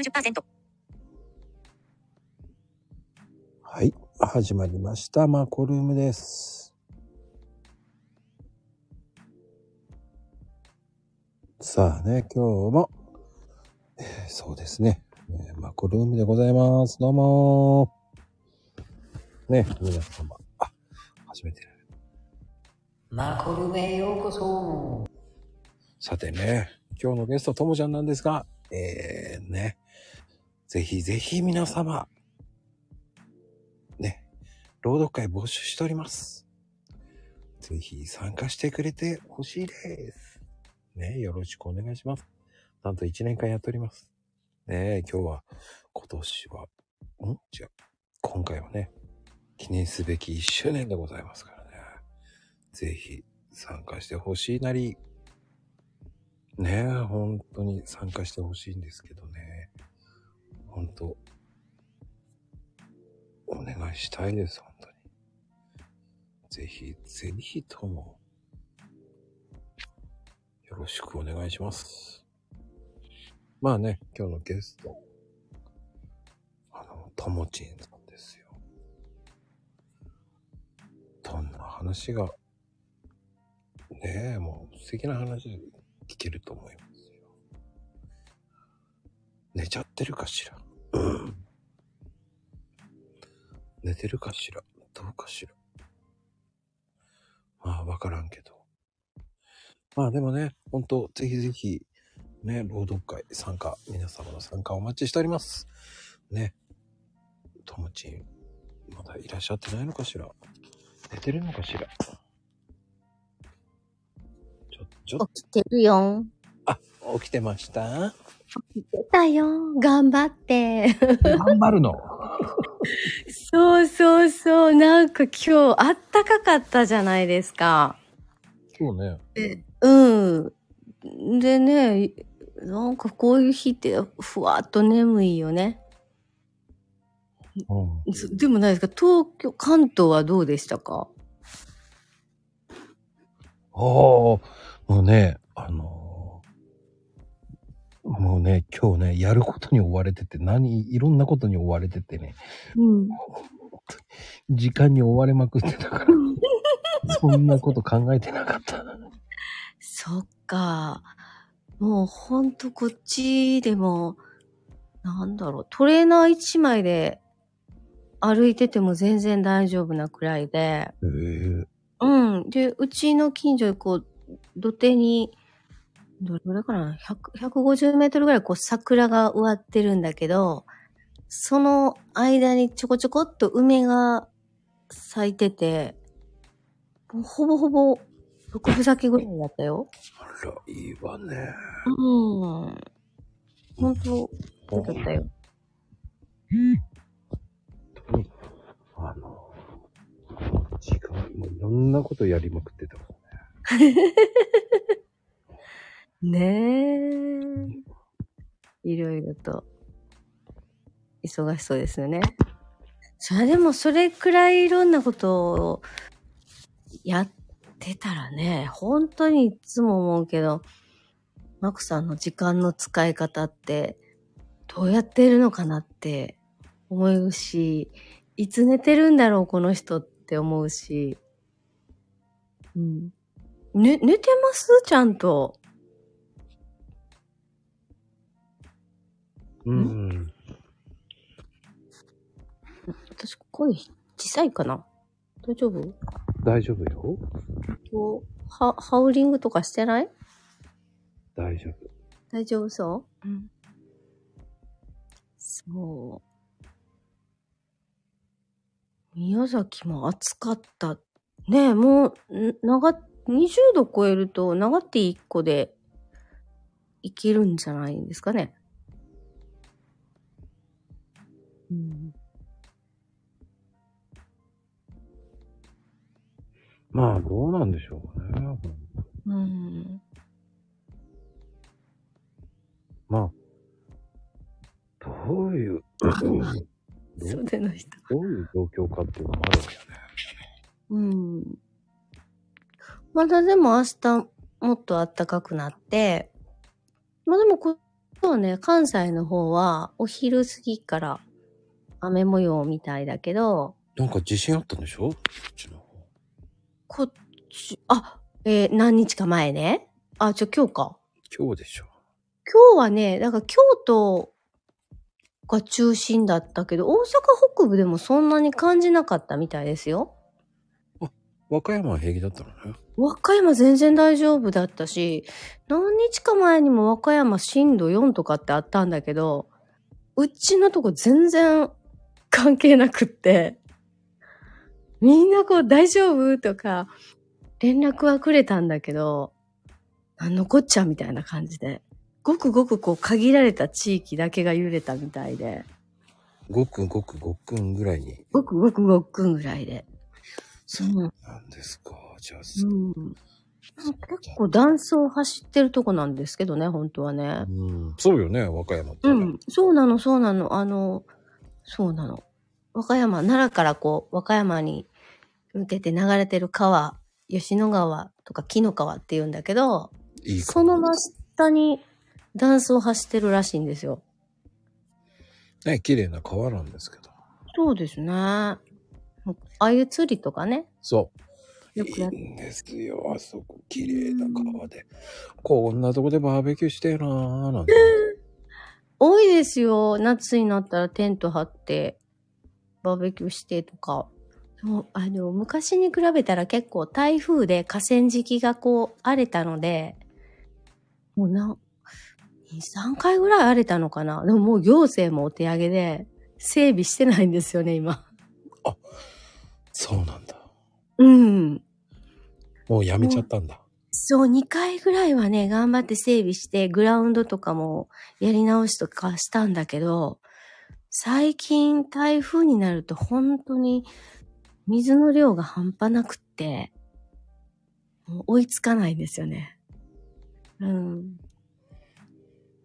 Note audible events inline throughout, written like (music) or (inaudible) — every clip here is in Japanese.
90%。はい。始まりました。マコルームです。さあね、今日も、えーそうですね、えーマコルームでございます。どうもー。ね、皆様。あ、初めて。マコルメへようこそ。さてね、今日のゲスト、ともちゃんなんですが、えー、ね、ぜひぜひ皆様、ね、朗読会募集しております。ぜひ参加してくれてほしいです。ね、よろしくお願いします。なんと1年間やっております。ね、今日は、今年は、ん？違う。今回はね、記念すべき1周年でございますからね。ぜひ参加してほしいなり、ね、本当に参加してほしいんですけどね。本当、お願いしたいです、本当に。ぜひ、ぜひとも、よろしくお願いします。まあね、今日のゲスト、あの、ともちんさんですよ。どんな話が、ねえ、もう素敵な話聞けると思いますよ。寝ちゃってるかしら？うん寝てるかしら？どうかしら？まあ、わからんけど。まあでもね、ほんと、ぜひぜひ、ね、朗読会参加、皆様の参加お待ちしております。ね。ともちん、まだいらっしゃってないのかしら？寝てるのかしら？ちょ、ちょっ起きてるよ。と、起きてました？起きてたよ。頑張って。頑張るの？(laughs) そうそうそう。なんか今日あったかかったじゃないですか。そうね。うん。でね、なんかこういう日ってふわっと眠いよね。うん。ずでもないですか？東京、関東はどうでしたか？ああ、もうね、あのーもうね、今日ね、やることに追われてて、何、いろんなことに追われててね、うん。時間に追われまくってたから、(laughs) そんなこと考えてなかった。そっか。もうほんとこっちでも、なんだろう、トレーナー一枚で歩いてても全然大丈夫なくらいで、うん。で、うちの近所にこう、土手に、どれぐらいかな ?100、150メートルぐらいこう桜が植わってるんだけど、その間にちょこちょこっと梅が咲いてて、もうほぼほぼ6分咲きぐらいだったよ。あら、いいわね。うん。ほんと、そうだったよ。あの、時間、もういろんなことやりまくってたからね。(laughs) ねえ。いろいろと、忙しそうですよね。それでもそれくらいいろんなことをやってたらね、本当にいつも思うけど、マクさんの時間の使い方ってどうやってるのかなって思うし、いつ寝てるんだろう、この人って思うし。うん。ね、寝てます？ちゃんと。うん。私、声小さいかな？大丈夫？大丈夫よ。こう、ハ、ハウリングとかしてない？大丈夫。大丈夫そう？うん。そう。宮崎も暑かった。ねえ、もう、ん長、20度超えると、長手1個でいけるんじゃないんですかね？うん。まあ、どうなんでしょうね。うん。まあ、どういう、どそうでの人。どういう状況かっていうのもあるわけよね。うん。まだでも明日もっと暖かくなって、まあでもこっそうね、関西の方はお昼過ぎから雨模様みたいだけど、なんか地震あったんでしょ？こっちの方。こっち、あ、えー何日か前ね。あ、じゃあ今日か。今日でしょ。今日はね、だから京都が中心だったけど、大阪北部でもそんなに感じなかったみたいですよ。和歌山は平気だったのね。和歌山全然大丈夫だったし、何日か前にも和歌山震度4とかってあったんだけど、うちのとこ全然関係なくって、みんなこう大丈夫？とか、連絡はくれたんだけど、なんのこっちゃ？みたいな感じで、ごくごくこう限られた地域だけが揺れたみたいで、ごくごくごくんぐらいに。ごくごくごくんぐらいで。うんなんですか。じゃあ、うん、結構断層走ってるとこなんですけどね、本当はね。うん。そうよね、和歌山ってね。うん、そうなの、そうなの。あの、そうなの。和歌山、奈良からこう、和歌山に向けて流れてる川、吉野川とか紀の川って言うんだけど、いいかその真下に断層走ってるらしいんですよ。ね、綺麗な川なんですけど。そうですね。ああいう釣りとかね。そう。よくやっいいんですよ、あそこ。綺麗な川で。こんなとこでバーベキューしてえなーなんて。(laughs) 多いですよ。夏になったらテント張って、バーベキューしてとか。そうあの、昔に比べたら結構台風で河川敷がこう荒れたので、もうな、2、3回ぐらい荒れたのかな。でももう行政もお手上げで、整備してないんですよね、今。そうなんだ。うん。もうやめちゃったんだ。そう、2回ぐらいはね、頑張って整備して、グラウンドとかもやり直しとかしたんだけど、最近台風になると本当に水の量が半端なくって、もう追いつかないんですよね。うん。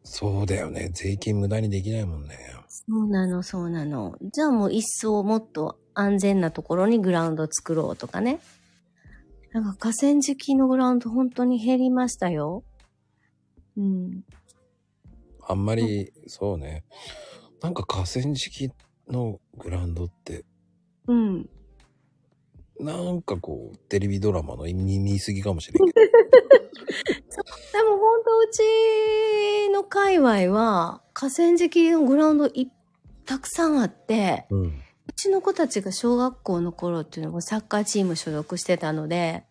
そうだよね。税金無駄にできないもんね。そうなの、そうなの。じゃあもう一層もっと安全なところにグラウンドを作ろうとかね。なんか河川敷のグラウンド本当に減りましたよ。うん。あんまり、そうね。なんか河川敷のグラウンドって、うん。なんかこう、テレビドラマの意味見すぎかもしれんけど。(laughs) でも本当うちの界隈は河川敷のグラウンドいたくさんあって、うん。うちの子たちが小学校の頃っていうのもサッカーチーム所属してたので、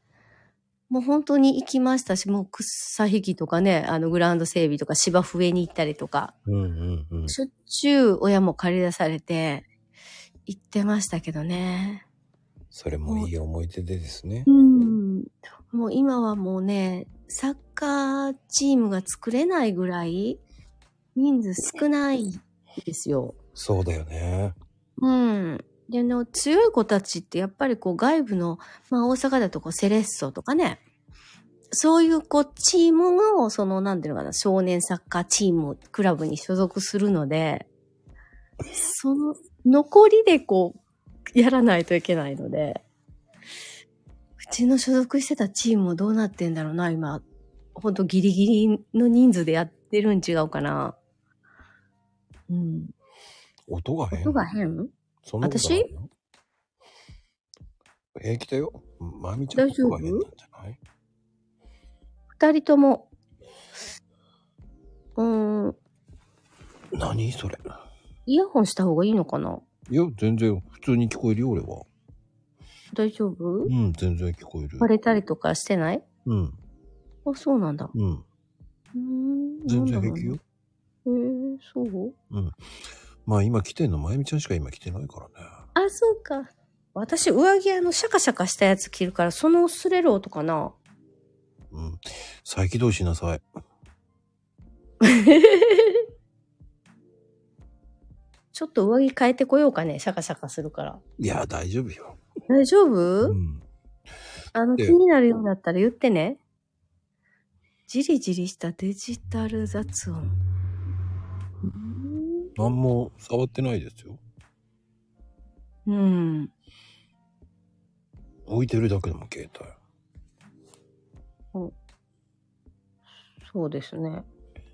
もう本当に行きましたし、もう草引きとかね、あのグラウンド整備とか芝生上に行ったりとか、うんうんうん。しょっちゅう親も借り出されて行ってましたけどね。それもいい思い出でですねう。ん。もう今はもうね、サッカーチームが作れないぐらい人数少ないですよ。そうだよね。うん。で、あの、強い子たちってやっぱりこう外部の、まあ大阪だとこうセレッソとかね、そういうこうチームの、そのなんていうのかな、少年サッカーチーム、クラブに所属するので、その残りでこう、やらないといけないので、うちの所属してたチームもどうなってんだろうな、今。ほんとギリギリの人数でやってるん違うかな。うん。音が変？音が変？そんなことないよ平気だよ。まみちゃんの音が変なんじゃない？二人とも、うーん、何それ？イヤホンした方がいいのかな？いや、全然普通に聞こえるよ、俺は。大丈夫？うん、全然聞こえる。割れたりとかしてない？うん、あ、そうなんだ。うん。うーん。全然平気よ。へえー、そう？まあ今来てんの、まゆみちゃんしか今来てないからね。あ、そうか。私、上着あの、シャカシャカしたやつ着るから、その擦れる音かなうん。再起動しなさい。(laughs) ちょっと上着変えてこようかね、シャカシャカするから。いや、大丈夫よ。大丈夫、うん。あの、で気になるようだったら言ってね。じりじりしたデジタル雑音。何も触ってないですよ。うん。置いてるだけでも携帯。そうですね。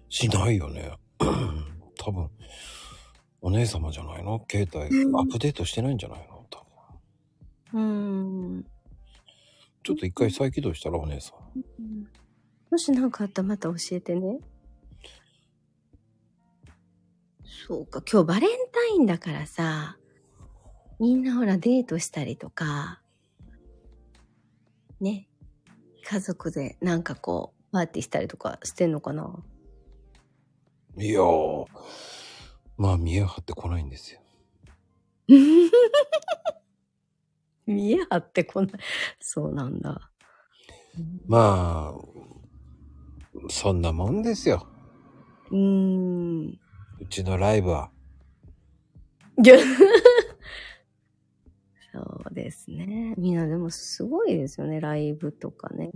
しないよね。(clears throat) 多分、お姉様じゃないの？携帯うんアップデートしてないんじゃないの？多分。うん。ちょっと一回再起動したらお姉さん。もし何かあったらまた教えてね。そうか、今日バレンタインだからさ、みんなほらデートしたりとか、ね、家族でなんかこう、パーティーしたりとかしてんのかな？いやー、まあ見え張ってこないんですよ。(laughs) 見え張ってこない。そうなんだ。まあ、そんなもんですよ。うーん。うちのライブは。(laughs) そうですね。みんなでもすごいですよね、ライブとかね。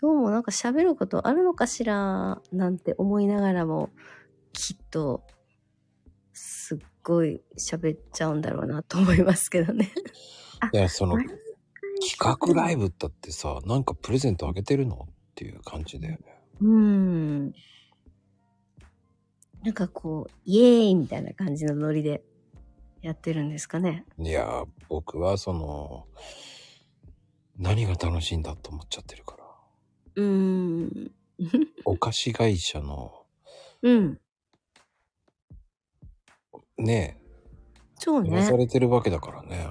今日もなんか喋ることあるのかしらなんて思いながらも、きっと、すっごい喋っちゃうんだろうなと思いますけどね。(laughs) いや、その企画ライブだってさ、なんかプレゼントあげてるの？っていう感じだよね。うん。なんかこう、イエーイみたいな感じのノリでやってるんですかね。いや、僕はその、何が楽しいんだと思っちゃってるから。うーん。お菓子会社の、うん。ねそうえ、やらさね。れてるわけだからね。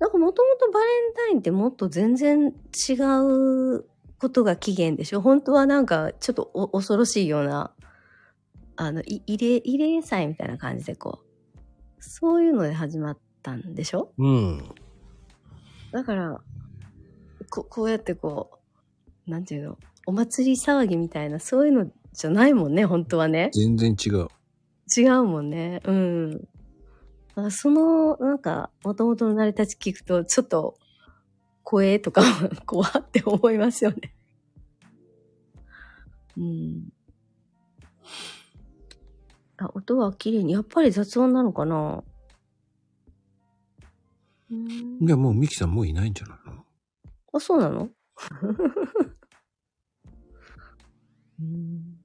なんかもともとバレンタインってもっと全然違うことが起源でしょ？本当はなんかちょっとお恐ろしいような、あの、い慰霊、慰霊祭みたいな感じでこう、そういうので始まったんでしょ？うん。だから、ここうやってこう、なんていうの、お祭り騒ぎみたいな、そういうのじゃないもんね、本当はね。全然違う。違うもんね。うん。だからその、なんか、もともとの成り立ち聞くと、ちょっと、怖えとか、(laughs) 怖って思いますよね。うん。あ、音は綺麗に。やっぱり雑音なのかな？うんいや、もうミキさんもういないんじゃないの？あ、そうなの？(laughs) うん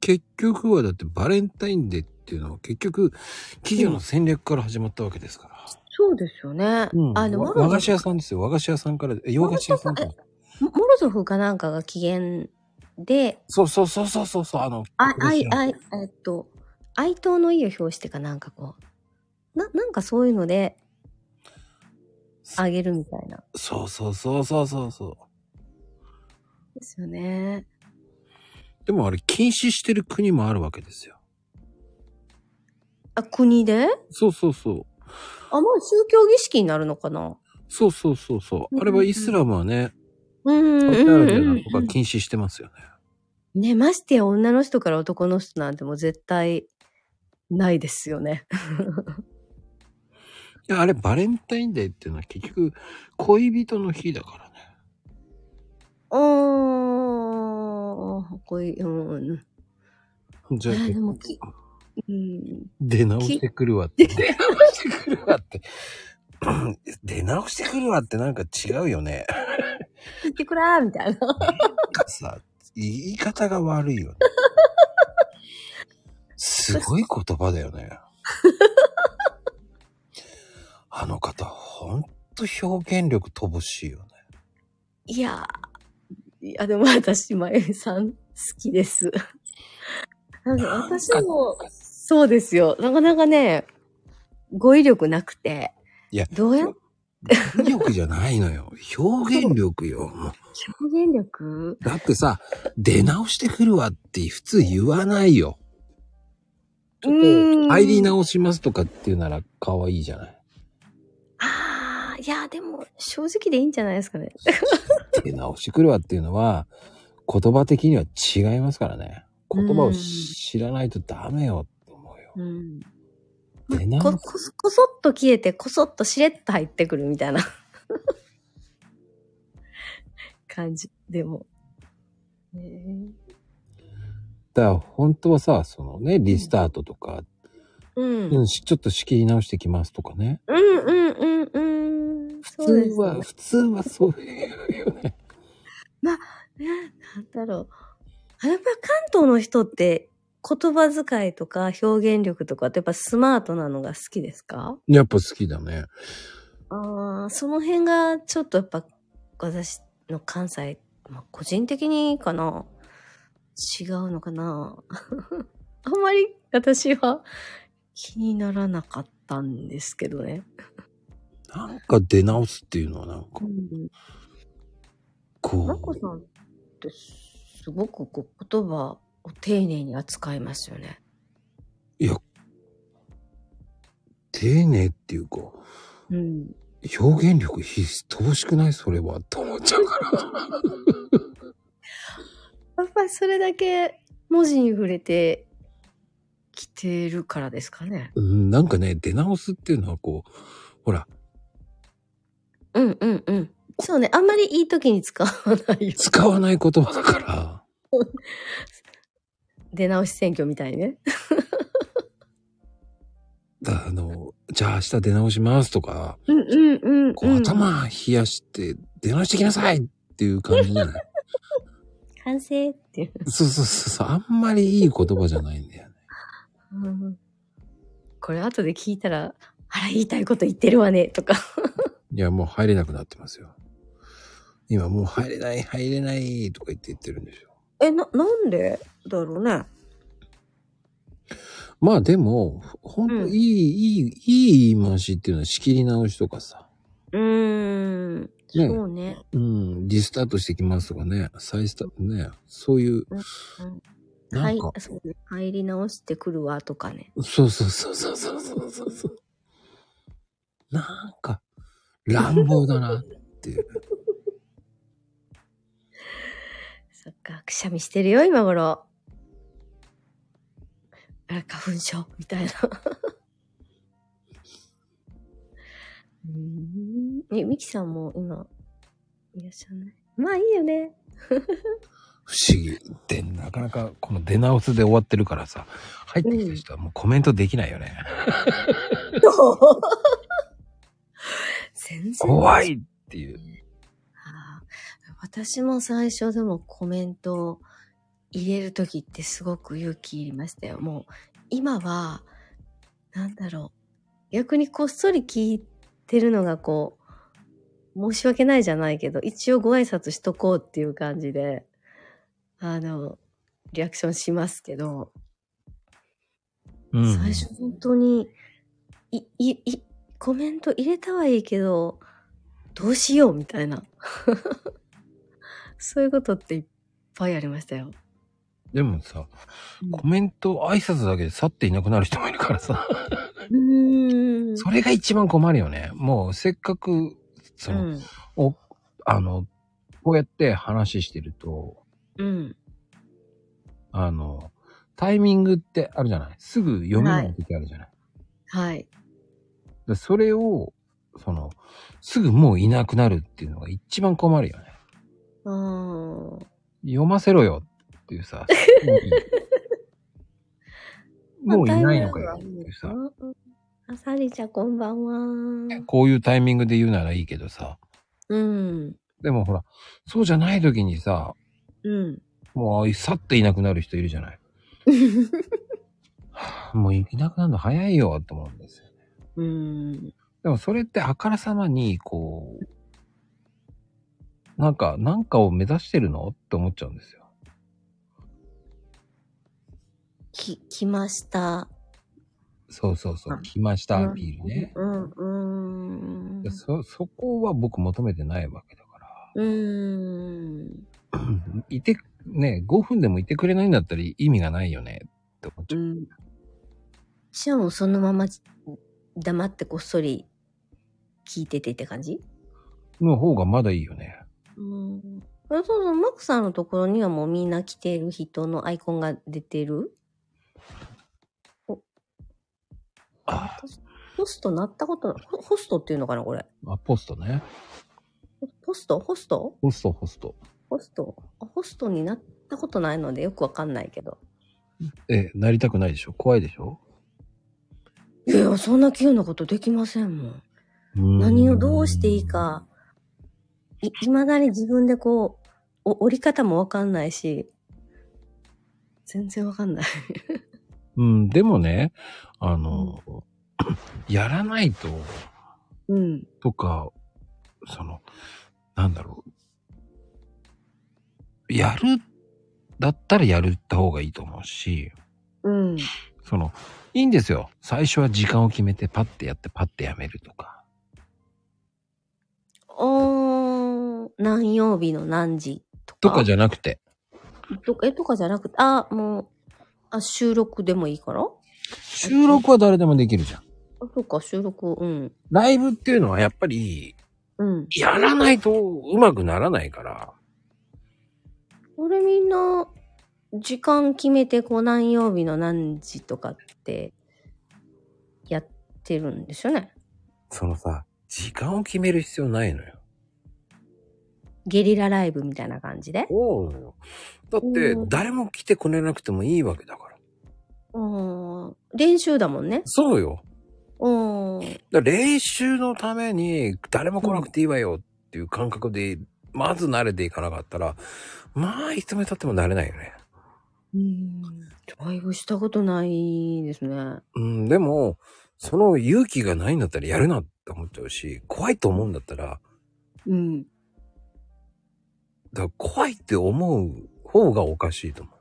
結局はだってバレンタインデーっていうのは結局企業の戦略から始まったわけですから。そうですよね。うん。あの、わモロゾフ和菓子屋さんですよ。和菓子屋さんから、え洋菓子屋さんから。モロゾフかなんかが起源で、そうそうそうそうそうそう、あの、あ、あい、ああい、えっと、哀悼の意を表してかなんかこう、な、なんかそういうので、あげるみたいな。そうそうそうそうそうそですよね。う。でもあれ禁止してる国もあるわけですよ。あ、国で？そうそうそう。あ、もう宗教儀式になるのかなそうそうそうそう。あれはイスラムはね、うんサウジアラビアなんとか禁止してますよね。ね、ましてや女の人から男の人なんてもう絶対ないですよね。(laughs) いや、あれバレンタインデーっていうのは結局恋人の日だからね。あー、こういう、うん。じゃあ、えでもきうん、出直してくるわって。出直してくるわって。(clears throat) 出直してくるわってなんか違うよね。聞いてくらーみたいな。なんかさ、言い方が悪いよね。すごい言葉だよね。あの方、ほんと表現力乏しいよね。いやー、いや、でも私、まゆみさん好きです。なんか私も、そうですよ。なかなかね、語彙力なくて。いやどうやっ語彙力じゃないのよ。表現力よ。表現力？だってさ、出直してくるわって普通言わないよ。ちょっと入り直しますとかっていうなら可愛いじゃない？ああ、いや、でも、正直でいいんじゃないですかね。(laughs) 出直してくるわっていうのは、言葉的には違いますからね。言葉を知らないとダメよって思うよ。うん。こ、こそ、こそっと消えて、こそっとしれっと入ってくるみたいな (laughs) 感じ。でも。ねだから本当はさ、そのね、リスタートとか、うん。うん、しちょっと仕切り直してきますとかね。うんうんうんうん。普通は、ね。普通はそういうよね。ね、なんだろう。あやっぱ関東の人って言葉遣いとか表現力とかってやっぱスマートなのが好きですか？やっぱ好きだね。ああ、その辺がちょっとやっぱ私の関西、まあ、個人的にかな違うのかな (laughs) あんまり私は気にならなかったんですけどね。なんか出直すっていうのはなんか、うん。こまこさんってすごくこう言葉を丁寧に扱いますよね。う、いや、丁寧っていうか、うん。表現力乏しくない？それは、と思っちゃうから。(laughs) やっぱりそれだけ文字に触れてきてるからですかね。うん、なんかね、出直すっていうのはこう、ほら、うんうんうん。そうね。あんまりいい時に使わないよ。使わない言葉だから、(laughs) 出直し選挙みたいにね。だ (laughs) あの、じゃあ明日出直しますとか、うんうんうん、こう頭冷やして出直してきなさいっていう感じじゃない？(laughs) 完成っていう。そうそうそうそう、あんまりいい言葉じゃないんだよね。うんこれ後で聞いたら、あら、言いたいこと言ってるわね、とか。いや、もう入れなくなってますよ。今もう入れない、入れないとか言って言ってるんですよ。え、な、なんで？だろうね。まあでも、ほんとうんいい、いい、いい言い回しっていうのは仕切り直しとかさ。うーん。ねそうね。うん、リスタートしてきますとかね、再スタートね、そういう、うんはいなんか、、そうね。入り直してくるわ、とかね。そうそうそうそうそうそうそうそう。なんか、乱暴だなっていう。そっか、くしゃみしてるよ、今頃。あら、花粉症みたいな。(laughs) うーん。え、ミキさんも今、いらっしゃらない？まあいいよね。(laughs) 不思議。で、なかなかこの出直すで終わってるからさ、入ってきた人はもうコメントできないよね。(laughs) 全然。怖いっていう。私も最初でもコメントを入れるときってすごく勇気いりましたよ。もう今は、なんだろう。逆にこっそり聞いてるのがこう、申し訳ないじゃないけど、一応ご挨拶しとこうっていう感じで、あの、リアクションしますけど、うん。最初本当に、い、い、い、コメント入れたはいいけど、どうしようみたいな。そういうことっていっぱいありましたよ。でもさ、コメント挨拶だけで去っていなくなる人もいるからさ。それが一番困るよね。もうせっかく、その、うん。お、あの、こうやって話してると、うん。あの、タイミングってあるじゃない？すぐ読めない時あるじゃない、はい。でそれを、その、すぐもういなくなるっていうのが一番困るよね。うーん。読ませろよっていうさ、(laughs) もういないのかよっていうさ、うんあさりちゃんこんばんは。こういうタイミングで言うならいいけどさ、うん。でもほら、そうじゃない時にさ、うん。もう去っていなくなる人いるじゃない。(laughs) もういなくなるの早いよって思うんですよ。うん。でもそれってあからさまに、こう、なんか、なんかを目指してるの？って思っちゃうんですよ。き、来ました。そうそうそうあ。来ましたアピールね。うん、うん。でそ、そこは僕求めてないわけだから。うん。(clears throat) いて、ね、5分でもいてくれないんだったら意味がないよねって思っちゃう。うん。しかもそのまま黙ってこっそり聞いててって感じ？の方がまだいいよね。うん。あそうそう、マックさんのところにはもうみんな来てる人のアイコンが出てる？あホストなったこと、ホホストっていうのかなこれ？あ、ポストね。ホスト？ホスト？ホスト、ホスト。ホスト？あホストになったことないのでよくわかんないけど。え、なりたくないでしょ？怖いでしょ？いやいや、そんな急なことできませんもん。何をどうしていい。か、い、未だに自分でこう、お折り方もわかんないし、全然わかんない。(laughs) うん、でもね、あの、(coughs) やらないと、うん。とか、その、なんだろう。やる、だったらやるった方がいいと思うし、うん。その、いいんですよ。最初は時間を決めてパッてやってパッてやめるとか。おー、何曜日の何時とか。とかじゃなくて、とか、え、とかじゃなくて、あ、もう、あ、収録でもいいから？あ、収録は誰でもできるじゃん。そうか、収録、うん。ライブっていうのはやっぱり、うん。やらないとうまくならないから。俺みんな、時間決めて、こう、何曜日の何時とかって、やってるんですよね。そのさ、時間を決める必要ないのよ。ゲリラライブみたいな感じで？そうな。だってう、ん誰も来てくれなくてもいいわけだから。うん。練習だもんね。そうよ。うん。練習のために誰も来なくていいわよっていう感覚で、まず慣れていかなかったら、まあ、いつまで経っても慣れないよね。うん。ライブしたことないですね。うん、でも、その勇気がないんだったらやるなって思っちゃうし、怖いと思うんだったら、うん。だから怖いって思う方がおかしいと思う。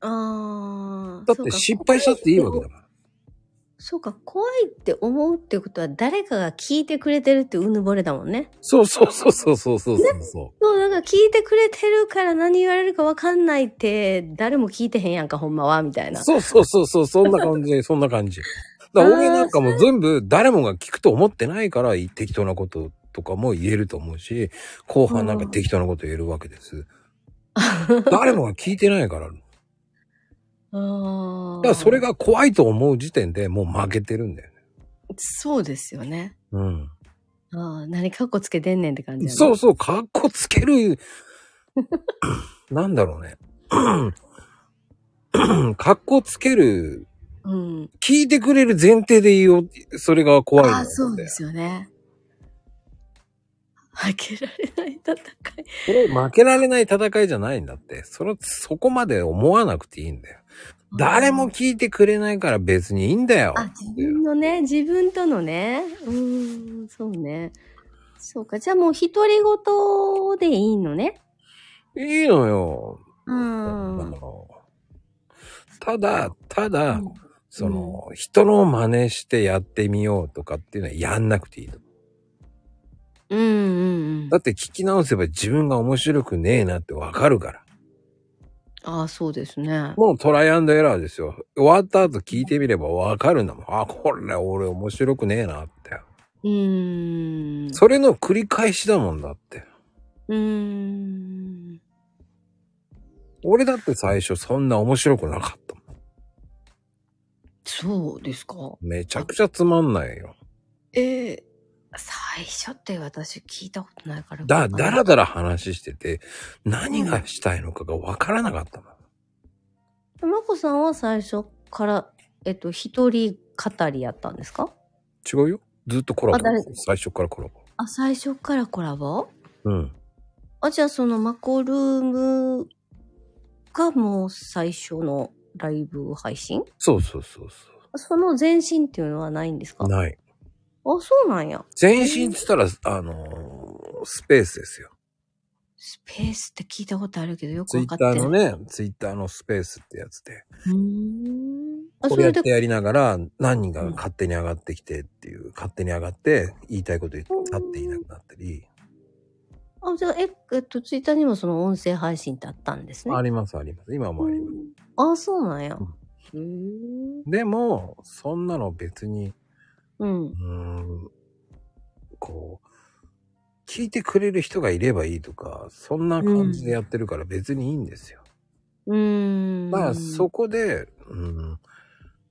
ああ。だって失敗したっていいわけだから。そうか、怖いって思うってことは誰かが聞いてくれてるってうぬぼれだもんね。そうそうそうそうそうそうそう。そう、だから聞いてくれてるから何言われるかわかんないって、誰も聞いてへんやんか、ほんまは、みたいな。そうそうそうそう、そんな感じ、(laughs) そんな感じ。だから俺なんかも全部誰もが聞くと思ってないから適当なこととかも言えると思うし、後半なんか適当なこと言えるわけです。(laughs) 誰もが聞いてないから。だ。からそれが怖いと思う時点でもう負けてるんだよね。そうですよね。うん。ああ、何かっこつけてんねんって感じやねそうそう、かっこつける。なんだろうね。(clears throat) かっこつける。うん。聞いてくれる前提でいいよ。それが怖いのああ、そうですよね。負けられない戦い。これ負けられない戦いじゃないんだって。それ、そこまで思わなくていいんだよ。誰も聞いてくれないから別にいいんだよ。あ、自分のね、自分とのね。うーん、そうね。そうか。じゃあもう独り言でいいのね。いいのよ。うん。ただ、ただ、うんその、人の真似してやってみようとかっていうのはやんなくていいと。うんうんうんだ。って聞き直せば自分が面白くねえなってわかるから。ああ、そうですね。もうトライアンドエラーですよ。終わった後聞いてみればわかるんだもん。あ、これ俺面白くねえなって。うーん。それの繰り返しだもんだって。うーん。俺だって最初そんな面白くなかったもん。そうですか？めちゃくちゃつまんないよ。ええ最初って私聞いたことないから。だ、だらだら話してて、何がしたいのかがわからなかったもん。まこさんは最初から、えっと、一人語りやったんですか？違うよ。ずっとコラボあ誰。最初からコラボ。あ、最初からコラボ？うん。あ、じゃあそのマコルームがもう最初のライブ配信？そうそうそうそその前身っていうのはないんですか？う。ない。あ、そうなんや。前身って言ったら、あのースペースですよ。スペースって聞いたことあるけどよくツわかってない。ターのね、ツイッターのスペースってやつで。うーん。あ、これやっそれで、てやりながら、何人が勝手に上がってきてっていう、勝手に上がって、言いたいこと言って、立っていなくなったり。あ、じゃあ、え、えっと、ツイッターにもその音声配信ってあったんですね。あります、あります。今もあります。あ、そうなんや。うへえ。でも、そんなの別に、うんう。ーん、こう、聞いてくれる人がいればいいとか、そんな感じでやってるから別にいいんですよ。うーん。だからそこで、うん、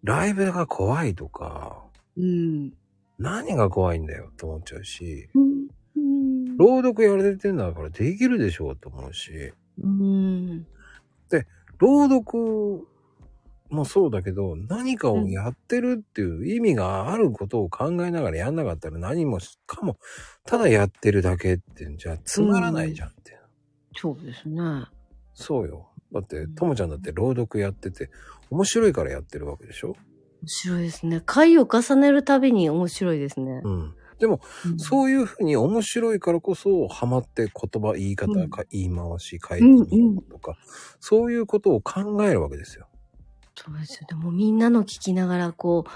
ライブが怖いとか、うん。何が怖いんだよと思っちゃうし、うん。うん。朗読やられてんだからできるでしょうと思うし、うん。朗読もそうだけど、何かをやってるっていう意味があることを考えながらやんなかったら何もしかも、ただやってるだけってんじゃつまらないじゃんって。そうですね。そうよ。だって、ともちゃんだって朗読やってて、面白いからやってるわけでしょ？面白いですね。回を重ねるたびに面白いですね。うん。でも、うんそういうふうに面白いからこそ、ハマって言葉、言い方、うんか言い回し、変えてみようとか、そういうことを考えるわけですよ。そうですよ。でもみんなの聞きながら、こう、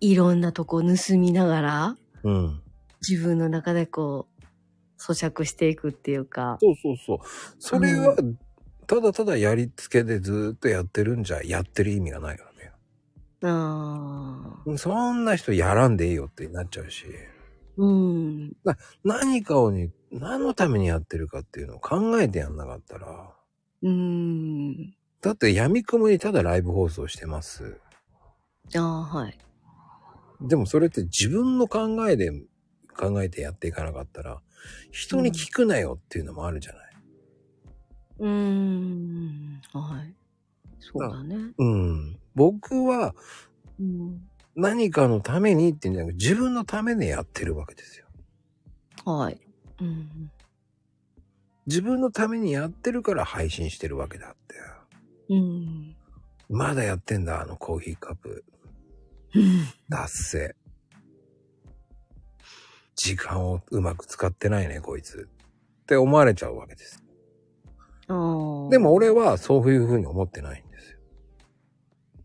いろんなとこ盗みながら、うん。自分の中でこう、咀嚼していくっていうか。そうそうそう。それは、ただただやりつけでずーっとやってるんじゃ、やってる意味がないからね。ああ。そんな人やらんでいいよってなっちゃうし、うん。何かをに、何のためにやってるかっていうのを考えてやんなかったら、うん。だって闇雲にただライブ放送してます。ああ、はい。でもそれって自分の考えで考えてやっていかなかったら、人に聞くなよっていうのもあるじゃない。うーん。はい。そうだね。うん。僕はうん。何かのためにっていうんじゃなく自分のためにやってるわけですよ。はい。うん。自分のためにやってるから配信してるわけだって。うん。まだやってんだ、あのコーヒーカップ。達成。時間をうまく使ってないね、こいつ。って思われちゃうわけです。ああ。でも、俺はそういうふうに思ってないんですよ。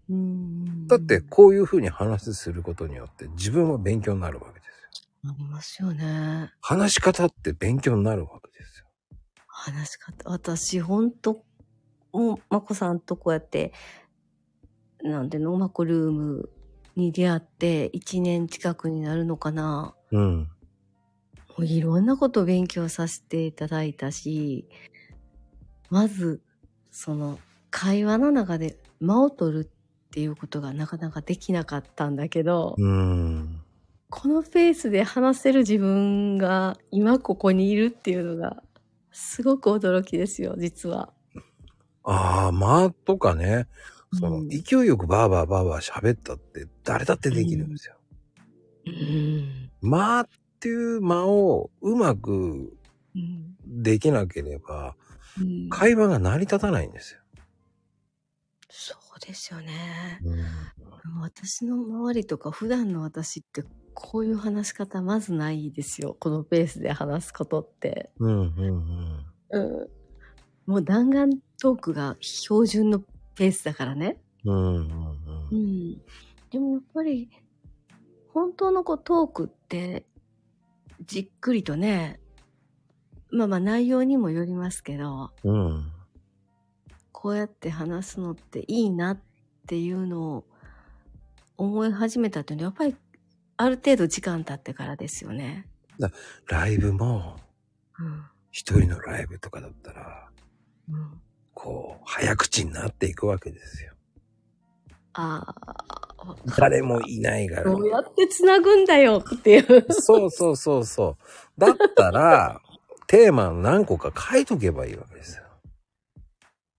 うん。だって、こういうふうに話することによって自分は勉強になるわけですよ。ありますよね。話し方って勉強になるわけですよ。話し方。私、ほんと、もう、まこさんとこうやって、なんでの、まこルームに出会って1年近くになるのかな。うん。もういろんなこと勉強させていただいたし、まず、その、会話の中で間を取るっていうことがなかなかできなかったんだけど、うん。このペースで話せる自分が今ここにいるっていうのが、すごく驚きですよ、実は。ああ、間とかね。その、うん勢いよくバーバーバーバー喋ったって誰だってできるんですよ。うん。間っていう間をうまくうん。できなければ、うん会話が成り立たないんですよ。そうですよね。うん。私の周りとか普段の私ってこういう話し方まずないですよ。このペースで話すことって。うん、うん、うん。うん。もう弾丸トークが標準のペースだからね。うん、うん、ううん。ん。でもやっぱり、本当のこうトークって、じっくりとね、まあまあ内容にもよりますけど、うん。こうやって話すのっていいなっていうのを思い始めたっていうのは、やっぱりある程度時間経ってからですよね。ライブも、うん。一人のライブとかだったら、うん、こう、早口になっていくわけですよ。ああ、誰もいないから。どうやって繋ぐんだよっていう。そうそうそうそう。だったら、テーマ何個か書いとけばいいわけですよ。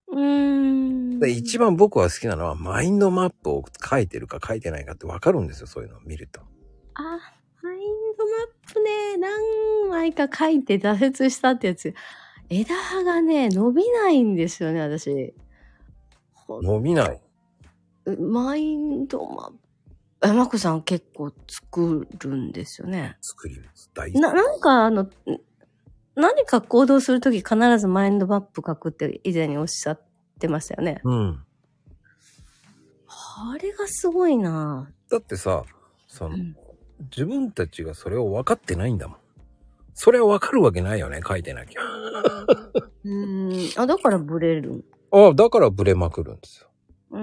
うーん。で一番僕は好きなのは、マインドマップを書いてるか書いてないかってわかるんですよ、そういうのを見ると。あ、マインドマップね、何枚か書いて挫折したってやつ。枝葉がね、伸びないんですよね、私。伸びない。マインドマップ。え、まこさん結構作るんですよね。作ります。大好き。な、なんかあの、ん何か行動するとき必ずマインドマップ書くって以前におっしゃってましたよね。うん。あれがすごいなだってさ、その、うん自分たちがそれを分かってないんだもん。それは分かるわけないよね、書いてなきゃ。うーん。あ、だからブレる。ああ、だからブレまくるんですよ。うー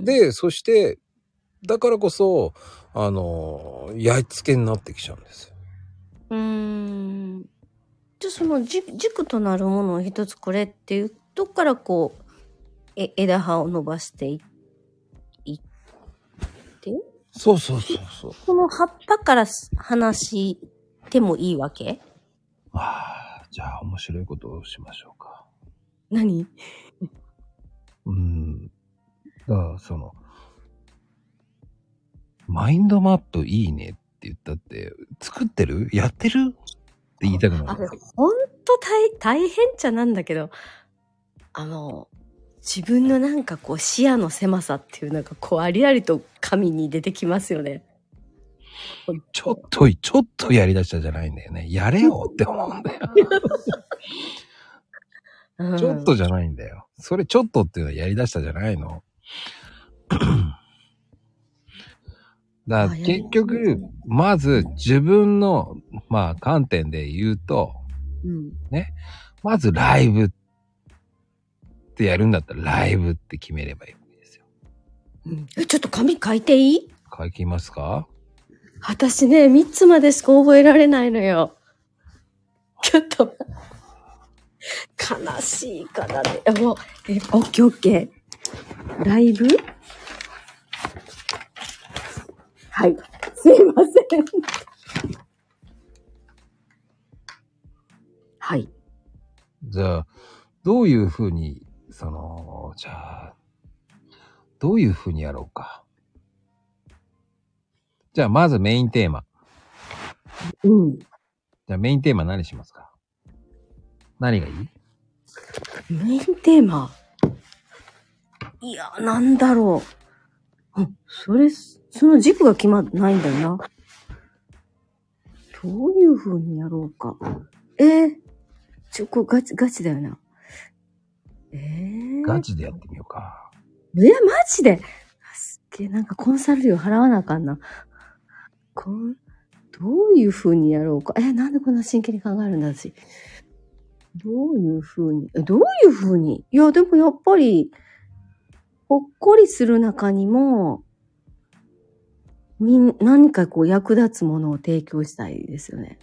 ん。、で、そして、だからこそ、あの、やいつけになってきちゃうんですよ。うーん。じゃあその軸軸となるものを一つこれっていうとこからこう、え枝葉を伸ばしていいって？そうそうそうそう。この葉っぱから話してもいいわけ？ああ、じゃあ面白いことをしましょうか。何？うん。だから、その、マインドマップいいねって言ったって、作ってる？やってる？って言いたくなあれる。、ほんと大、大変っちゃなんだけど、あの、自分のなんかこう視野の狭さっていうのがこうありありと神に出てきますよね。ちょっと、ちょっとやり出したじゃないんだよね。やれよって思うんだよ。うんちょっとじゃないんだよ。それちょっとっていうのはやり出したじゃないの。だから結局、まず自分の、まあ観点で言うと、うん。まずライブってやるんだったらライブって決めればいいわけですよ。うんえ、ちょっと紙書いていい？書きますか？私ね、3つまでしか覚えられないのよ。ちょっと、悲しいからね。もう、え、オッケーオッケー。ライブ？はい。すいません。はい。じゃあ、どういうふうに、その、じゃあ、どういうふうにやろうか。じゃあ、まずメインテーマ。うん。じゃあ、メインテーマ何しますか？何がいい？メインテーマ？いや、なんだろう。あ、それ、その軸が決まってないんだよな。どういう風にやろうか。えー、ちょ、これガチ、ガチだよな。えー、ガチでやってみようか。え、マジですっげえ、なんかコンサル料払わなあかんな。こん、どういう風にやろうか？え、なんでこんな真剣に考えるんだ、私？どういう風に、え、どういう風に？いや、でもやっぱり、ほっこりする中にも、みん、何かこう役立つものを提供したいですよね。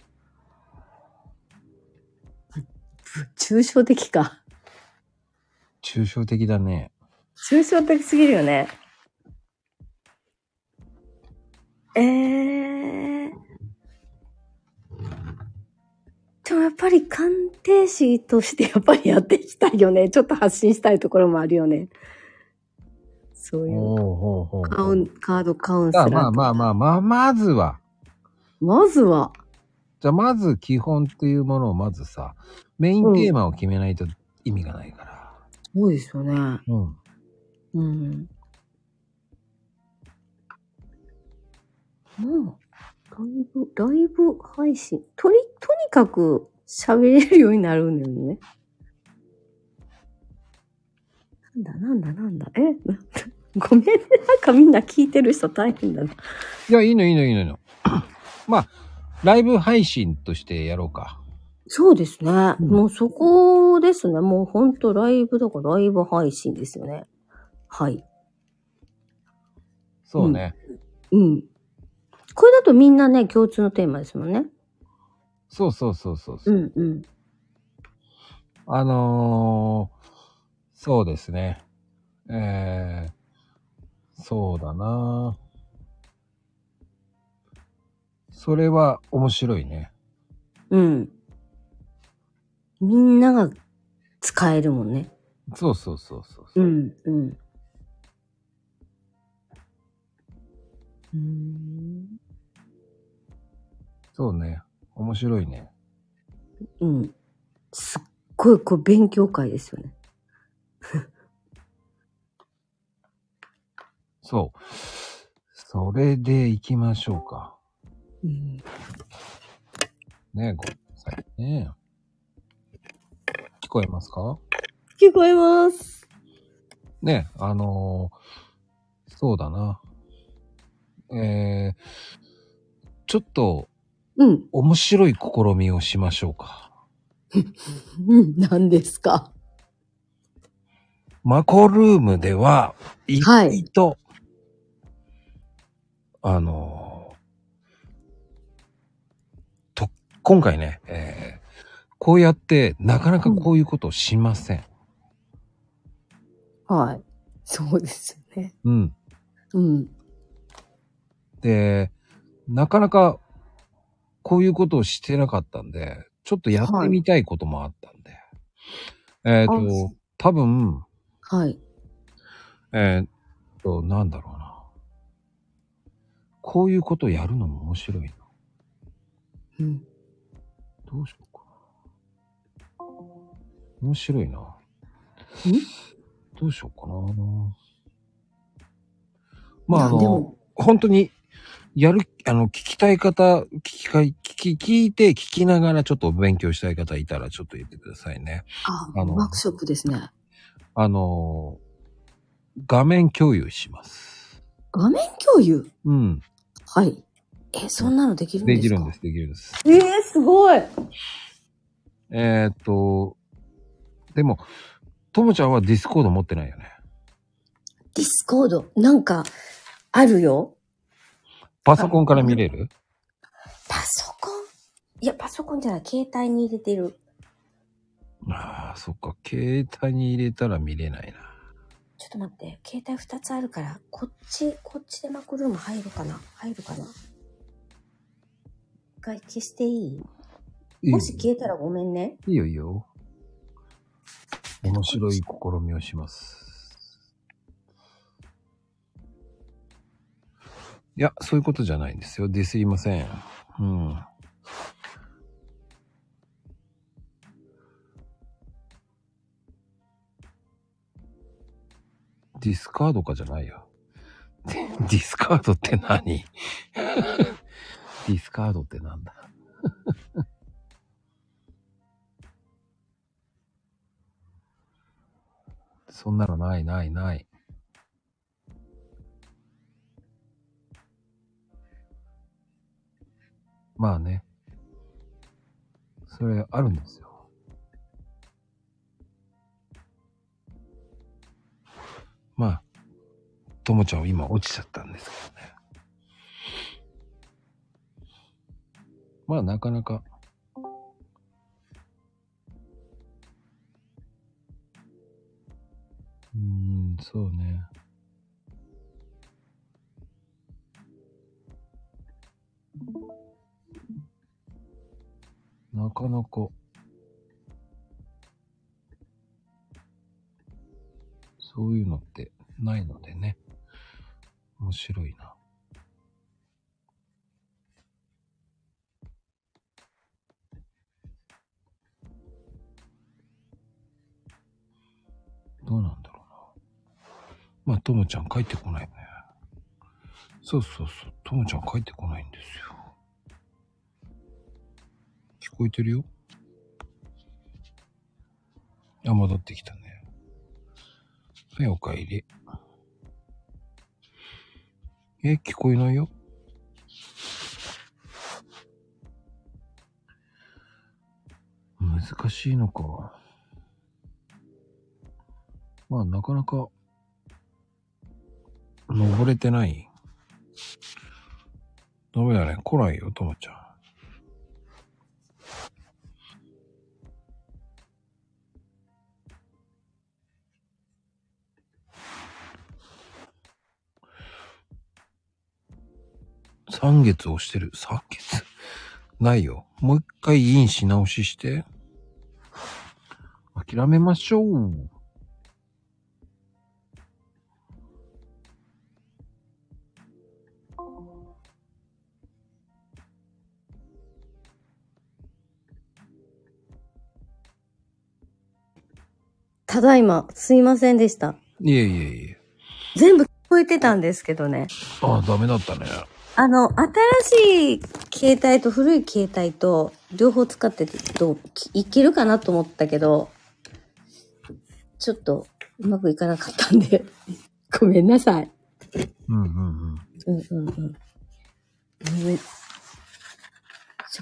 ぶ抽象的か。抽象的だね。抽象的すぎるよね。えー。でもやっぱり鑑定士としてやっぱりやっていきたいよね。ちょっと発信したいところもあるよね。そういう。カウンカードカウンセラー。あまあまあまあまあ、まずは、まずは、じゃあまず基本っていうものをまずさ、メインテーマを決めないと意味がないから。そうですよね。うん。うん。もう、ライブ、ライブ配信。とり、とにかく喋れるようになるんだよね。なんだなんだなんだ。え？なんだごめんね。なんかみんな聞いてる人大変だな。いや、いいのいいのいいのいいの。(coughs) まあ、ライブ配信としてやろうか。そうですね。うんもうそこですね。もうほんとライブだからライブ配信ですよね。はい。そうね。うん。これだとみんなね、共通のテーマですもんね。そうそうそうそうそう。うんうん。あのー、そうですね。えー、そうだなそれは面白いね。うん。みんなが使えるもんね。そうそうそうそうそうう。ん、うん。うーん。そうね。面白いね。うん。すっごい、こう、勉強会ですよね。(laughs) そう。それで行きましょうか。うん。ねごめんなさいね。聞こえますか？聞こえます。ねあのーそうだな。えー、ちょっとうん。面白い試みをしましょうか。うん、何ですか？マコルームでは、意外と、あのーと、今回ね、えーこうやってなかなかこういうことをしません。はい。そうですよね。うん。うん。で、なかなかこういうことをしてなかったんで、ちょっとやってみたいこともあったんで。えっ、あと、多分、はい。えっ、と、なんだろうな。こういうことをやるのも面白いな。うん。どうしようかな。面白いな。どうしようかな。まあ、あの本当に、やる、あの、聞きたい方、聞きかい、聞き、聞いて、聞きながらちょっとお勉強したい方いたらちょっと言ってくださいね。あ、あのワークショップですね。あの、画面共有します。画面共有？うん。はい。え、そんなのできるんですか？できるんです、できるんです。えー、すごいえーっと、でも、ともちゃんはディスコード持ってないよね。ディスコード、なんか、あるよ。パソコンから見れる？パソコン？いや、パソコンじゃない、携帯に入れてる。ああ、そっか。携帯に入れたら見れないな。ちょっと待って、携帯2つあるから、こっち、こっちでマクルーム入るかな？入るかな？一回消していい？もし消えたらごめんね。いいよいいよ。面白い試みをします。いや、そういうことじゃないんですよ。ディスりません。うん。ディスカードかじゃないよ。(laughs) ディスカードって何？(laughs) ディスカードってなんだ？(laughs) そんなのないないない。まあね。それあるんですよ。まあ、ともちゃんは今落ちちゃったんですけどね。まあなかなか。うん、そうね。なかなか。そういうのってないのでね。面白いな。どうなんだろうな。まあ、ともちゃん帰ってこないね。そうそうそう。ともちゃん帰ってこないんですよ。こえてるよあ、戻ってきたね。はい、お帰り。え、聞こえないよ難しいのか。まあ、なかなか、登れてない。ダメだね。来ないよ、ともちゃん。3月押してる。3月？ないよ。もう一回インし直しして。諦めましょう。ただいま、すいませんでした。いえいえいえ。全部聞こえてたんですけどね。ああ、ダメだったね。あの、新しい携帯と古い携帯と両方使っててどういけるかなと思ったけど、ちょっとうまくいかなかったんで、(laughs) ごめんなさい。うんうんうん。うんうんうん。ごめん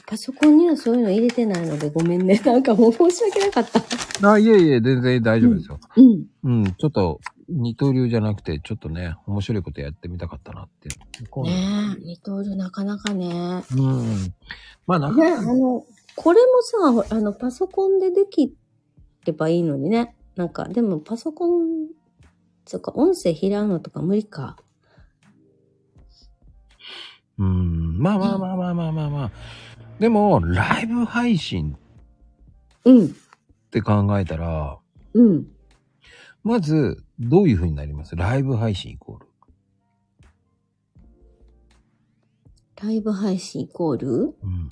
パソコンにはそういうの入れてないのでごめんね。なんかもう申し訳なかった。あ、いえいえ、全然大丈夫ですよ。うん。うん、ちょっと、二刀流じゃなくて、ちょっとね、面白いことやってみたかったなって。ねえ、二刀流なかなかね。うん。まあ、なかね、あなか、の、これもさ、あの、パソコンでできればいいのにね。なんか、でもパソコン、つうか、音声拾うのとか無理か。うん、まあまあまあまあまあまあまあ。でも、ライブ配信うん、って考えたら、うん。まず、どういう風になります？ライブ配信イコール。ライブ配信イコール？うん。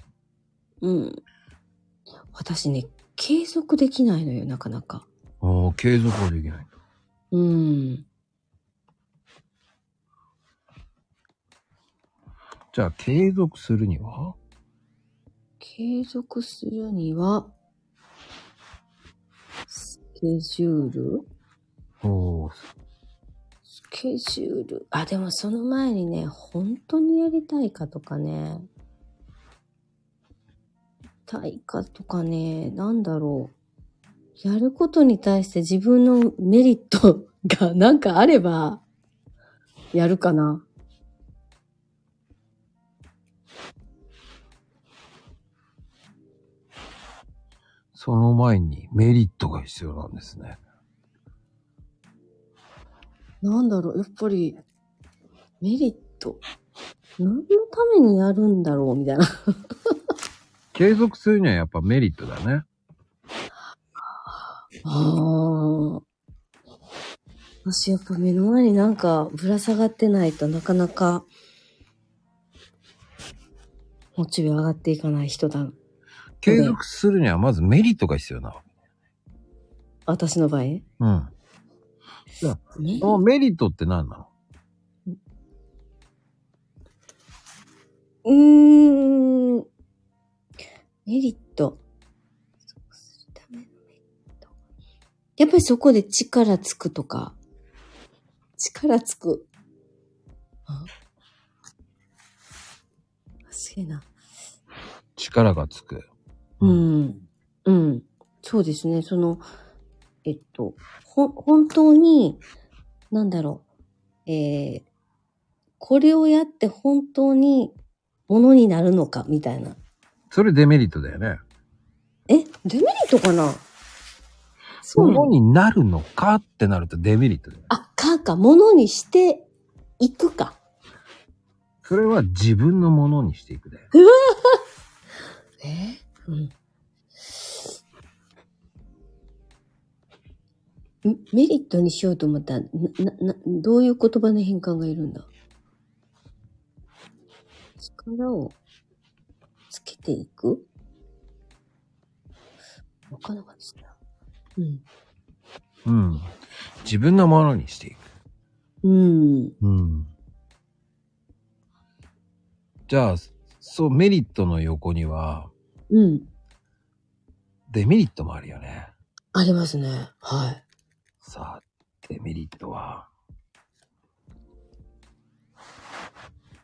うん。私ね、継続できないのよ、なかなか。ああ、継続はできない。うん。じゃあ、継続するには？継続するには、スケジュール？おースケジュール。あ、でもその前にね、本当にやりたいかとかね。たいかとかね、なんだろう。やることに対して自分のメリットが (laughs) なんかあれば、やるかな。その前にメリットが必要なんですね。なんだろう、やっぱり、メリット。何のためにやるんだろうみたいな。継続するにはやっぱメリットだね。ああ。私やっぱ目の前になんかぶら下がってないとなかなか、モチベ上がっていかない人だ。継続するにはまずメリットが必要なの。私の場合？ね。うん。ねそのメリットって何なの？うーん。メリット。そうするためのメリット。やっぱりそこで力つくとか。力つく。あ？すげえな。力がつく。うん。うん。そうですね。その、えっと、ほ、本当に、なんだろう。えー、これをやって本当にものになるのか、みたいな。それデメリットだよね。え、デメリットかな？そうものになるのかってなるとデメリットだよ。あ、かか、ものにしていくか。それは自分のものにしていくだよ。(laughs) えうん。メリットにしようと思ったら、な、な、などういう言葉の変換がいるんだ？力をつけていく？わかんなかったな。うん。うん。自分のものにしていく。うん。うん。じゃあ、そう、メリットの横には、うん。デメリットもあるよね。ありますね。はい。さあ、デメリットは、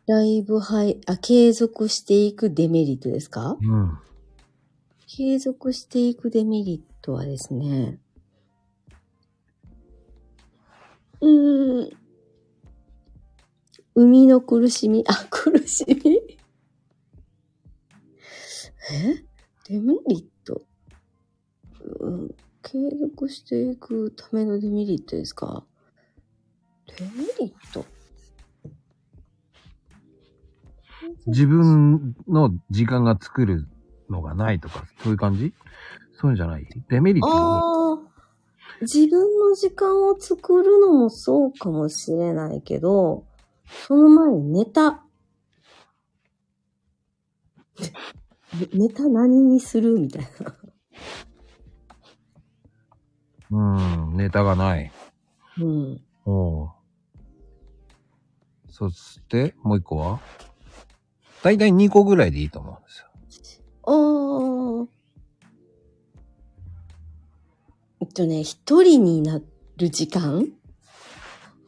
ライブ配、あ、継続していくデメリットですか？うん。継続していくデメリットはですね、うーん、生みの苦しみ、あ、苦しみ？え？デメリット、うん、継続していくためのデメリットですか？デメリット？自分の時間が作るのがないとか、そういう感じ？そういうんじゃない？デメリット？はああ、自分の時間を作るのもそうかもしれないけど、その前にネタ。ね (laughs) ネタ何にする？みたいな。うん、ネタがない。うん。おうそして、もう一個は？だいたい2個ぐらいでいいと思うんですよ。ああ。えっとね、一人になる時間？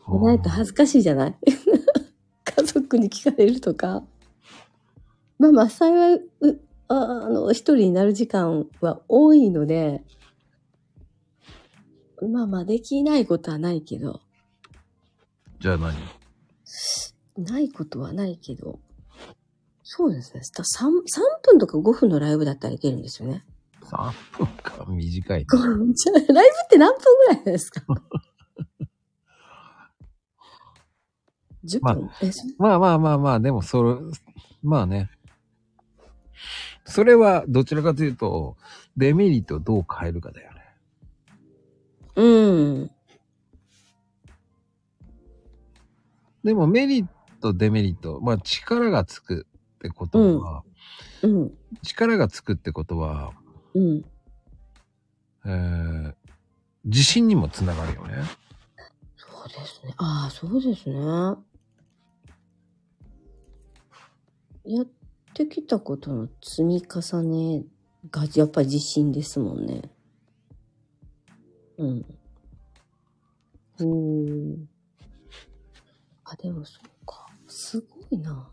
ないと恥ずかしいじゃない？(laughs) 家族に聞かれるとか？まあまあ、幸い、あの、一人になる時間は多いので、まあまあ、できないことはないけど、じゃあ何？ないことはないけど、そうですね。3, 3分とか5分のライブだったらいけるんですよね。?3 分か短いね。じゃあライブって何分ぐらいですか (laughs) ?10 分、まえそまあまあまあまあ、でもそれ、まあね。それはどちらかというと、デメリットをどう変えるかだよね。うん。でもメリット、デメリット、まあ力がつくってことは、うん。力がつくってことは、うん。えー自信にもつながるよね。そうですね。ああ、そうですね。やってきたことの積み重ねがやっぱり自信ですもんね。うん。うーん。あ、でもそうか。すごいな。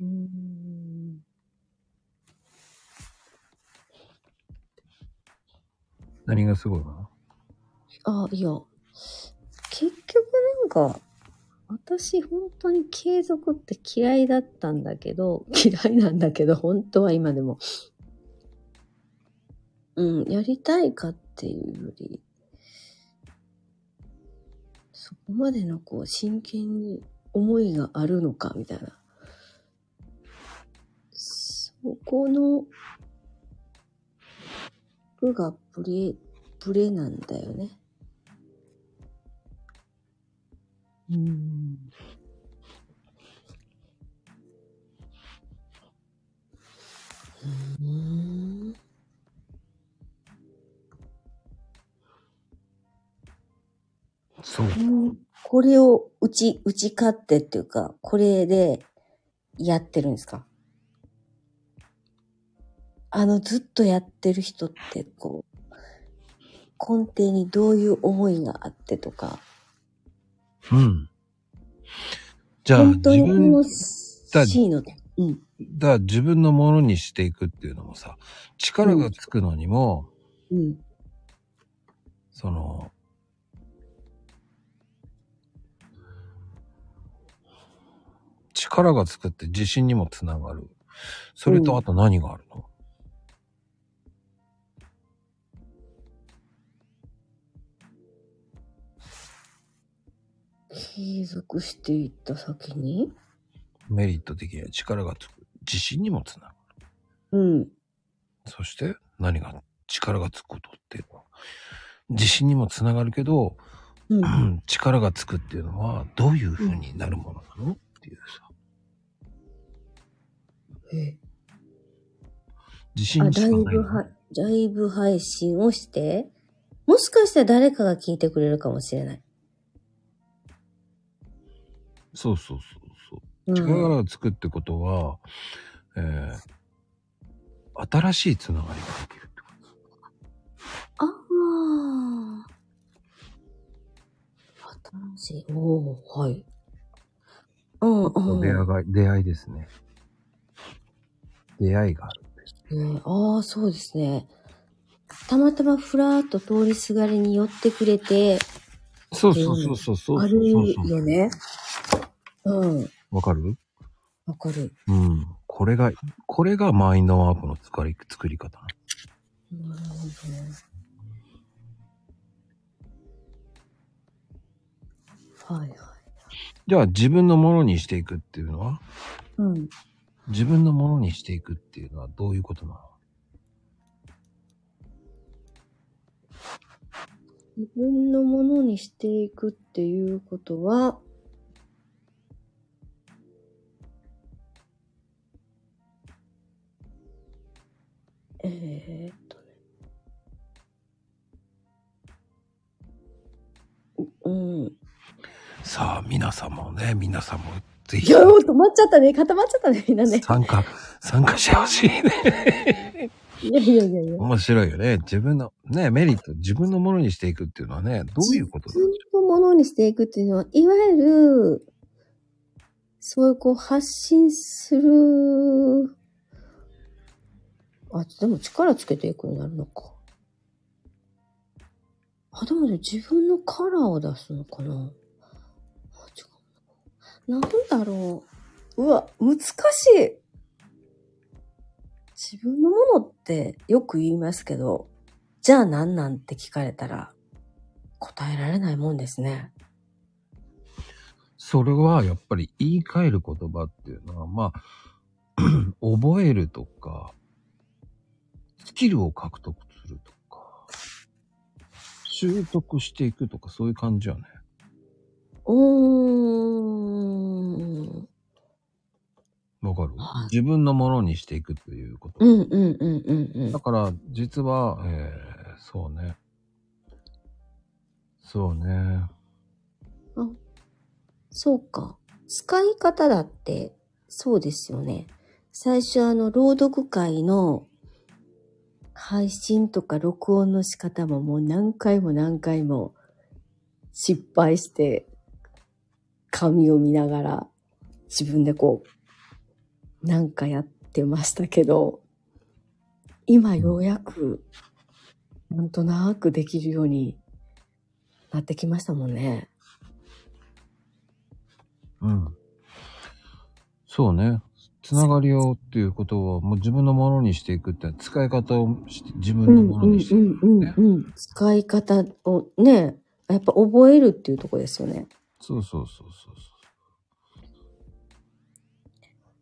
うーん。何がすごいの？あ、いや、結局なんか、私本当に継続って嫌いだったんだけど、(laughs) 嫌いなんだけど、本当は今でも。うん、やりたいかっていうより、そこまでのこう、真剣に思いがあるのか、みたいな。そこの、服がブレ、ブレなんだよね。うん。うーん。そう。うんこれを打ち、打ち勝ってっていうか、これでやってるんですか？あの、ずっとやってる人って、こう、根底にどういう思いがあってとか、うん。じゃあ、本当自分、に楽しいので、うん。だ自分のものにしていくっていうのもさ、力がつくのにも、うん。その、力がつくって自信にもつながる。それとあと何があるの、継続していった先に？メリット的には力がつく。自信にもつながる。うん。そして何が力がつくことっていうの？は、自信にもつながるけど、うん。う (clears throat) ん力がつくっていうのはどういう風になるものなの？っていうさ。え自信しかないライブ配信をして、もしかしたら誰かが聞いてくれるかもしれない。そうそうそうそう。うん、力がつくってことは、えー新しいつながりができるってこああ。新しい。おおはい。うんと。うん。出会いが、出会いですね。出会いがある。ねああ、そうですね。たまたまふらーっと通りすがりに寄ってくれて、そうそうそうそうそうあるよね。うん。わかる？わかる。うん。これが、これがマインドマップの作り、作り方。なるほどね。はいはい。じゃあ自分のものにしていくっていうのは？うん。自分のものにしていくっていうのはどういうことなの？自分のものにしていくっていうことは、えー、っとね。うん。さあ、皆さんもね、皆さんもぜひいや、もう止まっちゃったね。固まっちゃったね、みんなね。参加、参加してほしいね。いやいやいやいや。面白いよね。自分の、ね、メリット、自分のものにしていくっていうのはね、どういうことだ自分のものにしていくっていうのは、いわゆる、そういうこう発信する、あ、でも力つけていくようになるのか。あ、でもね、自分のカラーを出すのかな。なんだろう。うわ、難しい。自分のものってよく言いますけど、じゃあ何なんて聞かれたら、答えられないもんですね。それはやっぱり言い換える言葉っていうのは、まあ、(clears throat) 覚えるとか、スキルを獲得するとか、習得していくとか、そういう感じよね。うーん。わかる？はい自分のものにしていくということ。うんうんうんうんうんだ。から、実は、えーそうね。そうね。そうか。使い方だって、そうですよね。最初あの、朗読会の配信とか録音の仕方ももう何回も何回も失敗して、紙を見ながら自分でこう、なんかやってましたけど、今ようやく、なんとなくできるようになってきましたもんね。うん。そうね。つながりをっていうことは、もう自分のものにしていくって、使い方を自分のものにしていく、ね。うん。使い方をね、やっぱ覚えるっていうとこですよね。そうそうそうそう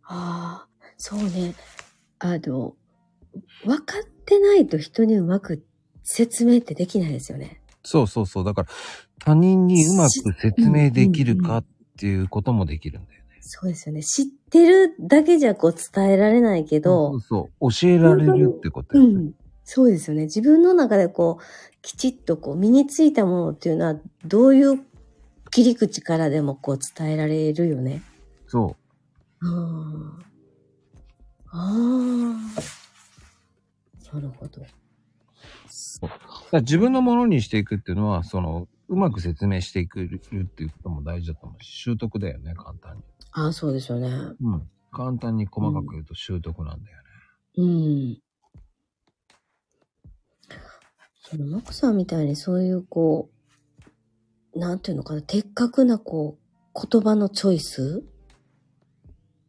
ああ、そうね。あの、分かってないと人にうまく説明ってできないですよね。そう。そうそうそう。だから、他人にうまく説明できるかっていうこともできるんだよね。そうですよね。知ってるだけじゃこう伝えられないけそどう、そう。教えられるってことよね。うん。そうですよね。自分の中でこう、きちっとこう、身についたものっていうのは、どういう切り口からでもこう伝えられるよね。そう。ああ。ああ。なるほど。自分のものにしていくっていうのは、その、うまく説明していくっていうことも大事だと思うし、習得だよね、簡単に。ああ、そうですよね。うん。簡単に細かく言うと習得なんだよね。うん。その、マコさんみたいにそういうこう、なんていうのかな、的確なこう、言葉のチョイス？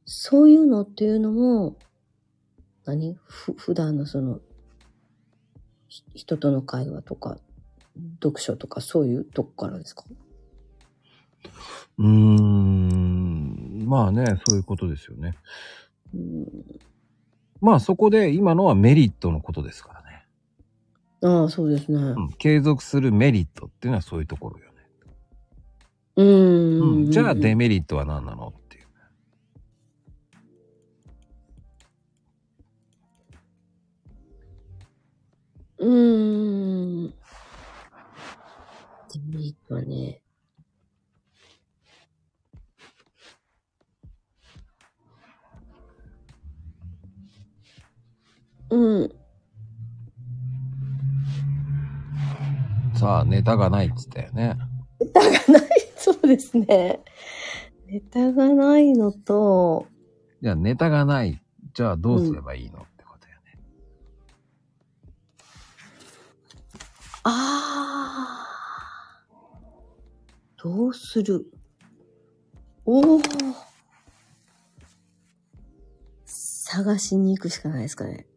そういうのっていうのも、何？ふ、普段のその、ひ人との会話とか、読書とかそういうとこからですか？うーん。まあね、そういうことですよね。うん。まあそこで今のはメリットのことですからね。ああ、そうですね。うん。継続するメリットっていうのはそういうところよね。うん。うん。じゃあデメリットは何なのっていう。うーん。デメリットはね。うん。さあ、ネタがないっつったよね。ネタがない。そうですね。ネタがないのと、じゃあネタがない。じゃあどうすればいいの、ってことよね。ああ。どうする？おお。探しに行くしかないですかね。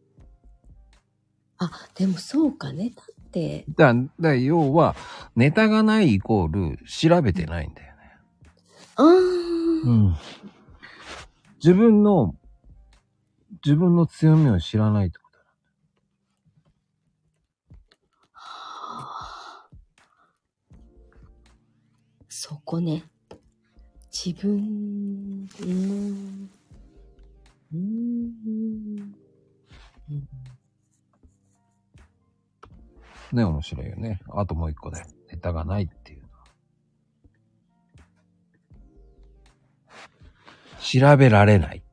あ、でもそうか、ネタだだ要は、ネタがないイコール調べてないんだよね。あー、ん。自分の、自分の強みを知らないってことだ。はあそこね。自分の、うーん。ね、面白いよね。あともう一個で。ネタがないっていうのは。調べられない。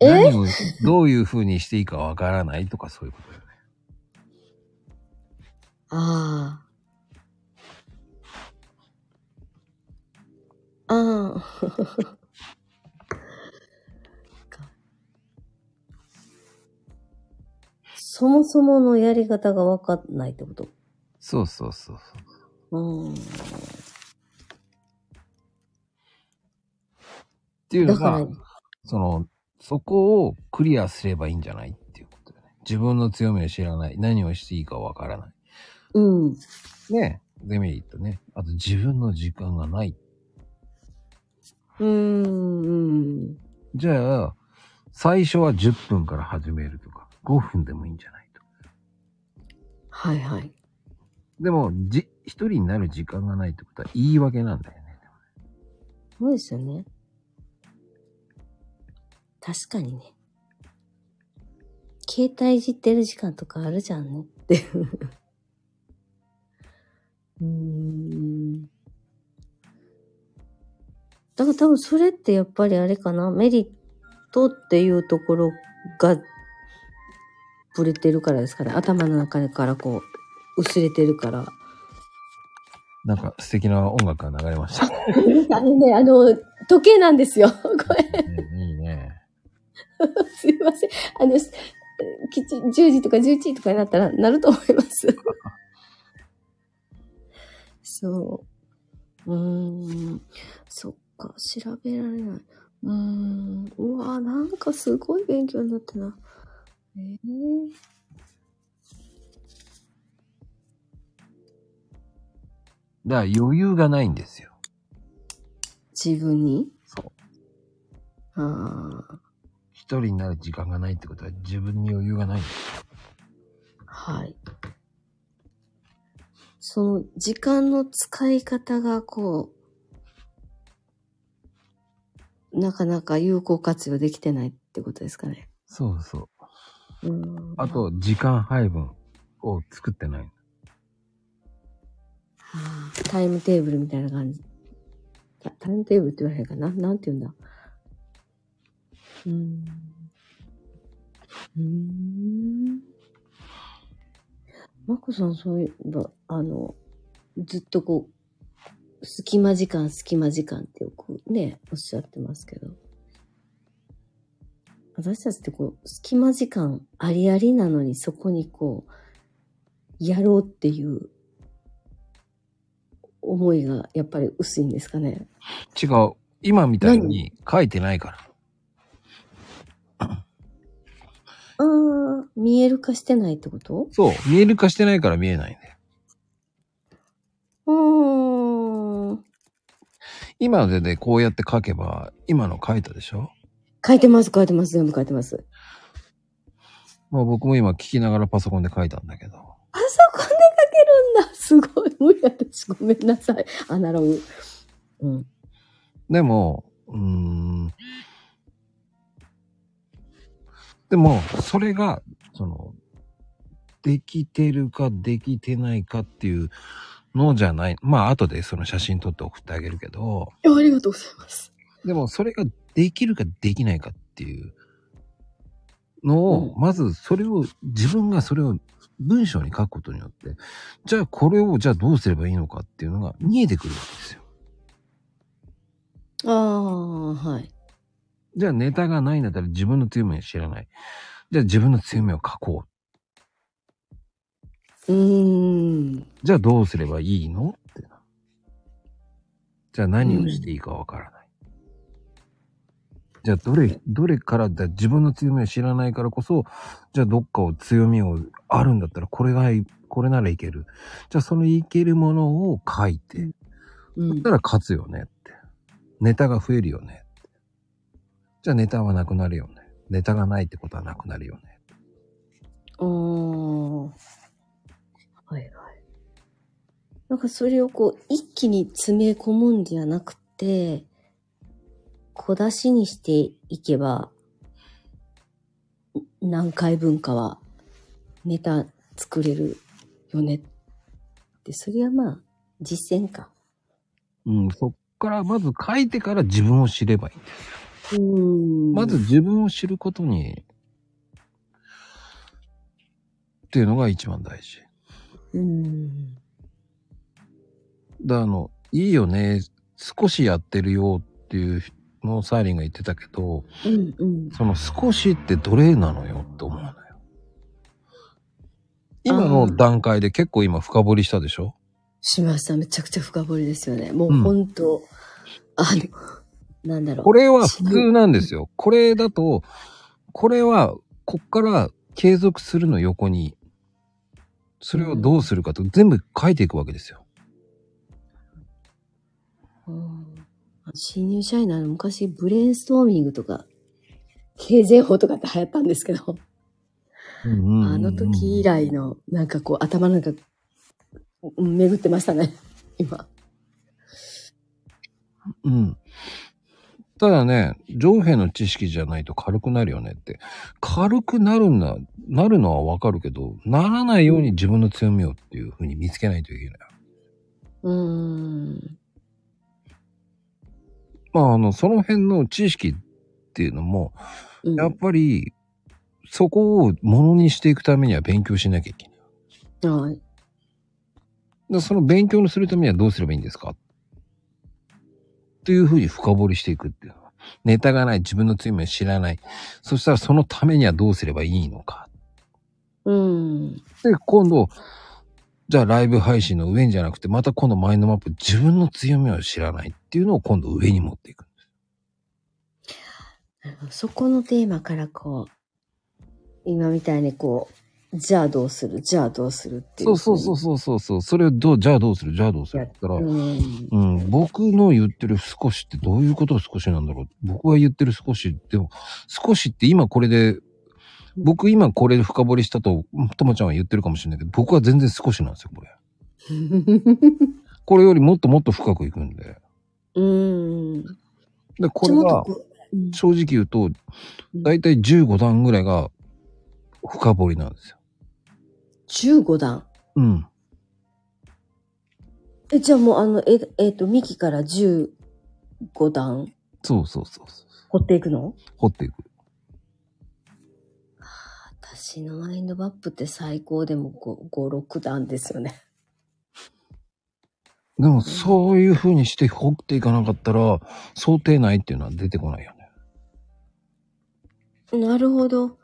え？何を、どういう風にしていいかわからないとかそういうことよね。ああ。ああ。そもそものやり方がわかんないってこと？そうそうそうそう。うん。っていうのだからが、、その、そこをクリアすればいいんじゃないっていうことだよね。自分の強みを知らない。何をしていいかわからない。うん。ねデメリットね。あと自分の時間がない。うーん。じゃあ、最初は10分から始めるとか、5分でもいいんじゃないと。はいはい。でも、じ、一人になる時間がないってことは言い訳なんだよね。そうですよね。確かにね。携帯いじってる時間とかあるじゃんね。っていう。うーん。だから多分それってやっぱりあれかな、メリットっていうところが、ぶれてるからですかね。頭の中からこう、薄れてるから。なんか素敵な音楽が流れました。あのね、あの、時計なんですよ。これ、いいね。すいません。あの、きち、10時とか11時とかになったらなると思います。そう。うーん。そっか、調べられない。うーん。うわなんかすごい勉強になったな。えー、だから余裕がないんですよ。自分に？そう。ああ、一人になる時間がないってことは自分に余裕がないんですはい。その時間の使い方がこう、なかなか有効活用できてないってことですかね。そうそう。うん。あと、時間配分を作ってない。はあタイムテーブルみたいな感じ。タタイムテーブルって言われへんかな？なんて言うんだ？うーん。うーん。まこさん、そういえば、あの、ずっとこう、隙間時間、隙間時間ってよくね、おっしゃってますけど。私たちってこう、隙間時間ありありなのに、そこにこう、やろうっていう思いがやっぱり薄いんですかね。違う。今みたいに書いてないから。ああ、見える化してないってこと？そう。見える化してないから見えないんだよ。うーん。今のでこうやって書けば、今の書いたでしょ？書いてます、書いてます、全部書いてます。まあ僕も今聞きながらパソコンで書いたんだけど。パソコンで書けるんだ。(laughs) すごい。無理私、ごめんなさい。(laughs) アナログ。うん。でも、うーん。でも、それが、その、できてるかできてないかっていうのじゃない。まあ後でその写真撮って送ってあげるけど、ありがとうございます。でもそれができるかできないかっていうのを、うまずそれを、自分がそれを文章に書くことによって、じゃあこれをじゃあどうすればいいのかっていうのが見えてくるわけですよ。ああ、はい。じゃあネタがないんだったら自分の強みを知らない。じゃあ自分の強みを書こう。うーん。じゃあどうすればいいのってな。じゃあ何をしていいかわからない。じゃあどれ、どれからだ、自分の強みを知らないからこそ、じゃあどっかを強みをあるんだったらこれがい、これならいける。じゃあそのいけるものを書いて、うんそした。ら勝つよねって。ネタが増えるよねって。じゃあネタはなくなるよね。ネタがないってことはなくなるよね。おー。はいはい。なんかそれをこう、一気に詰め込むんじゃなくて、小出しにしていけば、何回分かはネタ作れるよねって、それはまあ、実践か。うん、そっからまず書いてから自分を知ればいいんです。うーん。まず、自分を知ることに、っていうのが一番大事。うーん。だあの、いいよね、少しやってるよっていうのをサーリンが言ってたけど、うんうん。その少しってどれなのよって思うのよ。今の段階で結構今深掘りしたでしょ？しました。めちゃくちゃ深掘りですよね。もううん本当、あの、なんだろう。これは普通なんですよ。これだと、これは、こっから継続するの横に、それをどうするかと全部書いていくわけですよ。うん新入社員なの昔ブレインストーミングとか、経済法とかって流行ったんですけど、あの時以来の、なんかこう頭の中、うん巡ってましたね、今。うん。ただね、上辺の知識じゃないと軽くなるよねって。軽くなるんだ、なるのはわかるけど、ならないように自分の強みをっていう風に見つけないといけない。うーん。まあ、あの、その辺の知識っていうのも、うんやっぱり、そこをものにしていくためには勉強しなきゃいけない。はい。でその勉強のするためにはどうすればいいんですか？っていうふうに深掘りしていくっていうのは。ネタがない、自分の強みを知らない。そしたらそのためにはどうすればいいのか。うん。で、今度、じゃあライブ配信の上にじゃなくて、また今度マインドマップ、自分の強みを知らないっていうのを今度上に持っていく。そこのテーマからこう、今みたいにこう、じゃあどうするじゃあどうするっていう。そうそうそうそうそうそう。それをどう、じゃあどうするじゃあどうするって言ったら、うん。うん、僕の言ってる少しってどういうことが少しなんだろう僕が言ってる少しでも、少しって今これで、僕今これで深掘りしたと、ともちゃんは言ってるかもしれないけど、僕は全然少しなんですよ、これ。これよりもっともっと深くいくんで。うん。で、これが、ちょっとこううん正直言うと、だいたい15段ぐらいが深掘りなんですよ。15段？うん。え、じゃあもうあの、え、えっ、と、幹から15段そうそうそうそう。掘っていくの？掘っていく。私のマインドマップって最高でも5、5 6段ですよね。(laughs) でも、そういう風にして掘っていかなかったら、想定内っていうのは出てこないよね。なるほど。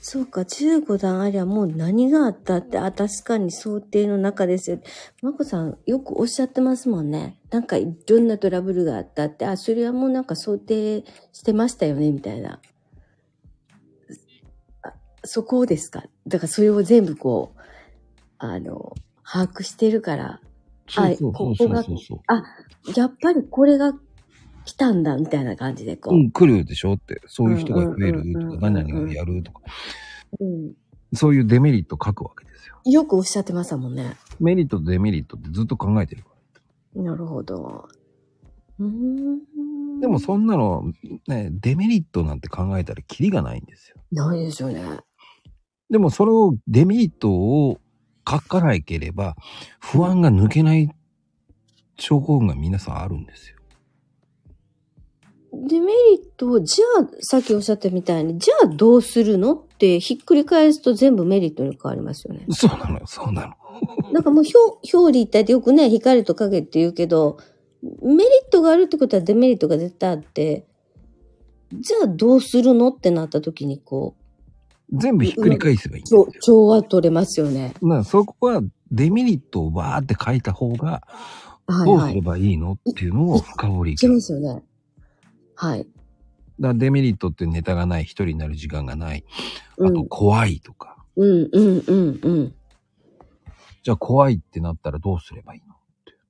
そうか、15段ありゃもう何があったって、あ、確かに想定の中ですよ。まこさん、よくおっしゃってますもんね。なんかいろんなトラブルがあったって、あ、それはもうなんか想定してましたよね、みたいな。あそこですか？だからそれを全部こう、あの、把握してるから、そうそうそうそうそうそう。あ、やっぱりこれが来たんだ、みたいな感じでこう。うん、来るでしょって。そういう人が増えるとか、何々がやるとか、うんそういうデメリット書くわけですよ。よくおっしゃってましたもんね。メリットとデメリットってずっと考えてるから。なるほど。うーん。でもそんなの、ね、デメリットなんて考えたらキリがないんですよ。ないですよね。でもそれを、デメリットを書かなければ、不安が抜けない症候群が皆さんあるんですよ。デメリットを、じゃあ、さっきおっしゃったみたいに、じゃあどうするのってひっくり返すと全部メリットに変わりますよね。そうなのよ、そうなの。(laughs) なんかもう表、表裏一体でよくね、光と影って言うけど、メリットがあるってことはデメリットが絶対あって、じゃあどうするのってなった時にこ全部ひっくり返せばいい調。調和取れますよね。まあそこはデメリットをわーって書いた方が、はいどうすれはい。ばいいのっていうのを深掘りいけますよね。はい。だデメリットってネタがない、一人になる時間がない。あとうん、怖いとか。うん、うん、うん、うん。じゃあ怖いってなったらどうすればいいの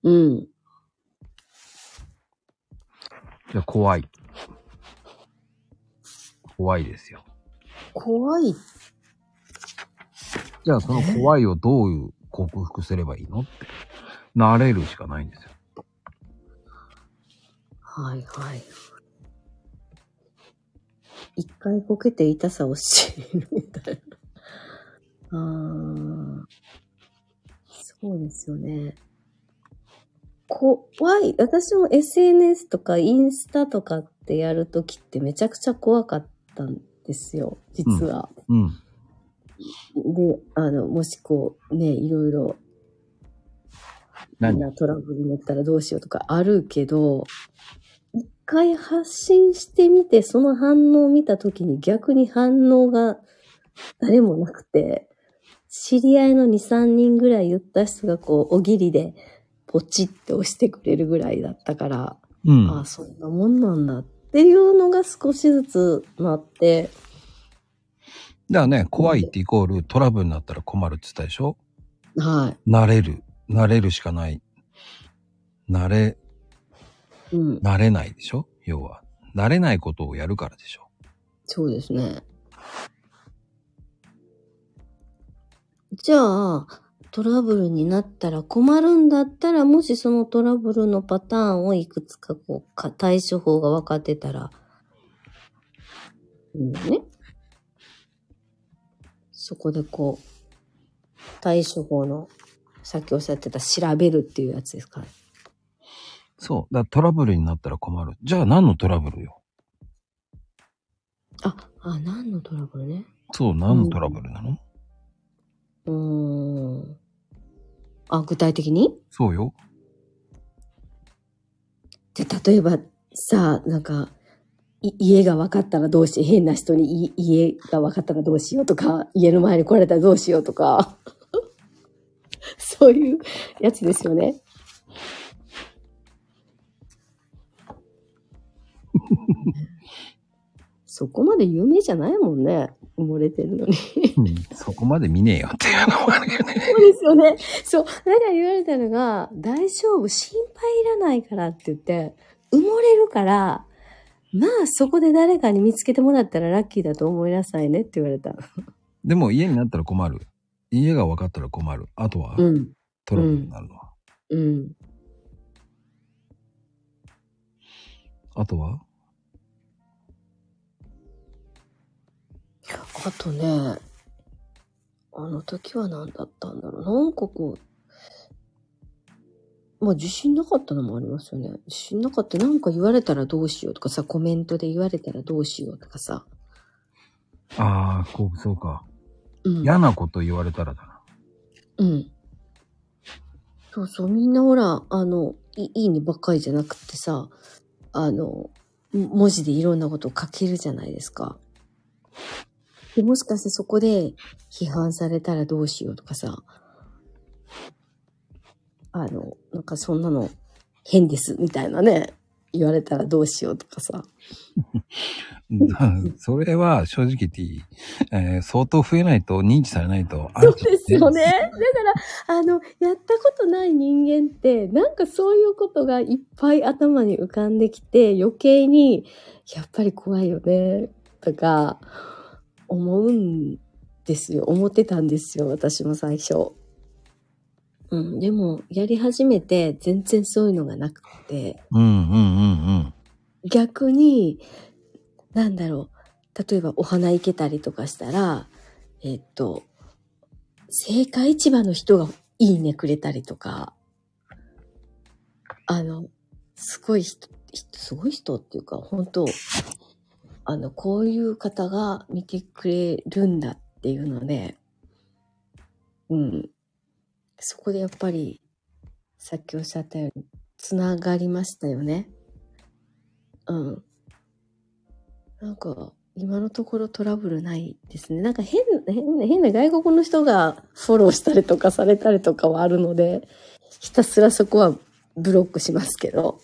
うん。じゃあ怖い。怖いですよ。怖い。じゃあその怖いをどういう克服すればいいのって。慣れるしかないんですよ。はいはい。一回こけて痛さを知るみたいな。ああ。そうですよね。怖い。私も SNS とかインスタとかってやるときってめちゃくちゃ怖かったんですよ。実は。うん。で、あの、もしこう、ね、いろいろ何？なトラブルになったらどうしようとかあるけど、一回発信してみて、その反応を見たときに逆に反応が誰もなくて、知り合いの2、3人ぐらい言った人がこう、おぎりでポチって押してくれるぐらいだったから、うん。ああ、そんなもんなんだっていうのが少しずつなって、だからね、怖いってイコールトラブルになったら困るって言ったでしょ？はい。慣れる。慣れるしかない。慣れ、うん。慣れないでしょ？要は。慣れないことをやるからでしょ？そうですね。じゃあ、トラブルになったら困るんだったら、もしそのトラブルのパターンをいくつかこうか、対処法が分かってたら、いいよね。そこでこう、対処法のさっきおっしゃってた調べるっていうやつですかそう。だトラブルになったら困る。じゃあ何のトラブルよ？あ、あ、何のトラブルね。そう、何のトラブルなの、うーん。あ、具体的に？そうよ。で、例えばさ、なんか、い家が分かったらどうし。変な人にい家が分かったらどうしようとか、家の前に来られたらどうしようとか。(laughs) そういうやつですよね。(laughs) そこまで有名じゃないもんね。埋もれてるのに。うんそこまで見ねえよっていうのもあるよね。そうですよね。そう。なんか言われたのが、大丈夫、心配いらないからって言って、埋もれるから、まあそこで誰かに見つけてもらったらラッキーだと思いなさいねって言われた。でも家になったら困る。家が分かったら困る。あとは、うん。トラブルになるのは。うん。あとは？あとね、あの時は何だったんだろう。なんかこう、まあ自信なかったのもありますよね。自信なかった。なんか言われたらどうしようとかさ、コメントで言われたらどうしようとかさ。ああ、こう、そうか。うん。嫌なこと言われたらだな。うん。そうそう、みんなほら、あの、いいいねばっかりじゃなくってさ、あの、も文字でいろんなことを書けるじゃないですか。で、もしかしてそこで批判されたらどうしようとかさ、あの、なんかそんなの変ですみたいなね、言われたらどうしようとかさ。(laughs) それは正直言っていい、えー相当増えないと認知されないと。そうですよね。だから、あの、やったことない人間って、なんかそういうことがいっぱい頭に浮かんできて、余計に、やっぱり怖いよね、とか、思うんですよ。思ってたんですよ、私も最初。うん、でも、やり始めて、全然そういうのがなくて、うんうんうんうん。逆に、なんだろう、例えばお花行けたりとかしたら、えっと、青果市場の人がいいねくれたりとか、あの、すごい人、人すごい人っていうか、本当あの、こういう方が見てくれるんだっていうので、うん。そこでやっぱり、さっきおっしゃったように、つながりましたよね。うん。なんか、今のところトラブルないですね。なんか変な、変な、変な外国の人がフォローしたりとかされたりとかはあるので、ひたすらそこはブロックしますけど、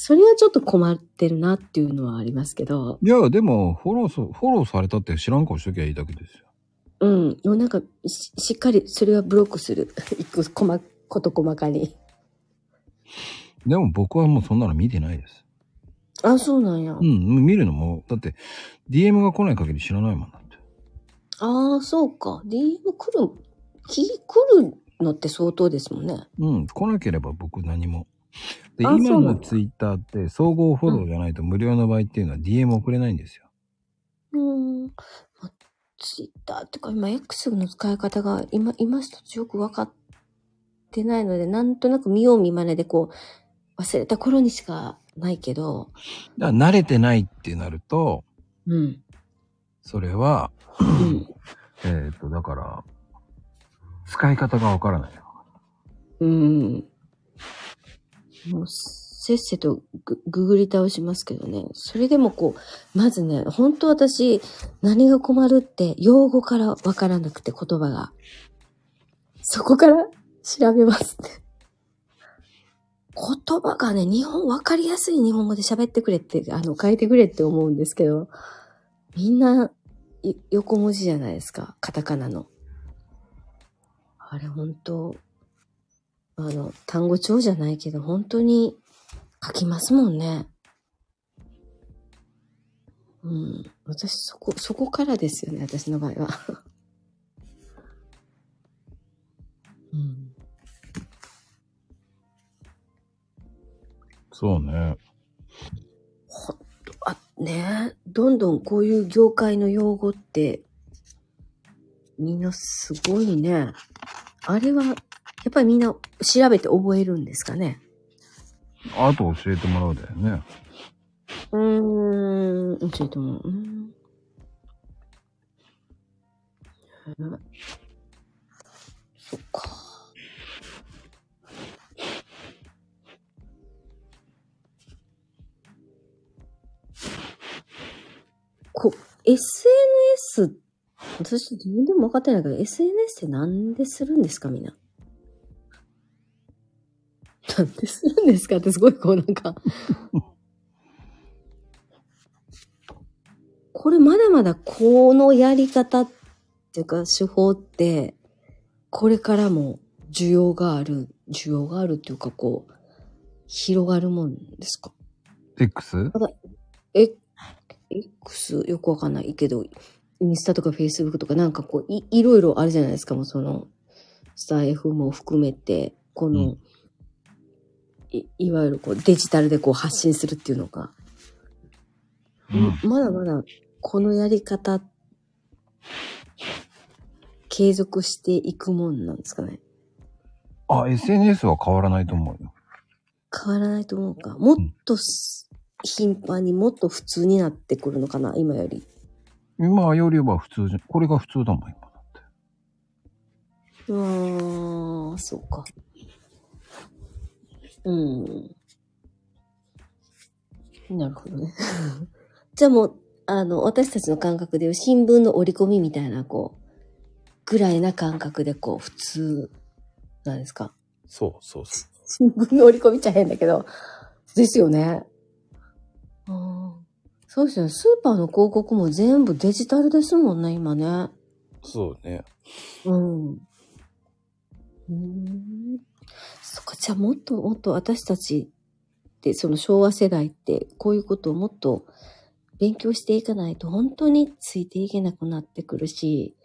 それはちょっと困ってるなっていうのはありますけど、いや、でも、フォローそ、フォローされたって知らん顔しときゃいいだけですよ。うん。でもなんかし、しっかりそれはブロックする。(laughs) 一個細、こと細かに。でも僕はもうそんなの見てないです。あ、そうなんや。うん、見るのも、だって、DM が来ない限り知らないもんだって。ああ、そうか。DM 来る、き来るのって相当ですもんね。うん、来なければ僕何も。で、あ今のツイッターって総合フォローじゃないと無料の場合っていうのは DM 送れないんですよ。うーん。まツイッターってか、今 X の使い方が今、今一つよく分かってないので、なんとなく見よう見まねでこう、忘れた頃にしかないけど、だから慣れてないってなると、うん。それは、うん。えっ、と、だから、使い方がわからないよ。うん。もう、せっせとグググり倒しますけどね。それでもこう、まずね、本当私、何が困るって、用語からわからなくて言葉が。そこから調べますって。言葉がね、日本、わかりやすい日本語で喋ってくれって、あの、書いてくれって思うんですけど、みんな、横文字じゃないですか。カタカナの。あれ本当あの、単語帳じゃないけど、本当に書きますもんね。うん。私、そこ、そこからですよね、私の場合は。(laughs) うん。そうね。ほんと、あ、ねどんどんこういう業界の用語って、みんなすごいね。あれはやっぱりみんな調べて覚えるんですかね？あと教えてもらうだよね。うーん、教えてもらう。うんそっか。こ、SNS、私自分でも分かってないけど、SNS ってなんでするんですかみんな？なんでするんですかってすごいこうなんか。これまだまだこのやり方っていうか手法って、これからも需要がある、需要があるっていうかこう、広がるもんですか？X? え、X よくわかんないけど、インスタとかフェイスブックとかなんかこうい、いろいろあるじゃないですか、もうその、スタイフも含めて、この、うんい、いわゆるこうデジタルでこう発信するっていうのが、うん。まだまだこのやり方、継続していくもんなんですかね。あ、SNS は変わらないと思うよ。変わらないと思うか。もっとす頻繁にもっと普通になってくるのかな、今より。今よりは普通じゃ、これが普通だもん、今だって。うーん、そうか。うん。なるほどね。(laughs) じゃあもう、あの、私たちの感覚で新聞の折り込みみたいな、こう、ぐらいな感覚で、こう、普通、なんですか？そうそうそ新聞の折り込みちゃ変だけど、ですよね。うんそうですよね。スーパーの広告も全部デジタルですもんね、今ね。う。そうね。うん。うーん。そっか、じゃあもっともっと私たちって、その昭和世代って、こういうことをもっと勉強していかないと本当についていけなくなってくるし、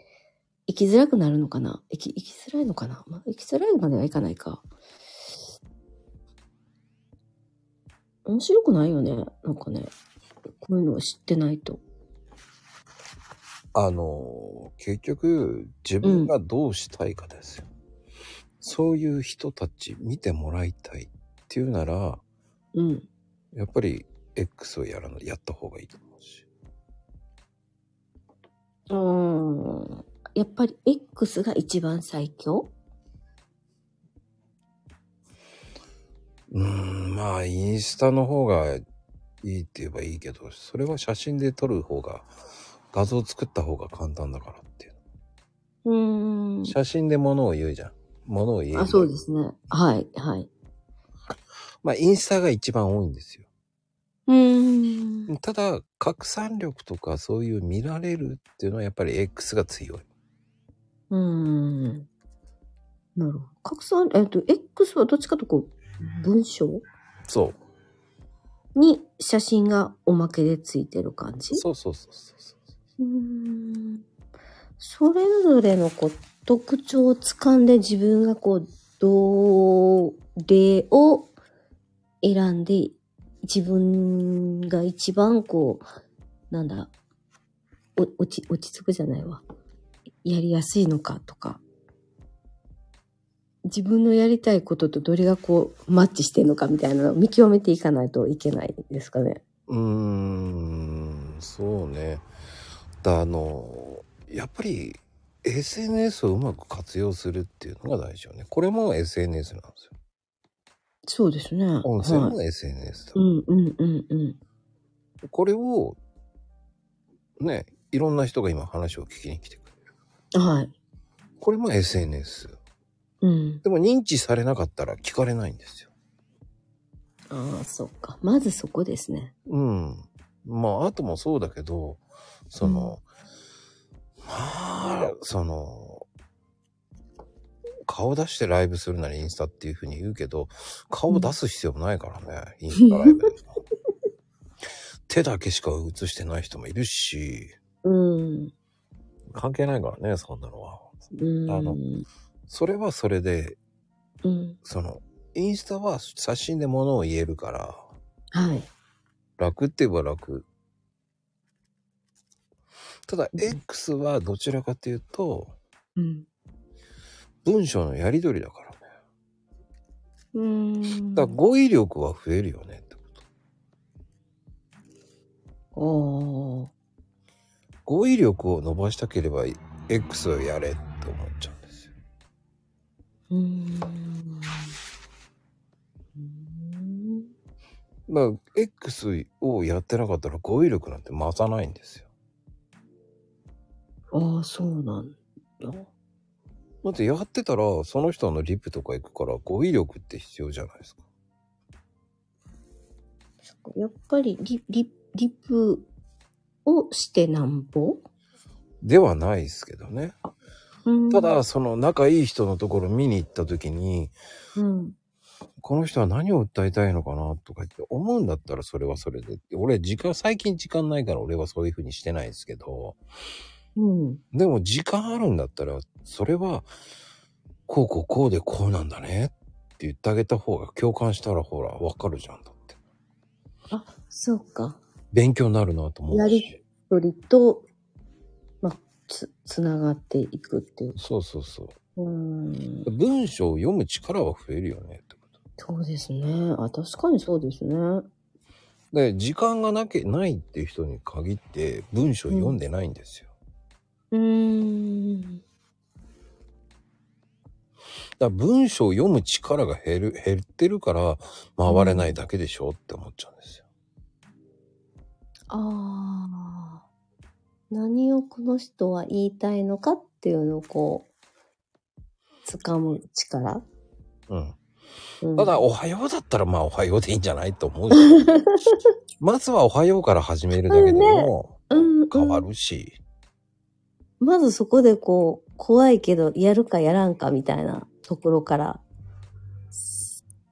生きづらくな？るのかな？生き、生きづらいのかな？まあ、生きづらいまではいかな？いか。面白くな？いよね。な？んかね。こういうのを知ってな？いと。あの、結局、自分がどうしたいかですよ。そういう人たち見てもらいたいっていうなら、うん。やっぱり X をやらのやった方がいいと思うし。うーん。やっぱり X が一番最強？うーん、まあ、インスタの方がいいって言えばいいけど、それは写真で撮る方が、画像作った方が簡単だからっていう。うーん。写真で物を言うじゃん。物を言える。あ、そうですね。はい、はい。まあ、インスタが一番多いんですよ。うーん。ただ、拡散力とかそういう見られるっていうのはやっぱり X が強い。うーん。なるほど。拡散、えっと、X はどっちかとこう、文章？そう。に写真がおまけでついてる感じ？そうそうそうそうそう。うーん。それぞれのこう特徴をつかんで自分がこう、どれを選んで自分が一番こう、なんだ、お落ち、落ち着くじゃないわ。やりやすいのかとか。自分のやりたいこととどれがこう、マッチしてるのかみたいなのを見極めていかないといけないですかね。うーん、そうね。だあの、やっぱり SNS をうまく活用するっていうのが大事よね。これも SNS なんですよ。そうですね。はい音声も SNS だ。うんうんうんうん。これを、ね、いろんな人が今話を聞きに来てくれる。はい。これも SNS。うん。でも認知されなかったら聞かれないんですよ。ああ、そっか。まずそこですね。うん。まあ、あともそうだけど、その、まあ、その、顔出してライブするならインスタっていうふうに言うけど、顔出す必要もないからね、(laughs) インスタライブでも。手だけしか映してない人もいるし、うん。関係ないからね、そんなのは。うん。あのそれはそれで、うん。その、インスタは写真で物を言えるから、はい。楽って言えば楽。ただ、X はどちらかというと、うん。文章のやり取りだからね。うーん。だから語彙力は増えるよねってこと。おー。語彙力を伸ばしたければ X をやれって思っちゃうんですよ。うんまあ、X をやってなかったら語彙力なんて増さないんですよ。ああ、そうなんだ。だってやってたら、その人のリプとか行くから語彙力って必要じゃないですか。やっぱりリ、リ、リプをしてなんぼ？ではないですけどね。うんただ、、その仲いい人のところ見に行った時に、うん。この人は何を訴えたいのかなとか言って思うんだったらそれはそれで。俺時間、最近時間ないから俺はそういう風にしてないですけど、うん。でも時間あるんだったら、それは、こうこうこうでこうなんだねって言ってあげた方が共感したらほら、わかるじゃんだって。あ、そうか。勉強になるなと思うやりし。一人と、まあ、つ、つながっていくっていう。そうそうそう。うーん。文章を読む力は増えるよねってこと。そうですね。あ、確かにそうですね。で、時間がなけ、ないっていう人に限って文章読んでないんですよ。うーん。だから文章を読む力が減る、減ってるから回れないだけでしょって思っちゃうんですよ。ああ。何をこの人は言いたいのかっていうのをこう、掴む力？うん。うん、ただ、おはようだったらまあおはようでいいんじゃないと思うし。(laughs) まずはおはようから始めるだけでもうん、変わうんるし。まずそこでこう、怖いけど、やるかやらんかみたいなところから、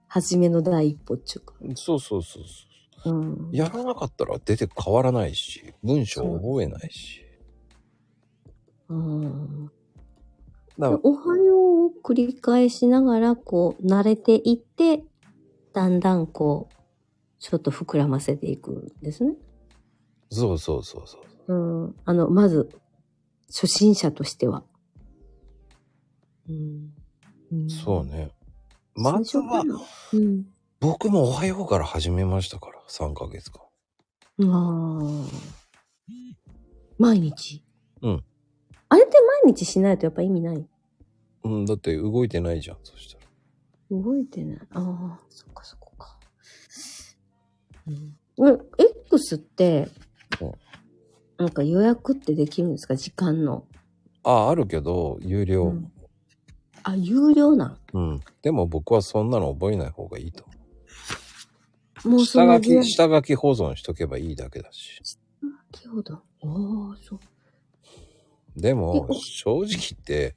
初めの第一歩っていうか。そうそうそうそう。うん。やらなかったら出て変わらないし、文章覚えないし。うんだからおはようを繰り返しながら、こう、慣れていって、だんだんこう、ちょっと膨らませていくんですね。そうそうそうそう。うん。あの、まず、初心者としては。うん。うんそうね。まずは、うん。僕もおはようから始めましたから、3ヶ月間。ああ。毎日？うん。あれって毎日しないとやっぱ意味ない？うん、だって動いてないじゃん、そしたら。動いてない。ああ、そっかそこか。うん。え X ってうん、なんか予約ってできるんですか？時間の。あ、あるけど、有料。うんあ、有料なん？うん。でも僕はそんなの覚えない方がいいと思う。もうその下書き、下書き保存しとけばいいだけだし。先ほど。ああ、そう。えでもお、正直言って、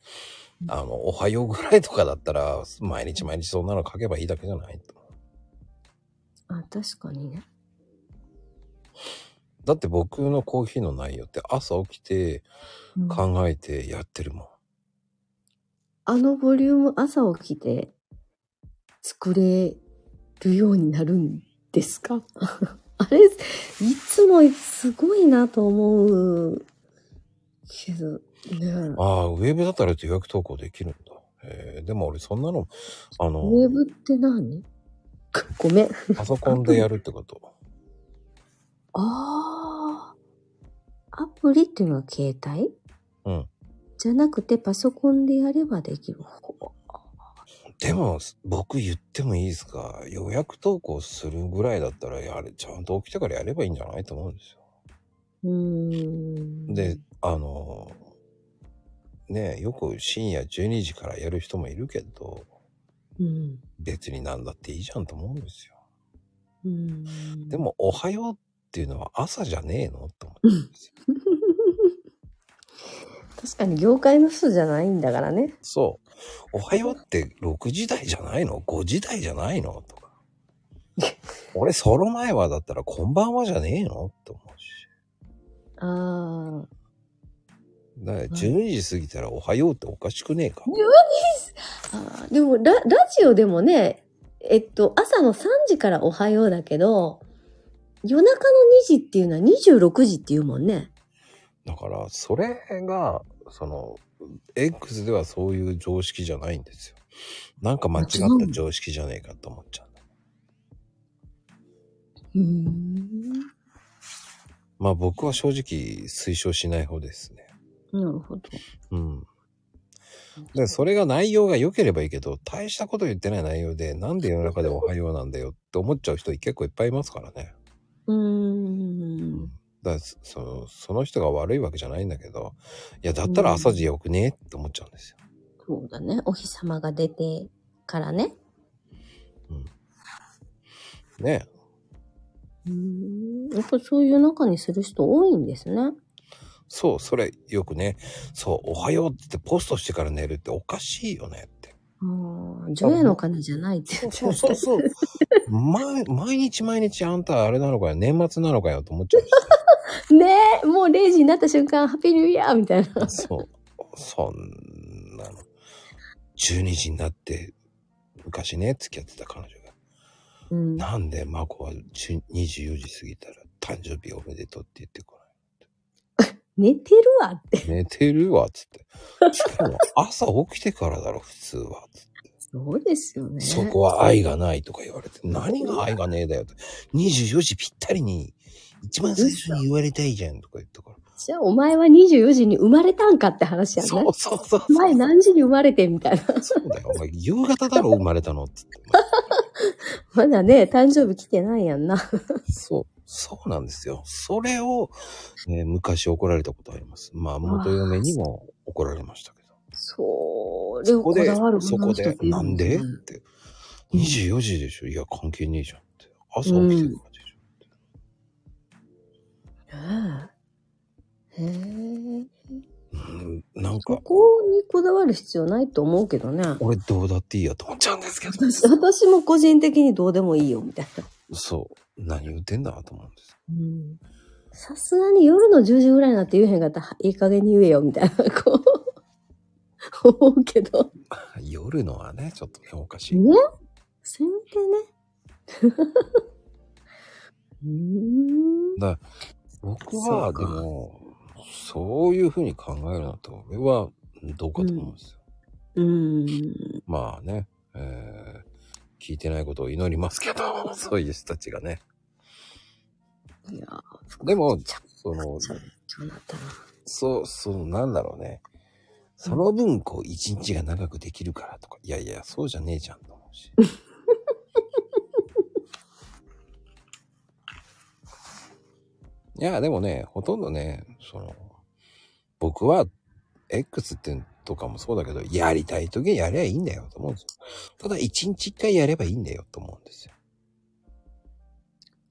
あの、おはようぐらいとかだったら、毎日毎日そんなの書けばいいだけじゃないと。あ、確かにね。だって僕のコーヒーの内容って朝起きてうん考えてやってるもん。あのボリューム朝起きて作れるようになるんですか？(laughs) あれ、いつもすごいなと思うけど、ねああ、ウェブだったら予約投稿できるんだ。えー、でも俺そんなの、あの、ウェブって何？(laughs) ごめん。パソコンでやるってこと。ああ。アプリっていうのは携帯？うん。じゃなくてパソコンでやればできる。でも、僕言ってもいいですか？予約投稿するぐらいだったら、やれ、ちゃんと起きてからやればいいんじゃないと思うんですよ。うーん。で、あの、ねよく深夜12時からやる人もいるけど、うん。別になんだっていいじゃんと思うんですよ。うん。でも、おはようっていうのは朝じゃねえの？と思うんですよ。確かに業界の人じゃないんだからね。そう。おはようって6時台じゃないの ?5 時台じゃないの？とか。俺、その前はだったらこんばんはじゃねえの？って思うし。ああ。だから12時過ぎたらおはようっておかしくねえか。あーでもラ、ラジオでもね、えっと、朝の3時からおはようだけど、夜中の2時っていうのは26時って言うもんね。だから、それが、その、X ではそういう常識じゃないんですよ。なんか間違った常識じゃねえかと思っちゃう。うーん。まあ僕は正直推奨しない方ですね。なるほど。うん。で、それが内容が良ければいいけど、大したこと言ってない内容で、なんで世の中でおはようなんだよって思っちゃう人結構いっぱいいますからね。うーん。だそその、その人が悪いわけじゃないんだけど、いや、だったら朝時よくねって思っちゃうんですよ。そうだね。お日様が出てからね。ねうーん。やっぱそういう中にする人多いんですね。そう、それよくね、そう、おはようって言ってポストしてから寝るっておかしいよねって。うん。除夜の鐘じゃないってそうそうそう。毎毎日毎日あんたあれなのかよ、年末なのかよと思っちゃうし。(laughs) ねえ、もう0時になった瞬間、ハッピーニューイヤーみたいな。そう。そんなの。12時になって、昔ね、付き合ってた彼女が。うん。なんで、マコは10 24時過ぎたら誕生日おめでとうって言ってこ寝てるわって。寝てるわ、つって。しかも、朝起きてからだろ、普通は。つってそうですよね。そこは愛がないとか言われて、何が愛がねえだよって。24時ぴったりに、一番最初に言われたいじゃんとか言ったから。じゃあお前は24時に生まれたんかって話やね。そうそうそうそう。お前何時に生まれてみたいな。そうだよ。お前、夕方だろ、生まれたの。つって。(laughs) まだね、誕生日来てないやんな。そう、そうなんですよ。それを、ね、昔怒られたことあります。まあ、元嫁にも怒られましたけど。それをこそこでそこで、なんで？って。24時でしょ？いや、関係ねえじゃんって。朝起きてるからでしねえ。へえ。ょ。うん、なんか、そこにこだわる必要ないと思うけどね。俺どうだっていいやと思っちゃうんですけど。私私も個人的にどうでもいいよ、みたいな。そう。何言ってんだと思うんです。うんさすがに夜の10時ぐらいになって言えへんかったら、いい加減に言えよ、みたいな、こう、思うけど。夜のはね、ちょっとね、おかしい。ね？せめてね？(laughs) うーん。だ僕は、でも、そういうふうに考えるのと、俺はどうかと思うんですよ。うーん。まあね、えー、聞いてないことを祈りますけど、そういう人たちがね。いやでもその。そう、そう、なんだろうね。その分、こう、一日が長くできるからとか、いやいや、そうじゃねえじゃんと思うし。(laughs) いや、でもね、ほとんどね、その、僕は、X ってとかもそうだけど、やりたい時にやりゃいいんだよと思うんですよ。ただ、一日一回やればいいんだよと思うんですよ。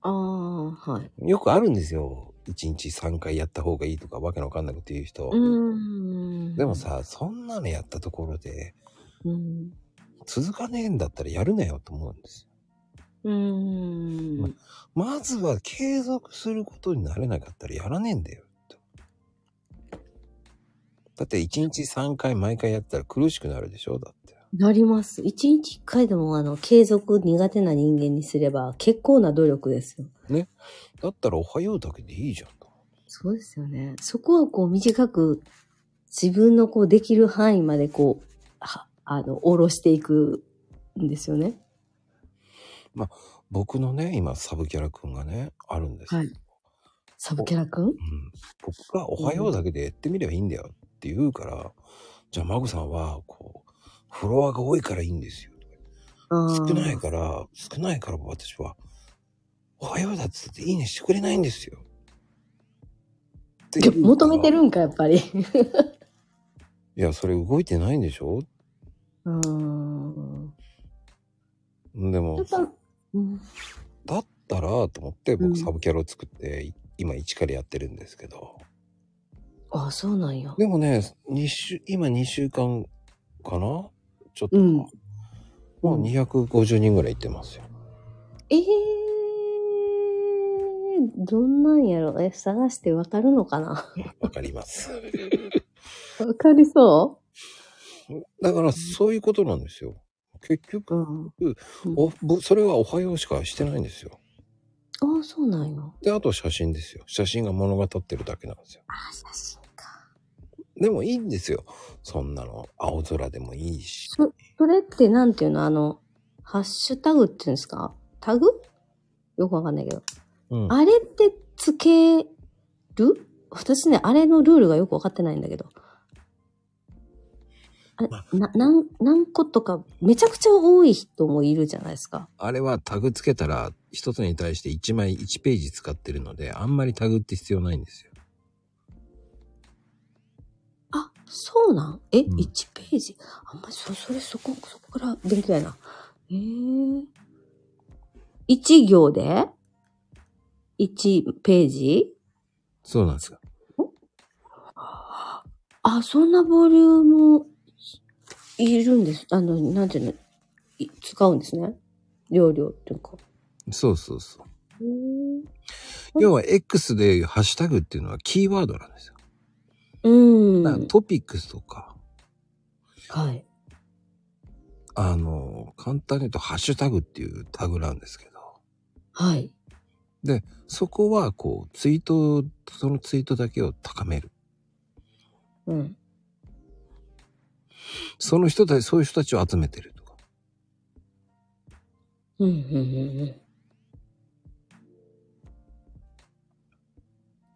ああ、はい。よくあるんですよ。一日三回やった方がいいとか、わけのわかんなくて言う人。うーん。でも、さ、そんなのやったところで、うん。続かねえんだったらやるなよと思うんですよ。うーん。まずは継続することになれなかったらやらねえんだよ。だって一日三回毎回やったら苦しくなるでしょだって。なります。一日一回でも、あの、継続苦手な人間にすれば、結構な努力ですよ。だったらおはようだけでいいじゃんと。そうですよね。そこはこう短く、自分のこうできる範囲までこう、はあの、下ろしていくんですよね。僕のね、今サブキャラくんがね、あるんですよ。はいサブキャラくんうん。僕がおはようだけでやってみればいいんだよって言うから、じゃあマグさんは、こう、フォロワーが多いからいいんですよ。少少ないから、少ないから私は、おはようだっつっていいねしてくれないんですよ。求めてるんか、やっぱり。(laughs) いや、それ動いてないんでしょ？うーん。でもうん、だったらと思ってうん僕サブキャラを作って、い今一からやってるんですけど。あ、そうなんや。でもね、二週、今2週間かな？ちょっと、うんもう250人ぐらい行ってますよ。ええー、どんなんやろ？え、探してわかるのかな？わかります。(laughs) わかりそだからそういうことなんですよ。結う局、うん。おぼそれはおはようしかしてないんですよ。ああ、そうなんや。で、あと写真ですよ。写真が物語ってるだけなんですよ。あ、写真か。でもいいんですよ。そんなの。青空でもいいし。そそれってなんていうの？あの、ハッシュタグっていうんですか？タグ？よくわかんないけど。うん。あれってつける？私ね、あれのルールがよくわかってないんだけど。あれまな、何、何個とか、めちゃくちゃ多い人もいるじゃないですか。あれはタグつけたら、一つに対して1枚1ページ使ってるので、あんまりタグって必要ないんですよ。あ、そうなん？え、うん1ページ？あんまりそ、それ、そこ、そこから勉強やな。ええ1行で ?1 ページ？そうなんですよ。あ、そんなボリュームいるんです。あの、なんていうの、い使うんですね。容量っていうか。そうそうそう。へー要は X でハッシュタグっていうのはキーワードなんですよ。うん。だからトピックスとか、はい。あの、簡単に言うとハッシュタグっていうタグなんですけど、はい。で、そこはこう、ツイート、そのツイートだけを高める。うん。その人たち、そういう人たちを集めてるとか。うん、うん、うん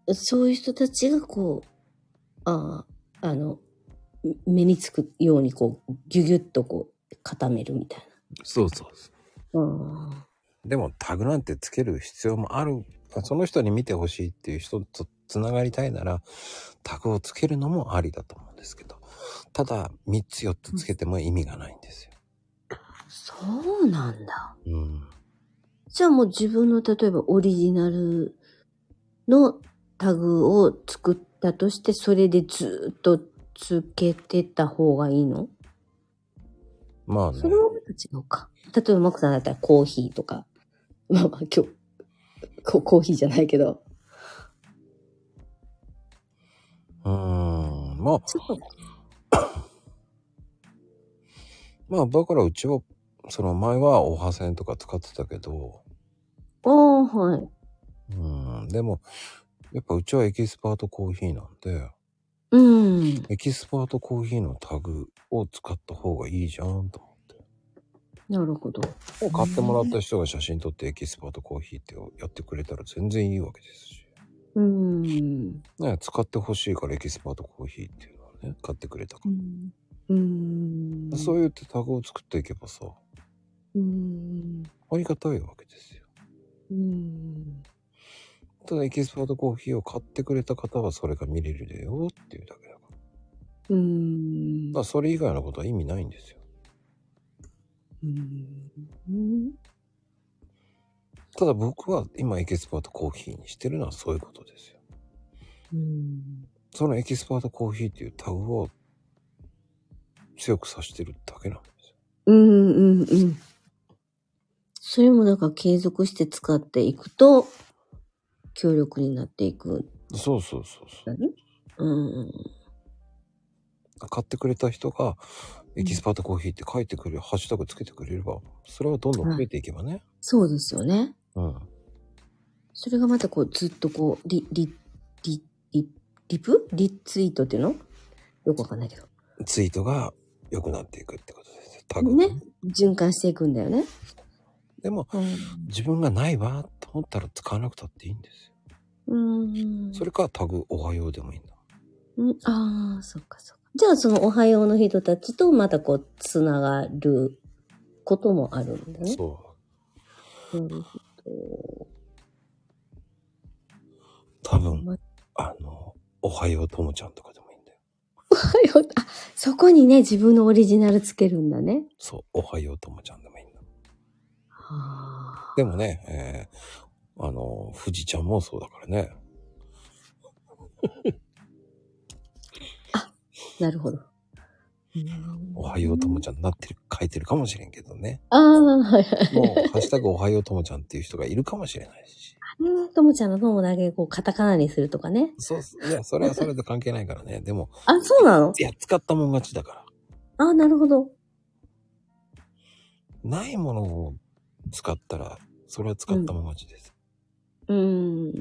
うん。そういう人たちがこう、ああ、あの、目につくようにこう、ギュギュッとこう、固めるみたいそうそうそな。うん。う。でもタグなんてつける必要もある。その人に見てほしいっていう人とつながりたいなら、タグをつけるのもありだと思うんですけど。ただ、3つ4つつけても意味がないんですよ。そうなんだ。うん。じゃあもう自分の例えばオリジナルのタグを作ったとして、それでずっとつけてた方がいいの？まあねそ。れはまた違うか。例えばマコさんだったらコーヒーとか。まあまあ今日、(laughs) ココーヒーじゃないけど。うーん。まあ、まあ、だからうちは、その前はオハセンとか使ってたけど、ああ、はい。うん。でも、やっぱうちはエキスパートコーヒーなんで、うん。エキスパートコーヒーのタグを使った方がいいじゃんと思って。なるほど。もう買ってもらった人が写真撮ってエキスパートコーヒーってやってくれたら全然いいわけですし。うん。ね、使ってほしいからエキスパートコーヒーっていうのはね、買ってくれたかうん。うん。ら。そうやってタグを作っていけばさ、うん。ありがたいわけですよ。うん。ただエキスパートコーヒーを買ってくれた方はそれが見れるよっていうだけだから。うんだそれ以外のことは意味ないんですよ。うん。ただ僕は今エキスパートコーヒーにしてるのはそういうことですよ。うん。そのエキスパートコーヒーっていうタグを強くさしてるだけなんですよ。うんうんうん。それもだから継続して使っていくと、強力になっていくそうそうそうそんだね。うん。う。買ってくれた人がエキスパートコーヒーって書いてくれる、ハッシュタグつけてくれれば、それはどんどん増えていけばね。そうですよね。うん。それがまたこうずっとこう、リ、リ、リ、リ、リプ？リツイートっていうの？よくわかんないけど。ツイートが良くなっていくってことですよ。タグね。循環していくんだよね。でも、うん。自分がないわと思ったら使わなくたっていいんですよ。うん。それかタグおはようでもいいんだ。うん、ああ、そっかそっか。じゃあそのおはようの人たちとまたこう、つながることもあるんだね。そう。なるほど。多分ま、あの、おはようともちゃんとかはよう、あ、そこにね、自分のオリジナルつけるんだね。そう、おはようともちゃんでもいいんだ。はあ。でもね、えー、あの、富士ちゃんもそうだからね。(laughs) なるほど。(laughs) おはようともちゃんになってる、書いてるかもしれんけどね。ああ、はいはい。もう、ハッシュタグおはようともちゃんっていう人がいるかもしれないし。うんともちゃんの友だけこう、カタカナにするとかね。そうっす、いや、それはそれで関係ないからね。(laughs) でも、あ、そうなの？いや、使ったもん勝ちだから。あなるほど。ないものを使ったら、それは使ったもん勝ちです。うん。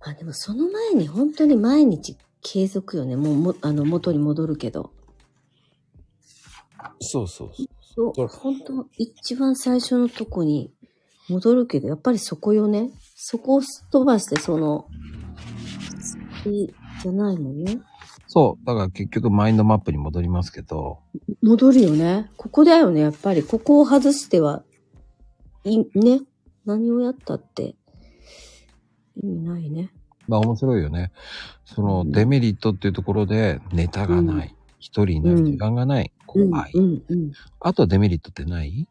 まあでもその前に本当に毎日継続よね。もうも、あの、元に戻るけど。そうそうそう。そうそう、本当一番最初のとこに戻るけど、やっぱりそこよね。そこをすっ飛ばして、その、いいじゃないもんね。そう。だから結局マインドマップに戻りますけど、戻るよね。ここだよね、やっぱり。ここを外しては、い、ね。何をやったって、意味ないね。まあ面白いよね。そのデメリットっていうところでネタがない。一、人になる時間がない。うん、怖い。うん、うん。あとデメリットってない？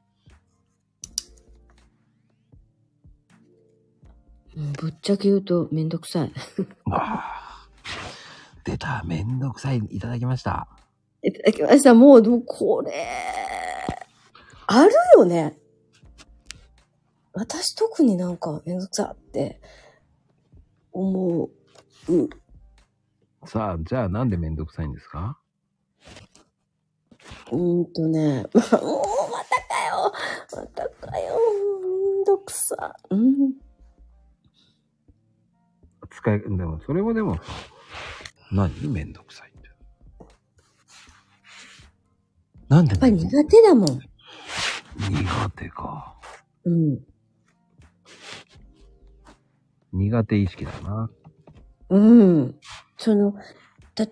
うんぶっちゃけ言うとめんどくさい。ああ。出た。めんどくさい。いただきました。いただきました。もう、でもこれ、あるよね。私特になんかめんどくさって思う。さあ、じゃあなんでめんどくさいんですか？うーんとね、(laughs) もうまたかよまたかよめんどくさ。うん。使い、でも、それはでも、何？めんどくさいって。なんでやっぱり苦手だもん。苦手か。うん。苦手意識だな。うん。その、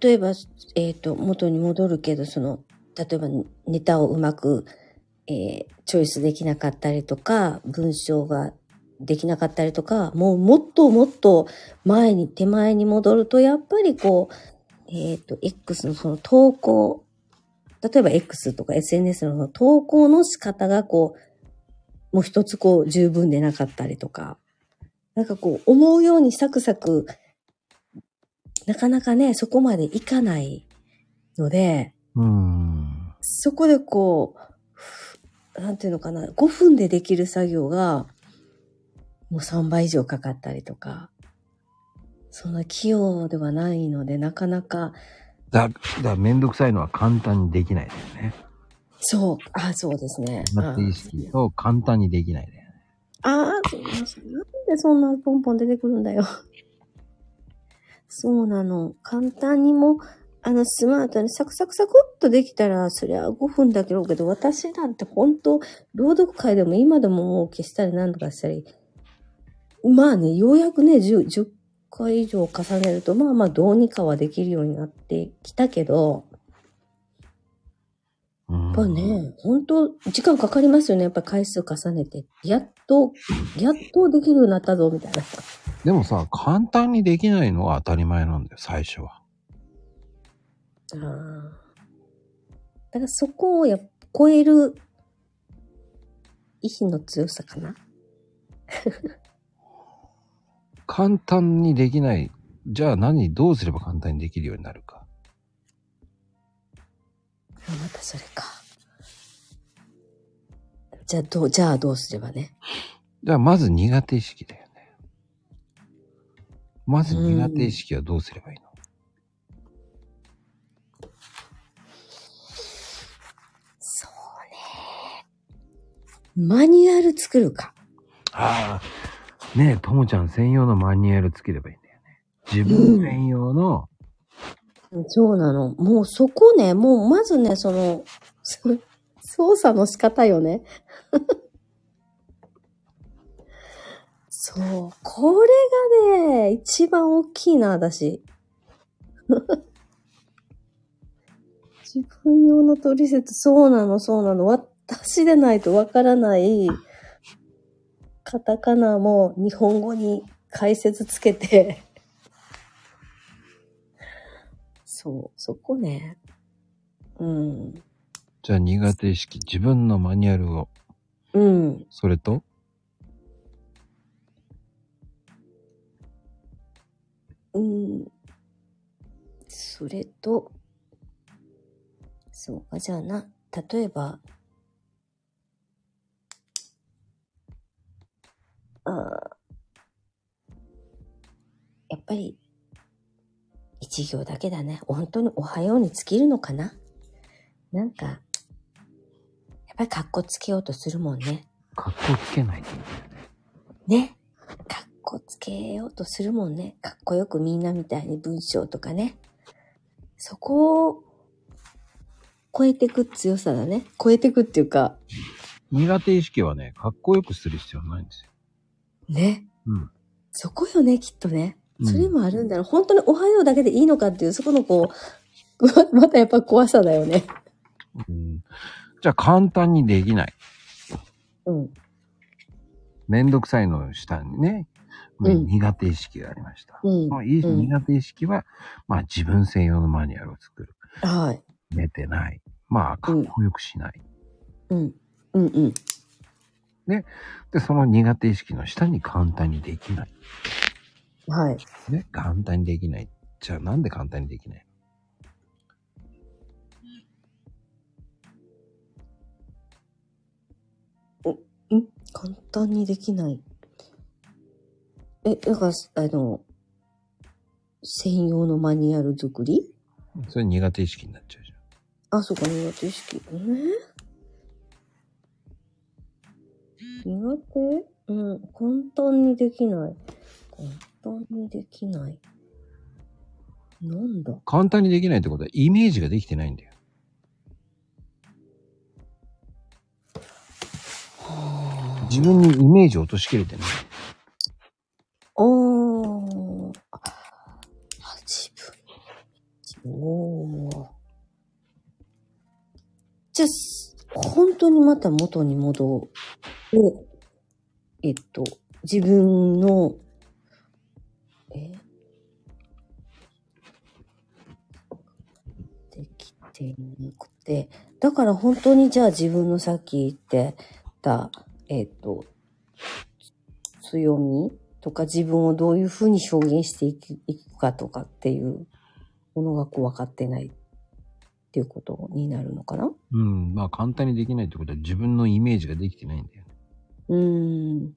例えば、えっ、と、元に戻るけど、その、例えばネタをうまく、えーチョイスできなかったりとか、文章ができなかったりとか、もうもっともっと前に、手前に戻ると、やっぱりこう、えっ、と、X のその投稿、例えば X とか SNS の投稿の仕方がこう、もう一つこう十分でなかったりとか、なんかこう思うようにサクサクなかなかね、そこまでいかないので。そこでこう、なんていうのかな、5分でできる作業が、もう3倍以上かかったりとか、そんな器用ではないので、なかなか、だ、だめんどくさいのは簡単にできないだよね。そう、あ、そうですね。苦手意識と簡単にできないだよね。ああ、そうなんでそんなポンポン出てくるんだよ。そうなの。簡単にも、あの、スマートにサクサクサクっとできたら、そりゃ5分だけどけど、私なんて本当朗読会でも今でももう消したり何とかしたり、まあね、ようやくね、10、10回以上重ねると、まあまあどうにかはできるようになってきたけど、うんやっぱね、本当時間かかりますよね。やっぱ回数重ねて。やっと、やっとできるようになったぞ、みたいな。でもさ、簡単にできないのは当たり前なんだよ、最初は。ああ。だからそこをやっ超える意志の強さかな。簡単にできない。じゃあ何、どうすれば簡単にできるようになるか。あまたそれか。じゃあどう、じゃあどうすればね。じゃあまず苦手意識だよね。まず苦手意識はどうすればいいの、そうね。マニュアル作るか。ああ。ねえ、ともちゃん専用のマニュアルつければいいんだよね。自分専用の、そうなの。もうそこね、もうまずね、その、そ (laughs) 操作の仕方よね。(laughs) そう。これがね、一番大きいな、私。(laughs) 自分用の取説、そうなの、そうなの。私でないとわからない、カタカナも日本語に解説つけて、(laughs) そう、そこね。うん。じゃあ苦手意識、自分のマニュアルを、うん。それと、うん。それと、そうか、じゃあな、例えば、やっぱり、一行だけだね。本当におはように尽きるのかな？なんか、やっぱり格好つけようとするもんね。格好つけないでいいんだよね。ね。かっこつけようとするもんね。かっこよくみんなみたいに文章とかね。そこを超えてく強さだね。超えてくっていうか、苦手意識はね、かっこよくする必要ないんですよ。ね。うん。そこよね、きっとね。うんそれもあるんだろう。本当におはようだけでいいのかっていう、そこのこう、ま (laughs) またやっぱ怖さだよね。うん、じゃあ簡単にできない。うん。めんどくさいの下にね、うん苦手意識がありました。うん苦手意識は、まあ自分専用のマニュアルを作る。はい。寝てない。まあ、かっこよくしない。うん。うんうん。で、その苦手意識の下に簡単にできない。はい。ね、簡単にできない。じゃあなんで簡単にできない？ん？簡単にできない。え、だから、あの、専用のマニュアル作り？それ苦手意識になっちゃうじゃん。あ、そうか、苦手意識。え苦手？うん、簡単にできない。簡単にできない。なんだ？簡単にできないってことはイメージができてないんだよ。自分にイメージを落としきれてない。おー。あ、自分。おー。じゃあ、す本当にまた元に戻る。えっと、自分の、え？できてなくて、だから本当にじゃあ自分のさっき言ってた、えっと、強みとか自分をどういうふうに表現していくいくかとかっていうものがこう分かってないっていうことになるのかな？うん。まあ簡単にできないってことは自分のイメージができてないんだよ。うーん。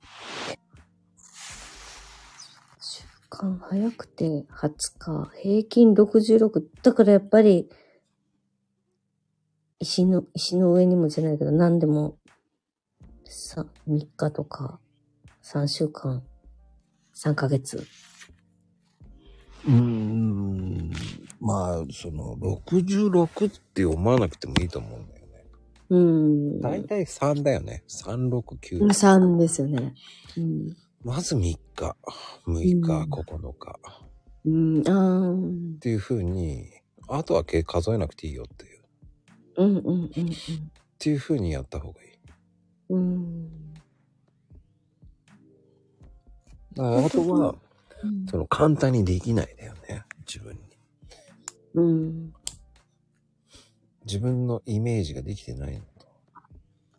週間早くて20日、平均66。だからやっぱり、石の、石の上にもじゃないけど、何でも、さ、3日とか、3週間、3ヶ月。うーん。まあ、その、66って思わなくてもいいと思うね。うーん。だいたい3だよね。3、6、9。3ですよね。うん。まず3日、6日、うん9日。うん、あーっていう風に、あとは計数えなくていいよっていう。うん、うん、うん、っていう風にやった方がいい。うん。あとは、うんその簡単にできないだよね。自分に。うん。自分のイメージができてないのと。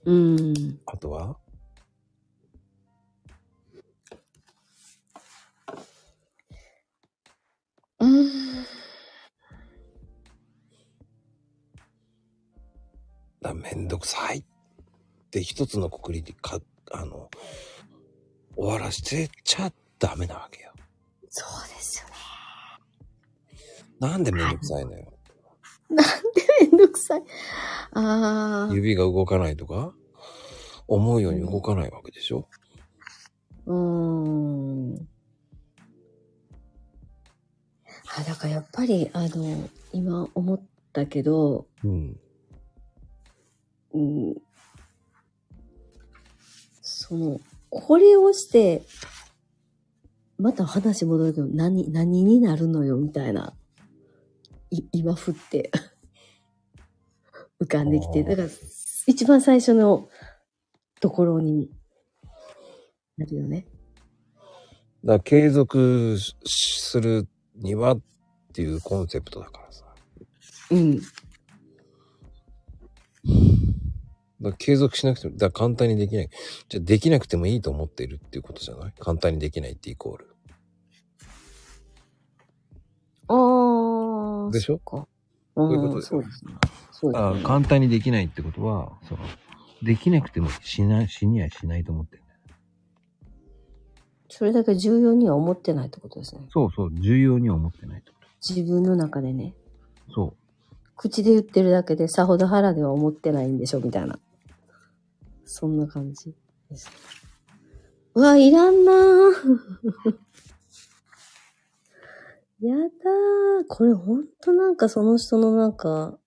うん。あとは、うん。だめんどくさいって一つのくくりでか、あの、終わらせちゃダメなわけよ。そうですよね。なんでめんどくさいのよ？なんでめんどくさい。ああ。指が動かないとか、思うように動かないわけでしょ？うーん。あ、だからやっぱり、あの、今思ったけど、うん。うん、その、これをして、また話戻るけど、何、何になるのよ、みたいな。い (laughs) 今振って、浮かんできて。だから、一番最初のところになるよね。だから継続しするにはっていうコンセプトだからさ。うん。だ継続しなくても、だ簡単にできない。じゃあできなくてもいいと思ってるっていうことじゃない？簡単にできないってイコール。でしょ？そ。ういうことですよそうですね。そうですあね。簡単にできないってことは、その、できなくてもしない、死にはしないと思ってるんだよ。それだけ重要には思ってないってことですね。そうそう、重要には思ってないってこ自分の中でね。と。そ口で言ってるだけでさほど腹では思ってないんでしょみたいな。そんな感じです。うわ、いらんなぁ。やだー。これほんとなんかその人のなんか、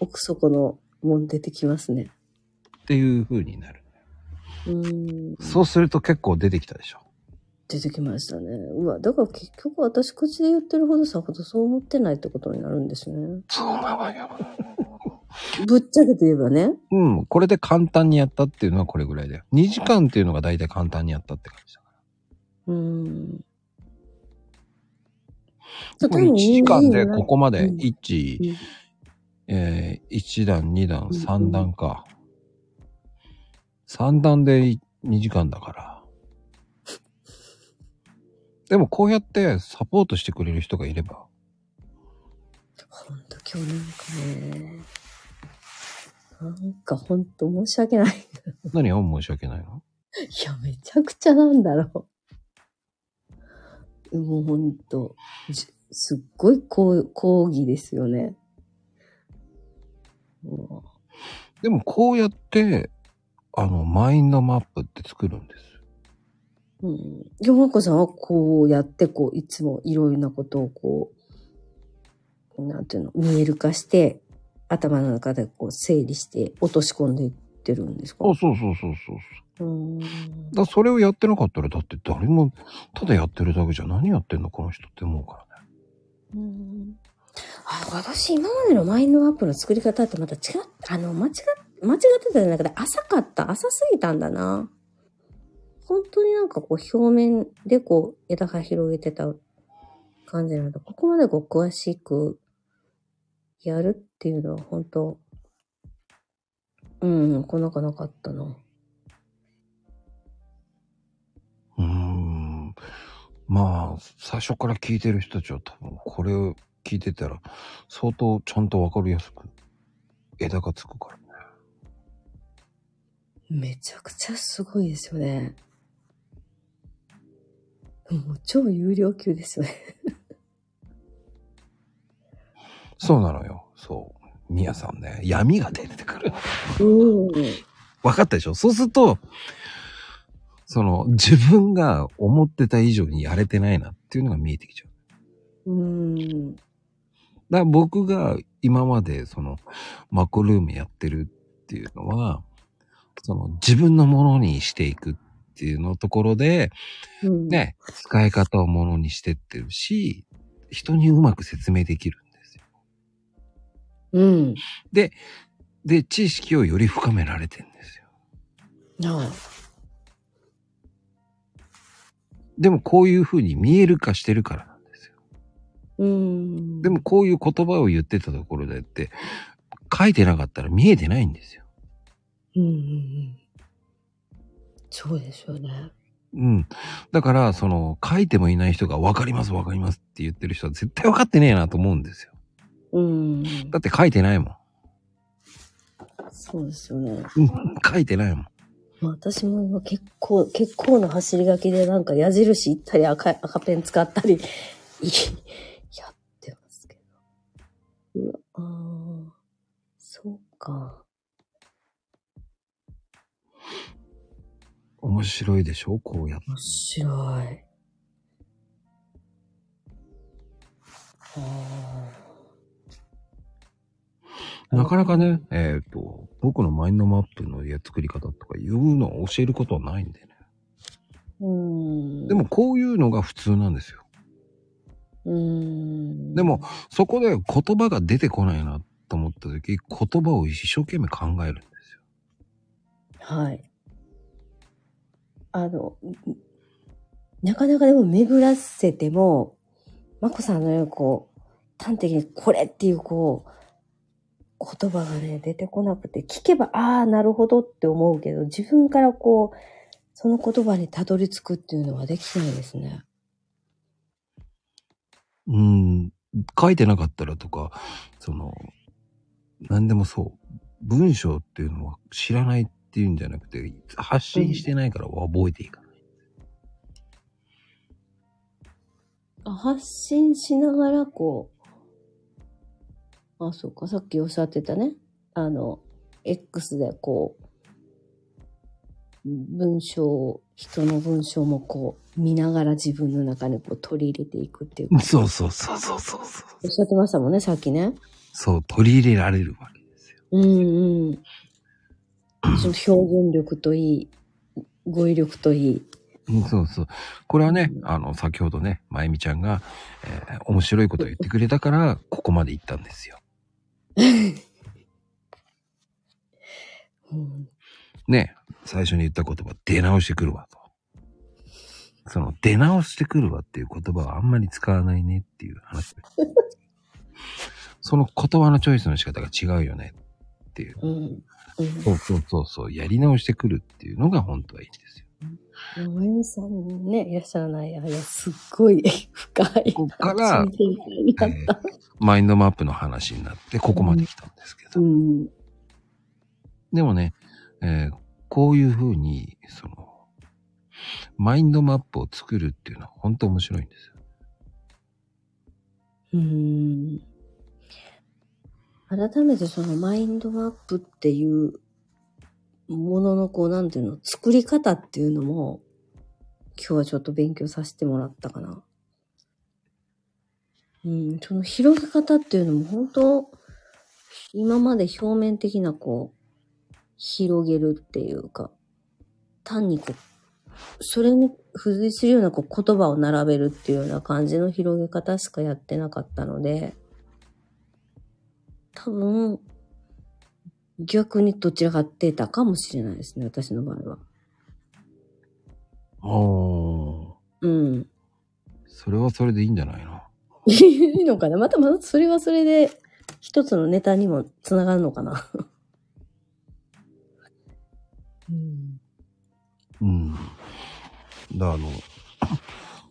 奥底のもん出てきますね。っていう風になる。うーん。そうすると結構出てきたでしょ。出てきましたね。うわ、だから結局私口で言ってるほどさほどそう思ってないってことになるんですね。そうなのよ。ぶっちゃけて言えばね。うん。これで簡単にやったっていうのはこれぐらいだよ。2時間っていうのが大体簡単にやったって感じだから。うーん。でも1時間でここまでうん1、うんえー、1段、2段、3段か。3段で2時間だから。でもこうやってサポートしてくれる人がいれば、ほんと今日なんかね、なんかほんと申し訳ない。何を申し訳ないの？いや、めちゃくちゃなんだろう。もうほんと、じすっごい抗抗議ですよね。もでもこうやって、あの、マインドマップって作るんです。ううん。ヨマコさんはこうやって、こう、いつもいろいろなことをこう、なんていうの、見える化して、頭の中でこう整理して落とし込んでいってるんですか？あ、そうそうそうそうそう。だそれをやってなかったら、だって誰も、ただやってるだけじゃ何やってんのこの人って思うからね。うんあ、私今までのマインドマップの作り方ってまた違っ、あの、間違っ、間違ってたんじゃなくて浅かった。浅すぎたんだな。本当になんかこう表面でこう枝葉広げてた感じなんだ。ここまでこう詳しくやるっていうのは本当、うん、来なかなかったな。まあ、最初から聞いてる人たちは多分これを聞いてたら相当ちゃんとわかりやすく枝がつくからね。めちゃくちゃすごいですよね。もう超有料級ですよね。そうなのよ。そう。みやさんね、闇が出てくる。うん。わかったでしょ？そうすると、その、自分が思ってた以上にやれてないなっていうのが見えてきちゃう。うん。だから僕が今までそのマコルームやってるっていうのは、その自分のものにしていくっていうのところで、うん。ね、使い方をものにしてってるし、人にうまく説明できるんですよ。うん。で、知識をより深められてるんですよ。はい。でもこういう風に見える化してるからなんですよ。うん。でも、こういう言葉を言ってたところでって、書いてなかったら見えてないんですよ。うんうんうん。そうですよね。うん。だから、その、書いてもいない人が分かります分かりますって言ってる人は絶対分かってねえなと思うんですよ。うん。だって書いてないもん。そうですよね。うん、書いてないもん。私も今結構、結構な走り書きでなんか矢印行ったり赤い赤ペン使ったり、いやってますけど。うわ、あーそうか。面白いでしょ？こうやって。面白い。あなかなかね、えっ、と、僕のマインドマップの作り方とかいうのを教えることはないんでね。ーうん。でも、こういうのが普通なんですよ。うん。でも、そこで言葉が出てこないなと思った時、言葉を一生懸命考えるんですよ。はい。あの、んなかなかでも巡らせても、まこさんのようにこう、端的にこれっていうこう、言葉がね、出てこなくて、聞けば、ああ、なるほどって思うけど、自分からこう、その言葉にたどり着くっていうのはできないですね。うん、書いてなかったらとか、その、何でもそう。文章っていうのは知らないっていうんじゃなくて、発信してないから覚えていかない。あ発信しながらこう、あ、そうか、さっきおっしゃってたね。あの、X でこう、文章、人の文章もこう、見ながら自分の中にこう取り入れていくっていうか。そうそうそうそうそうそう。おっしゃってましたもんね、さっきね。そう、取り入れられるわけですよ。うんうん。その表現力といい、語彙力といい。うんそうそう。これはね、あの、先ほどね、まゆみちゃんが、えー面白いことを言ってくれたから、ここまで行ったんですよ。うんね、最初に言った言葉、出直してくるわと。その、出直してくるわっていう言葉はあんまり使わないねっていう話。(laughs) その言葉のチョイスの仕方が違うよねっていう。うん。うん。そうそうそうそう、やり直してくるっていうのが本当はいいんですよ。まゆみさんね、いらっしゃらない。あいや、すっごい (laughs) 深い。こっから話の展開になった。マインドマップの話になって、ここまで来たんですけど。うん。でもね、えーこういうふうに、その、マインドマップを作るっていうのは本当面白いんですよ。うん。改めてそのマインドマップっていうもののこう、なんていうの、作り方っていうのも、今日はちょっと勉強させてもらったかな。うん、その広げ方っていうのも本当、今まで表面的なこう、広げるっていうか、単にこう、それに付随するようなこう言葉を並べるっていうような感じの広げ方しかやってなかったので、多分、逆にどちらかってたかもしれないですね、私の場合は。おー。うん。それはそれでいいんじゃないの？いいのかな？(laughs) またまたそれはそれで一つのネタにもつながるのかな？うん。うん。だあの、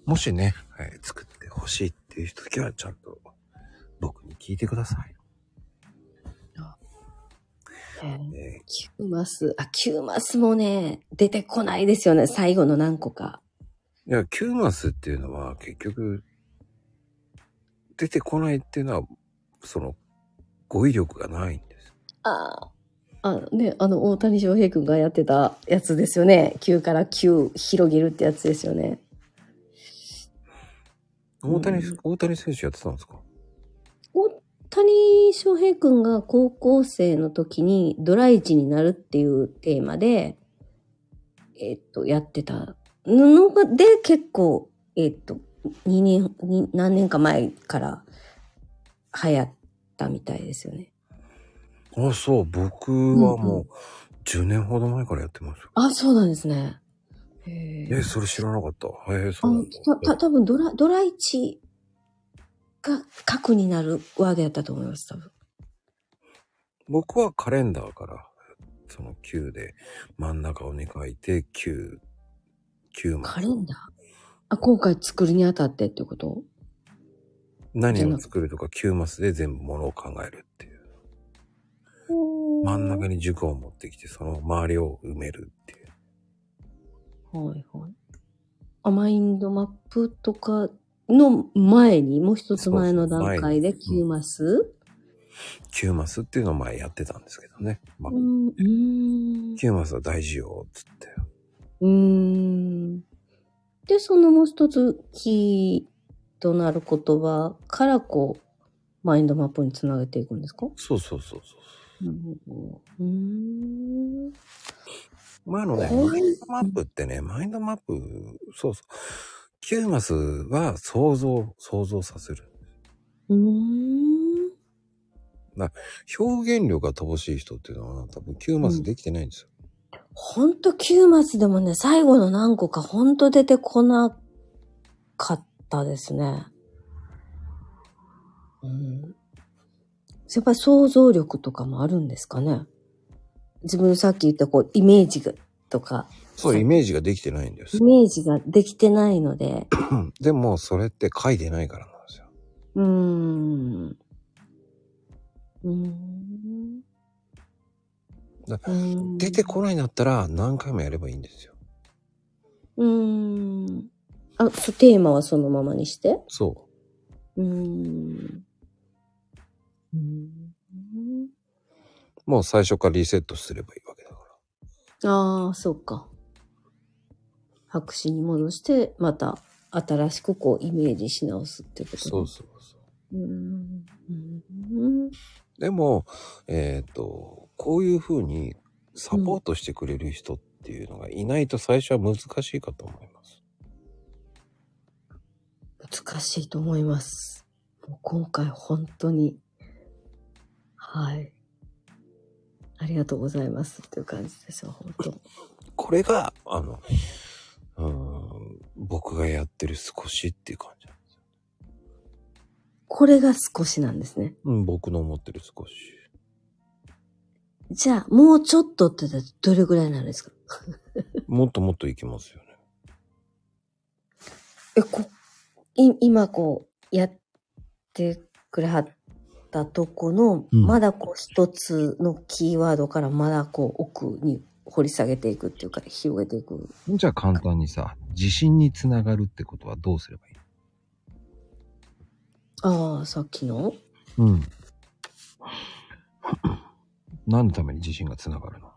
もしね、はい、作ってほしいっていう人だけはちゃんと僕に聞いてください。えーえキューマス、あ、キューマスもね、出てこないですよね、最後の何個か。ーいや、キューマスっていうのは結局、出てこないっていうのは、その、語彙力がないんです。ああ、あね、あの、大谷翔平君がやってたやつですよね。9から9広げるってやつですよね。大谷、うん大谷選手やってたんですか？大谷翔平君が高校生の時にドライチになるっていうテーマで、えっと、やってたのが、で結構、えっと、2年、に何年か前から流行ったみたいですよね。あ、そう。僕はもう、10年ほど前からやってますよ。あ、そうなんですね。へえ、それ知らなかった。へえ、そうなんだ。あた、た、多分ドラ、ドライチが核になるワードやったと思います、多分。僕はカレンダーから、その9で真ん中を2書いて、9、9まで。カレンダー？あ、今回作るにあたってってこと？何を作るとか9マスで全部ものを考えるっていう。真ん中に軸を持ってきて、その周りを埋めるっていう。はいはい。あ、マインドマップとかの前に、もう一つ前の段階でそうそう9マス9マスっていうのを前やってたんですけどね。まあう、ん、うーん。9マスは大事よ、つって。うーん。で、そのもう一つキーとなる言葉からこう、マインドマップにつなげていくんですか？そうそうそうそう。なるほど。うーん。前のね、こうマインドマップってね、マインドマップ、そうそう。9マスは想像、想像させる。うーん。表現力が乏しい人っていうのは多分9マスできてないんですよ。ほんと9マスでもね、最後の何個かほんと出てこなかったですね。うん。やっぱり想像力とかもあるんですかね。自分さっき言ったこう、イメージが、とか、そう、イメージができてないんですイ。メージができてないので、う (clears throat) んでも、それって書いてないからなんですよ。うーん。うーん。出てこないんだったら何回もやればいいんですよ。うーん。あ、そテーマはそのままにして？そうーん。うーん。う。もう最初からリセットすればいいわけだから。ああ、そうか。白紙に戻して、また新しくこうイメージし直すってことそうそうそう。う。うん。うん。でも、えっ、と、こういうふうにサポートしてくれる人っていうのがいないと最初は難しいかと思います。難しいと思います。もう今回本当に、はい。ありがとうございますっていう感じですよ、本当。これが、あの、うーん、僕がやってる少しっていう感じなんですよ。これが少しなんですね。うん、僕の思ってる少し。じゃあ、もうちょっとってどれぐらいなんですか？(laughs) もっともっといきますよね。え、こ、い、今こう、やってくれはったとこの、うんまだこう一つのキーワードからまだこう奥に掘り下げていくっていうか、広げていく。じゃあ簡単にさ、自信につながるってことはどうすればいいああ、さっきの？うん。(coughs) 何のために自信がつながるの？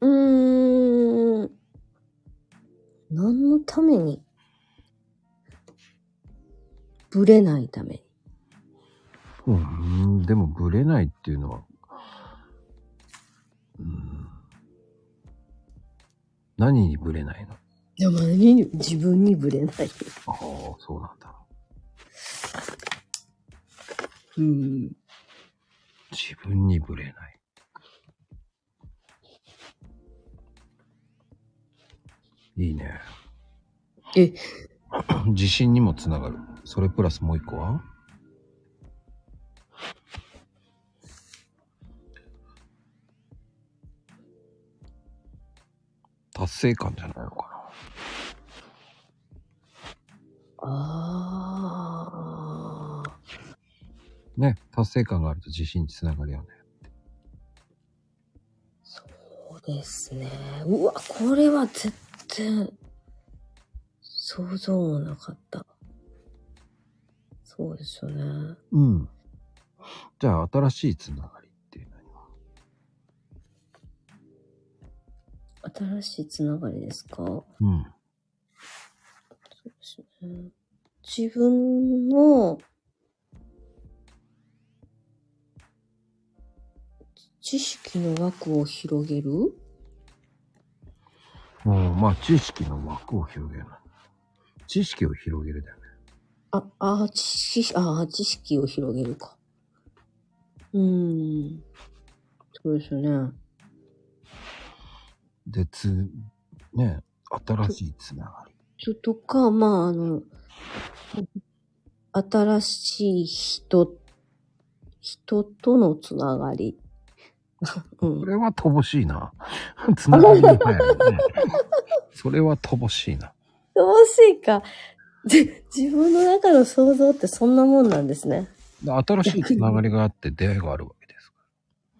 うーん。何のために？ブレないために。うん、でもブレないっていうのは、うん、何にブレないの？いや、まあ、何に自分にブレない。ああ、そうなんだ。うん。自分にブレない。いいね。え、(clears throat) 自信にもつながる。それプラスもう一個は？達成感じゃないのかああ。な。ね、達成感があると自信につながるよね。そうですね。うわ、これは絶対、想像もなかった。そうですよね。うん。じゃあ、新しいつながり新しいつながりですか？うん。そうですね。自分の知識の枠を広げる？もう、まあ、知識の枠を広げる。知識を広げるだよね。あ、あー、知識、あー知識を広げるか。うーん。そうですよね。で、つ、ね、新しいつながり。ちょとか、まあ、あの、新しい人、人とのつながり。(laughs) うんこ。れは乏しいな。(laughs) つながりみたいなね。(laughs) それは乏しいな。どうしいか。じ自分の中の想像ってそんなもんなんですね。で新しいつながりがあって出会いがあるわけです。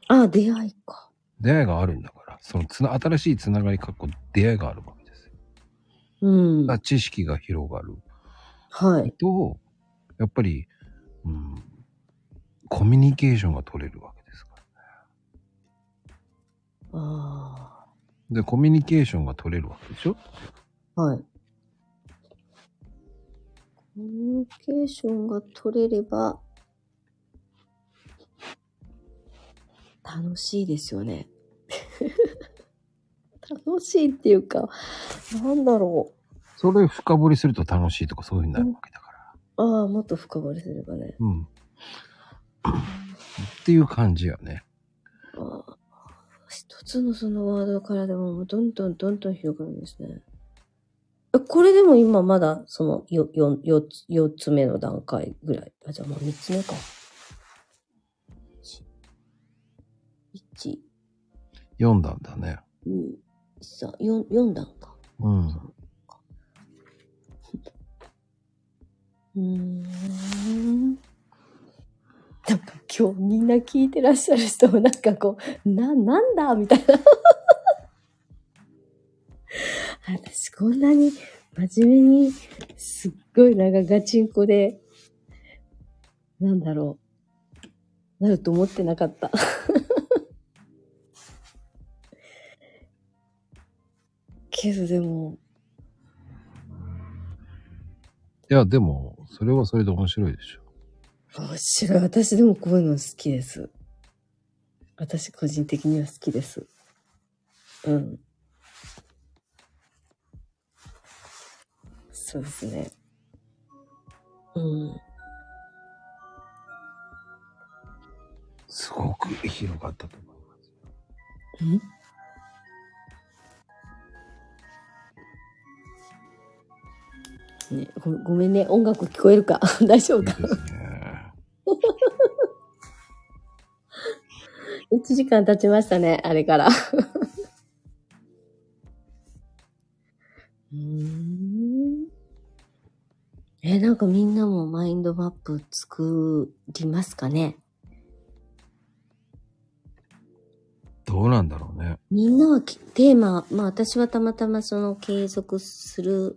ああ、出会いか。出会いがあるんだから、そのつな、新しいつながりかっこ出会いがあるわけですよ。うんだから。知識が広がるはい。と、やっぱり、うん、コミュニケーションが取れるわけですから。あで、コミュニケーションが取れるわけでしょ？あ。はい。コミュニケーションが取れれば、楽しいですよね。楽しいっていうか、なんだろそれ深掘りすると楽しいとかそういうふうになるわけだから。う。ああ、もっと深掘りすればね。うん。っていう感じよね。ああ一つのそのワードからでもどんどんどんどん広がるんですね。えこれでも今まだそのよよ四つ四つ目の段階ぐらい？あ、じゃあもう三つ目か。4んだね。2、読、4、だ段か。うん。うん。なんか今日みんな聞いてらっしゃる人もなんかこう、な、なんだみたいな私こんなに真面目に、すっごいなんかガチンコで、なんだろう、なると思ってなかったけどでも、いや、でも、それはそれで面白いでしょ。面白い。私でもこういうの好きです。私個人的には好きです。うん。そうですね。うん。すごく広かったと思います。ん？ね、ごごめんね、音楽聞こえるか (laughs) 大丈夫か？いいですね。?1 時間経ちましたね、あれから。(laughs) うーんえ、なんかみんなもマインドマップ作りますかね？どうなんだろうね。みんなはきテーマ、まあ私はたまたまその継続する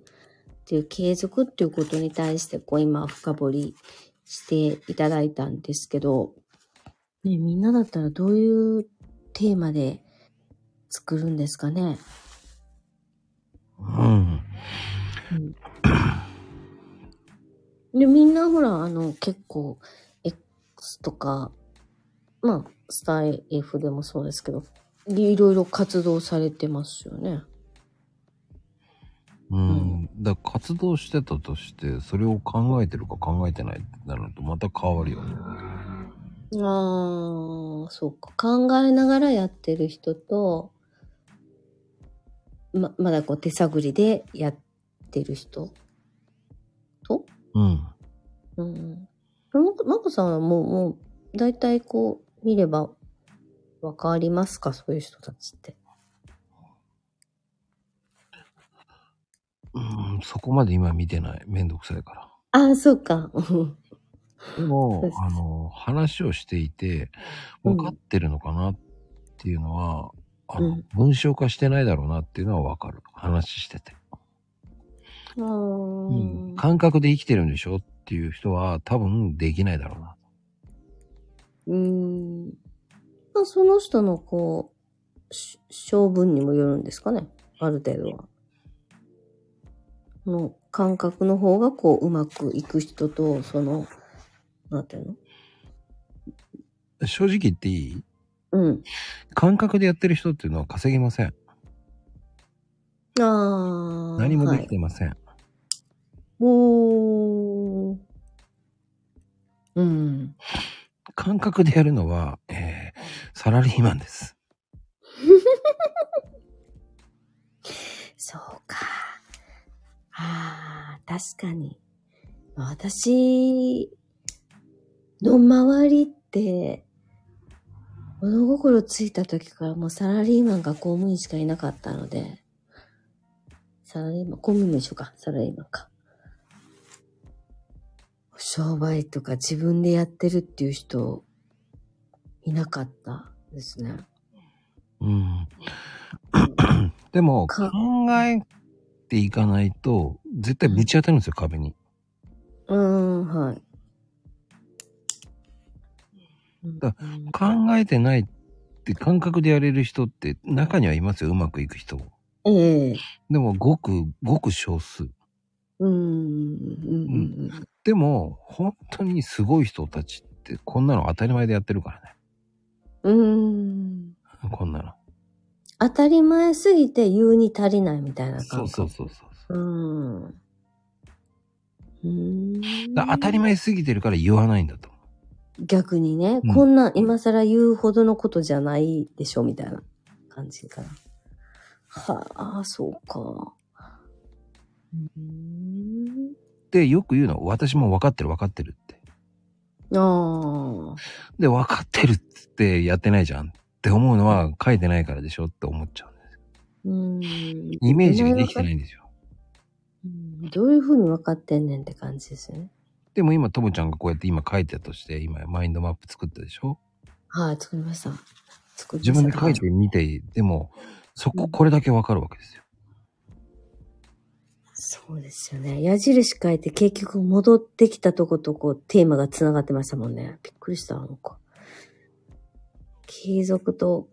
っていう継続っていうことに対してこう今深掘りしていただいたんですけど、ね、みんなだったらどういうテーマで作るんですかね？うん。うん。で、みんなほら、あの、結構、X とか、まあ、スタイ F でもそうですけど、いろいろ活動されてますよね。うん。だ活動してたとして、それを考えてるか考えてないってなるとまた変わるよね。ああ、そうか。考えながらやってる人と、ま、まだこう手探りでやってる人と？うん。うん。ままこさんはもう、もう、だいたいこう、見れば、わかりますか？そういう人たちって。うん、そこまで今見てない。めんどくさいから。ああ、そうか。うんでもあの、話をしていて、うん分かってるのかなっていうのは、あの、うん文章化してないだろうなっていうのは分かる。話してて。うーん。感覚で生きてるんでしょっていう人は多分できないだろうな。うーん。まあ、その人のこう、し性分にもよるんですかね。ある程度は。この感覚の方がこう、うまくいく人と、その、なんていうの？正直言っていい？うん。感覚でやってる人っていうのは稼げません。ああ。何もではいきてません。おー。うん。感覚でやるのは、えー、サラリーマンです。(laughs) そうか。ああ、確かに。私の周りって、物心ついた時からもうサラリーマンか公務員しかいなかったので、サラリーマン、公務員も一緒か、サラリーマンか。商売とか自分でやってるっていう人、いなかったですね。うん。でも、考かえていかないと、絶対ぶち当たるんですよ、壁に。うーん、はい。だ考えてないって感覚でやれる人って中にはいますよ、うまくいく人。ええでも、ごく、ごく少数。うーん、うん、うん、でも、本当にすごい人たちって、こんなの当たり前でやってるからね。うん。うーん。こんなの。当たり前すぎて言うに足りないみたいな感覚。そうそうそうそう。う。うん。うーん。だ当たり前すぎてるから言わないんだと思逆にね、うんこんなん今更言うほどのことじゃないでしょ、みたいな感じかな。はあ、そうか。うーん。う。で、よく言うの、私も分かってる分かってるって。ああ。で、分かってるっつってやってないじゃんって思うのは書いてないからでしょって思っちゃうんです。うーん。イメージができてないんですよ。うんどういうふうに分かってんねんって感じですよね。でも今、ともちゃんがこうやって今書いてたとして、今マインドマップ作ったでしょ？はい、作りました。作りました。自分で書いてみて、でも、そこ、これだけわかるわけですよ。そうですよね。矢印変えて結局戻ってきたとことこうテーマが繋がってましたもんね。びっくりした、なんか。継続と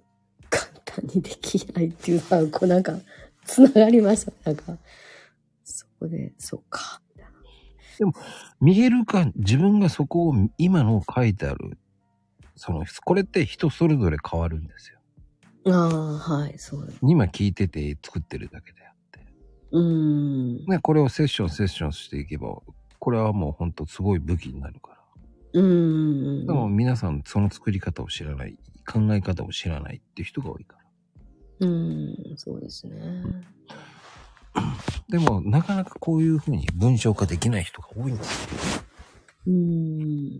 簡単にできないっていうのは、こうなんかつながりました。なんか、そこで、そうか。見えるか、自分がそこを今の書いてある、その、これって人それぞれ変わるんですよ。ああ、はい、そうだ。今聞いてて作ってるだけであって。うーん。ね、これをセッションセッションしていけば、これはもうほんとすごい武器になるから。うーん。でも皆さんその作り方を知らない、考え方を知らないっていう人が多いから。うーん、そうですね。でも、なかなかこういうふうに文章化できない人が多いんですよ。うーん。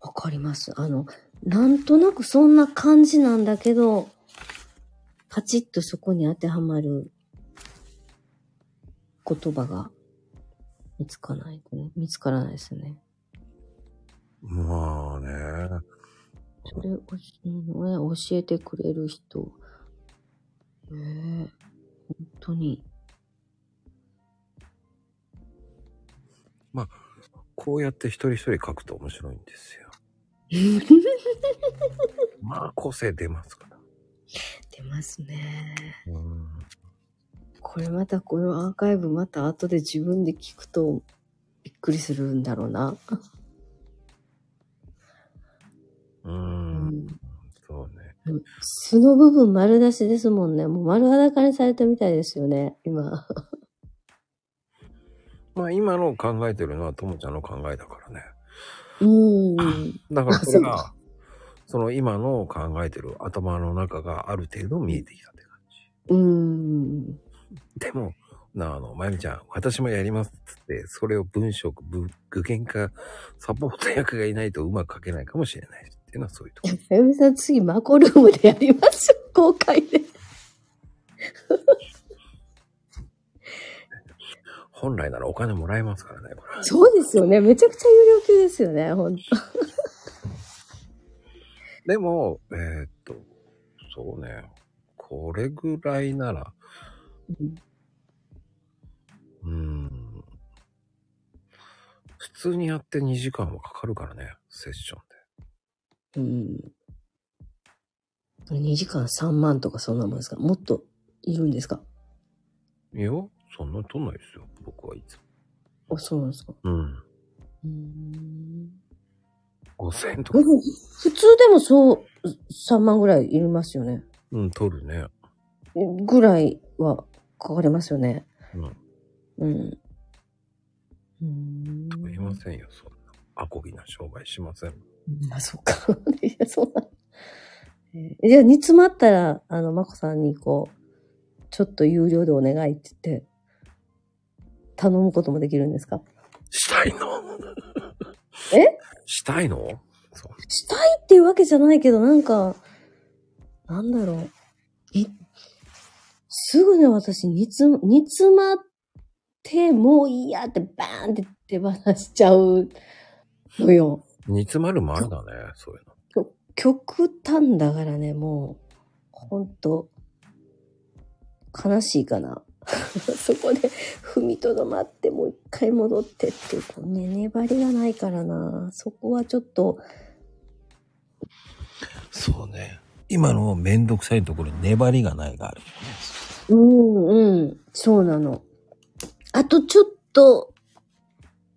わかります。あの、なんとなくそんな感じなんだけど、パチッとそこに当てはまる言葉が見つかない、見つからないですよね。まあね。それ教えてくれる人。ねえ、本当に。こうやって一人一人書くと面白いんですよ。(laughs) まあ、個性出ますから。出ますね。うん。これまたこのアーカイブまた後で自分で聞くとびっくりするんだろうな。う。うんん。そうね。素の部分丸出しですもんね。もう丸裸にされたみたいですよね、今。(laughs) まあ、今の考えてるのはともちゃんの考えだからね。うーん。(laughs) だからそれあが、その今の考えてる頭の中がある程度見えてきたって感じ。うーん。でも、なあの、まゆみちゃん、私もやりますっつって、それを文章、ぶ具現化、サポート役がいないとうまく書けないかもしれないっていうのはそういうところ。さゆみさん次マコルームでやりましょう。(laughs) 公開で。本来ならお金もらえますからね、これ。そうですよね。めちゃくちゃ有料級ですよね、ほんと。(laughs) でも、えーっと、そうね、これぐらいなら、うーん、普通にやって2時間はかかるからね、セッションで。うん。2時間3万とかそんなもんですか？もっといるんですか？いや、そんな取んないですよ、僕はいつも。あ、そうなんですかうん。うーん。5000円とか普通でもそう、3万ぐらいいりますよね。うん、取るね。ぐらいはかかりますよね。うん。うん。うーん。とか言いませんよ、そんな。アコギな商売しません。まあ、そっか。(laughs) いや、そんな。えーじゃあ、煮詰まったら、あの、まこさんにこう、ちょっと有料でお願いって言って、頼むこともできるんですか？したいの？え？したいの？したいっていうわけじゃないけど、なんか、なんだろう。い、すぐね、私、煮詰、煮詰まって、もういいやってバーンって手放しちゃうのよ。煮詰まる前だね、そういうの。極端だからね、もう、ほんと、悲しいかな。(laughs) そこで踏みとどまって、もう一回戻ってっていうね、粘りがないからな。そこはちょっと、そうね。今のめんどくさいところに粘りがないがある。うんうん、そうなの。あとちょっと、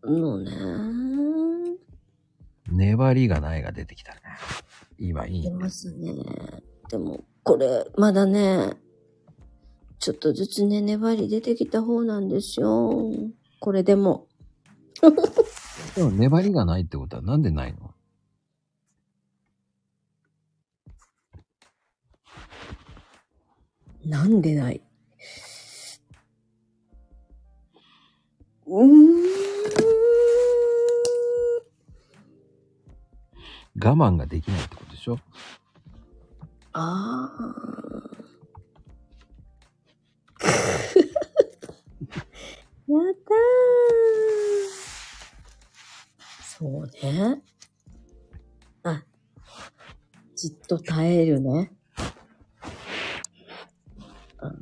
のね、粘りがないが出てきたね。今いい出ね。ますね。でも、これ、まだね、ちょっとずつね、粘り出てきた方なんですよ。これでも。でも粘りがないってことはなんでないの？なんでない？うーん。我慢ができないってことでしょ？ああ。(laughs) やったー。そうね。あ、じっと耐えるね。あ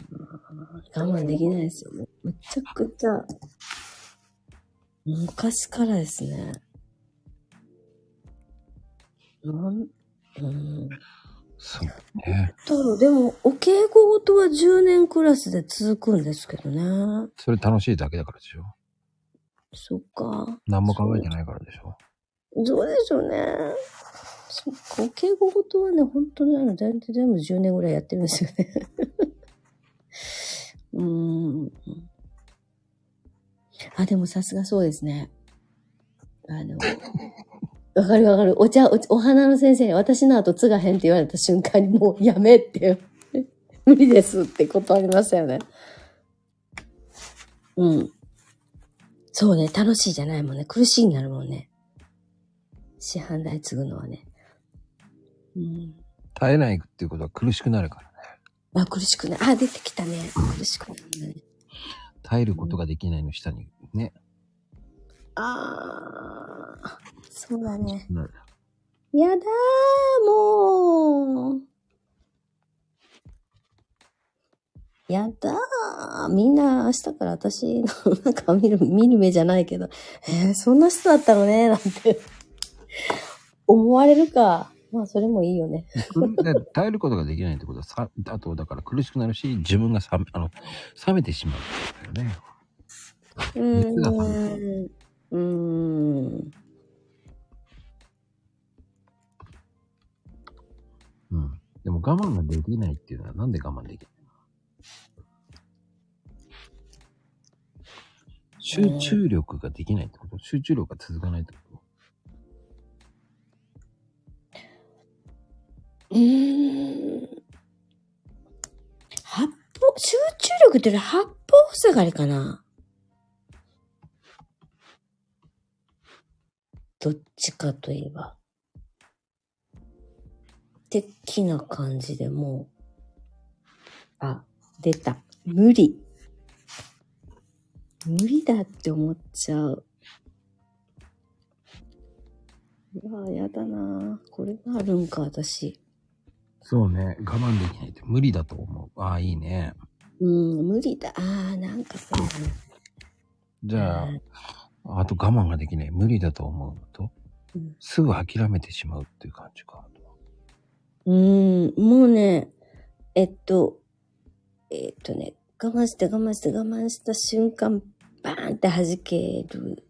我慢できないですよね。めちゃくちゃ、昔からですね。うん。そうね。と、でも、お稽古ごとは10年クラスで続くんですけどね。それ楽しいだけだからでしょ。そっか。何も考えてないからでしょ。そうでしょうね。そっか、お稽古ごとはね、本当にあの、全然全部10年ぐらいやってるんですよね。(laughs) うーん。あ、でもさすがそうですね。あの、わかるわかる。お茶、おお花の先生に私の後継がへんって言われた瞬間にもうやめって、(laughs) 無理ですって断りましたよね。うん。そうね、楽しいじゃないもんね。苦しいになるもんね。市販代継ぐのはね。うん。耐えないっていうことは苦しくなるからね。あ、苦しくない。あ、出てきたね。苦しくなるね。耐えることができないの下にね。ああ、そうだね。なる。やだー、もう。やだー。みんな明日から私のなんか見る、(laughs) 見る目じゃないけど、えー、そんな人だったのね、なんて (laughs) 思われるか。まあ、それもいいよね。耐えることができないってことはさ、あとだから苦しくなるし、自分がさあの冷めてしまうね。うん。うーん。うん。でも我慢ができないっていうのはなんで我慢できないの？集中力ができないってこと？集中力が続かないってこと？うーん。八方、集中力っていうのは八方塞がりかなどっちかといえば。的な感じでもう、あ、出た。無理。無理だって思っちゃう。うわやだなこれがあるんか、私。そうね。我慢できないって無理だと思う。ああ、いいね。うん、無理だ。ああ、なんかそうだね。じゃあ、あと我慢ができない。無理だと思うのとうん、すぐ諦めてしまうっていう感じか。うーん、もうね、えっと、えっとね、我慢して我慢して我慢した瞬間、バーンって弾ける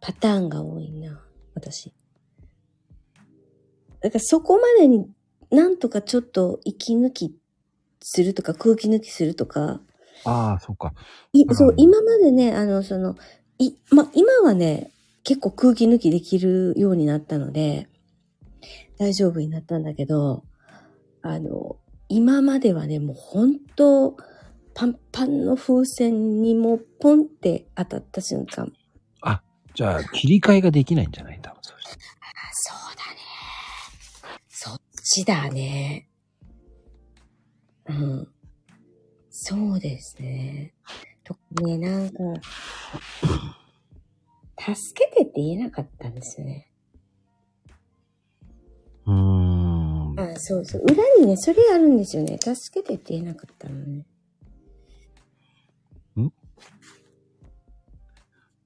パターンが多いな、私。だからそこまでになんとかちょっと息抜きするとか空気抜きするとか、ああ、そっか。いそうう、ん今までね、あの、その、い、ま、今はね、結構空気抜きできるようになったので、大丈夫になったんだけど、あの、今まではね、もう本当パンパンの風船にもうポンって当たった瞬間。じゃあ、切り替えができないんじゃない？多分そうそうだね。そっちだね。うん。そうですね。特にね、なんか、助けてって言えなかったんですよね。うーん。あ、そうそう。裏にね、それあるんですよね。助けてって言えなかったのね。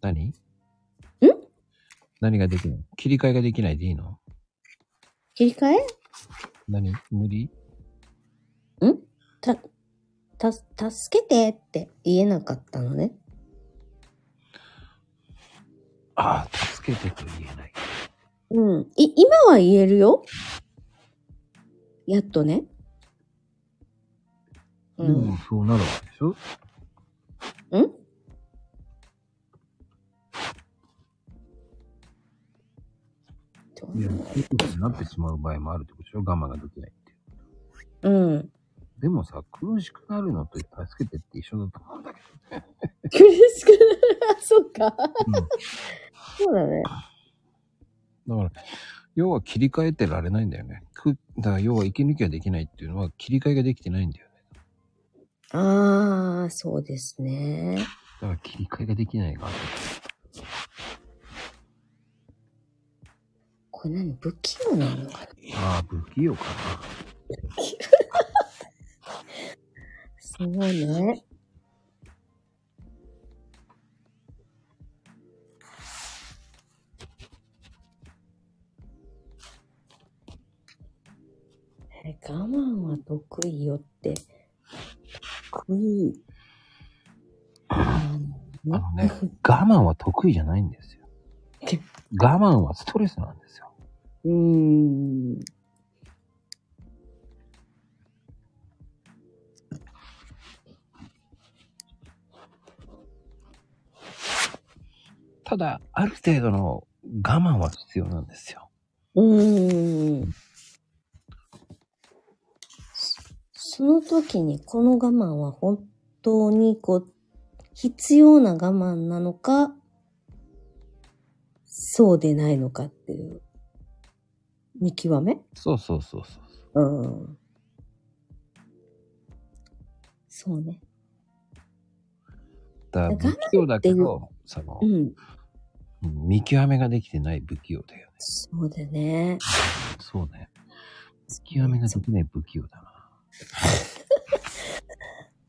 何？ん？何ができない？切り替えができないでいいの？切り替え？何？無理？た、た、助けてって言えなかったのね。ああ、助けてと言えない。うん。い、今は言えるよ。やっとね。うでん。もそうなるわけでしょ？ん？いや、そういうことになってしまう場合もあるってことでしょ？我慢ができないって。うん。でもさ、苦しくなるのと助けてって一緒だと思うんだけ苦しくなる？そっか。ど。うん。そうだね。だから、要は切り替えてられないんだよね。くだから要は息抜きができないっていうのは切り替えができてないんだよね。ああ、そうですね。だから切り替えができないがある。これ何不器用なの？かなああ、不器用かな。(laughs) そうね。へれ我慢は得意よって。得意。あのあのね、我慢は得意じゃないんですよ。我慢はストレスなんですよ。うーん。ただ、ある程度の我慢は必要なんですよ。うーん。そその時にこの我慢は本当にこう、必要な我慢なのか、そうでないのかっていう、見極め？そうそうそうそう。うん。そうね。だ不器用だけど、そのう、ん。うん見極めができてない不器用だよね。そうだね。そうね。見極めができない不器用だな。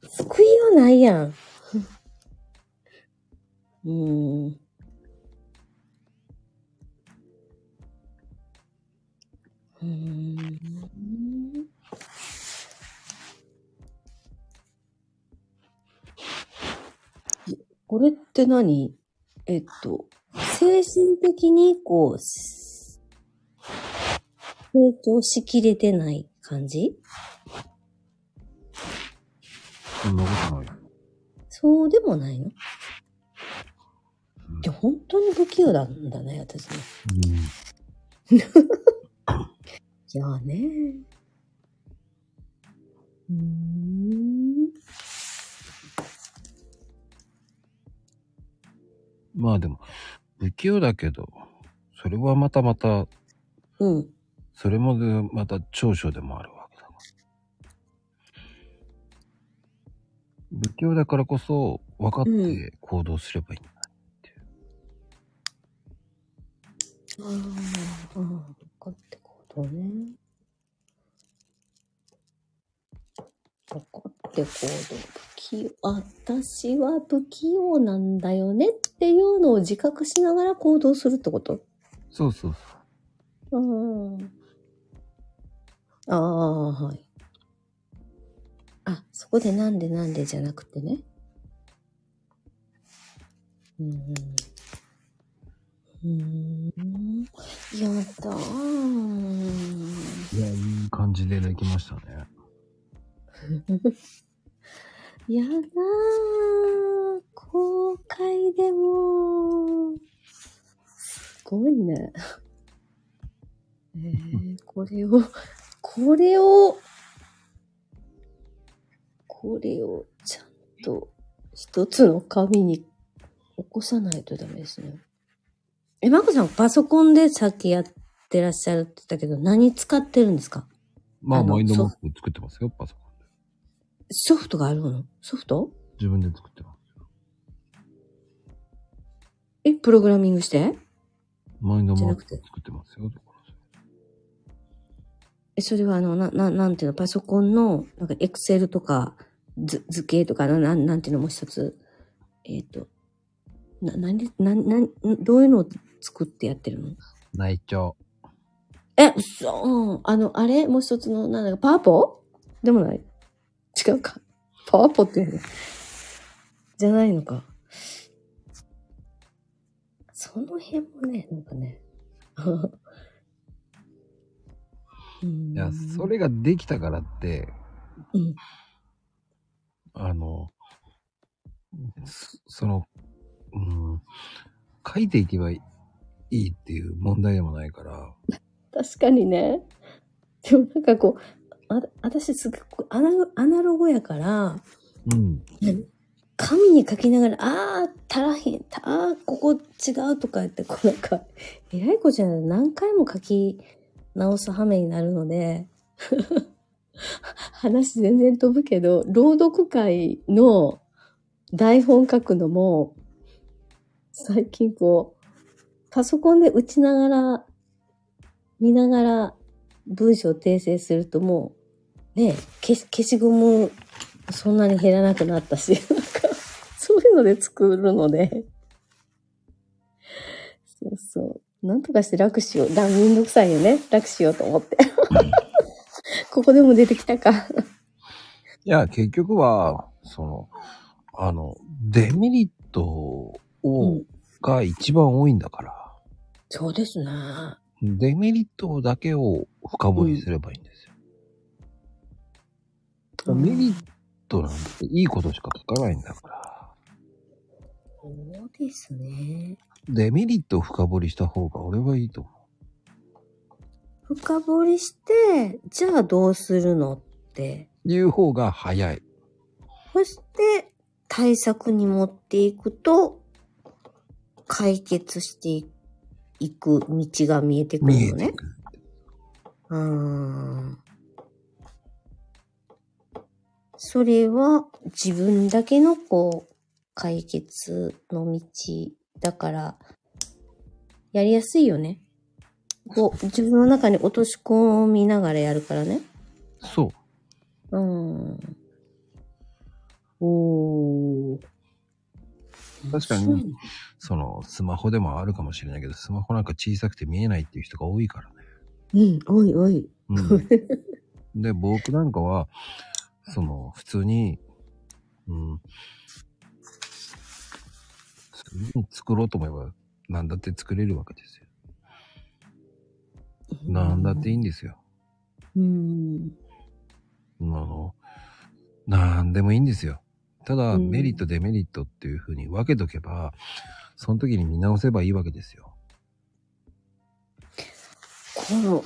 救いはないやん。(laughs) うん。うん。これって何？えっと、精神的にこう、成長しきれてない感じ？そんなことないよ。そうでもないのうんじゃ、本当に不器用なんだね、私ね。うん (laughs) じゃあね。うーん。まあでも、不器用だけど、それはまたまた、うん。それもでまた長所でもあるわ不器用だからこそ、分かって行動すればいいんだ。ああ、分かってことね。分かって行動。不器用。私は不器用なんだよねっていうのを自覚しながら行動するってこと？そうそうそう。うん。ああ、はい。あ、そこでなんでなんでじゃなくてね。うん。うん。やだー。いや、いい感じでできましたね。(laughs) やだー。公開でも。すごいね。えー、これを、これを、これをちゃんと一つの紙に起こさないとダメですね。え、まこさんパソコンでさっきやってらっしゃるって言ったけど、何使ってるんですか？まあ、あのマインドマップ作ってますよ、パソコンで。ソフトがあるの？ソフト？自分で作ってます。え、プログラミングして？マインドマップ作ってますよ。え、それはあの、な、ななんていうの、パソコンの、なんか、エクセルとか、図、図形とか、な、なんなんていうの、もう一つ。えっ、と、な、なに、な、な、どういうのを作ってやってるの？内調。え、そう、あの、あれ？もう一つの、なんだか、パワポ？でもない違うか。パワポっていうのじゃないのか。その辺もね、なんかね。(laughs) うんいや、それができたからって、うんあの、そその、うん、書いていけばいいっていう問題でもないから、確かにね。でもなんかこう、あ私すごくアナアナログやから、うん。紙に書きながら、あー、足らへん、あー、ここ違うとか言って、こうなんか、えらい子じゃない何回も書き直す羽目になるので、話全然飛ぶけど、朗読会の台本書くのも、最近こう、パソコンで打ちながら、見ながら文章を訂正するともう、ね、消し消しゴムそんなに減らなくなったし、(laughs) なんか、そういうので作るので、そうそう。なんとかして楽しよう。だ、めんどくさいよね。楽しようと思って。ここでも出てきたか。いや、結局は、その、あの、デメリットを、うんが一番多いんだから、そうですね。デメリットだけを深掘りすればいいんですよ。メリットなんていいことしか書かないんだから。そうですね。デメリットを深掘りした方が俺はいいと思深掘りして、じゃあどうするのって。う。いう方が早い。そして、対策に持っていくと、解決していく道が見えてくるのね。うーん。それは自分だけのこう、解決の道だから、やりやすいよね。こう、自分の中に落とし込みながらやるからね。そう。うん。おー。確かにその、スマホでもあるかもしれないけど、スマホなんか小さくて見えないっていう人が多いからね。うん、おいおい。うん。(laughs) で、僕なんかは、その、普通に、うん、作ろうと思えば、なんだって作れるわけですよ。なんだっていいんですよ。うん。あの、なんでもいいんですよ。ただ、うんメリット、デメリットっていう風に分けとけば、その時に見直せばいいわけですよ。この、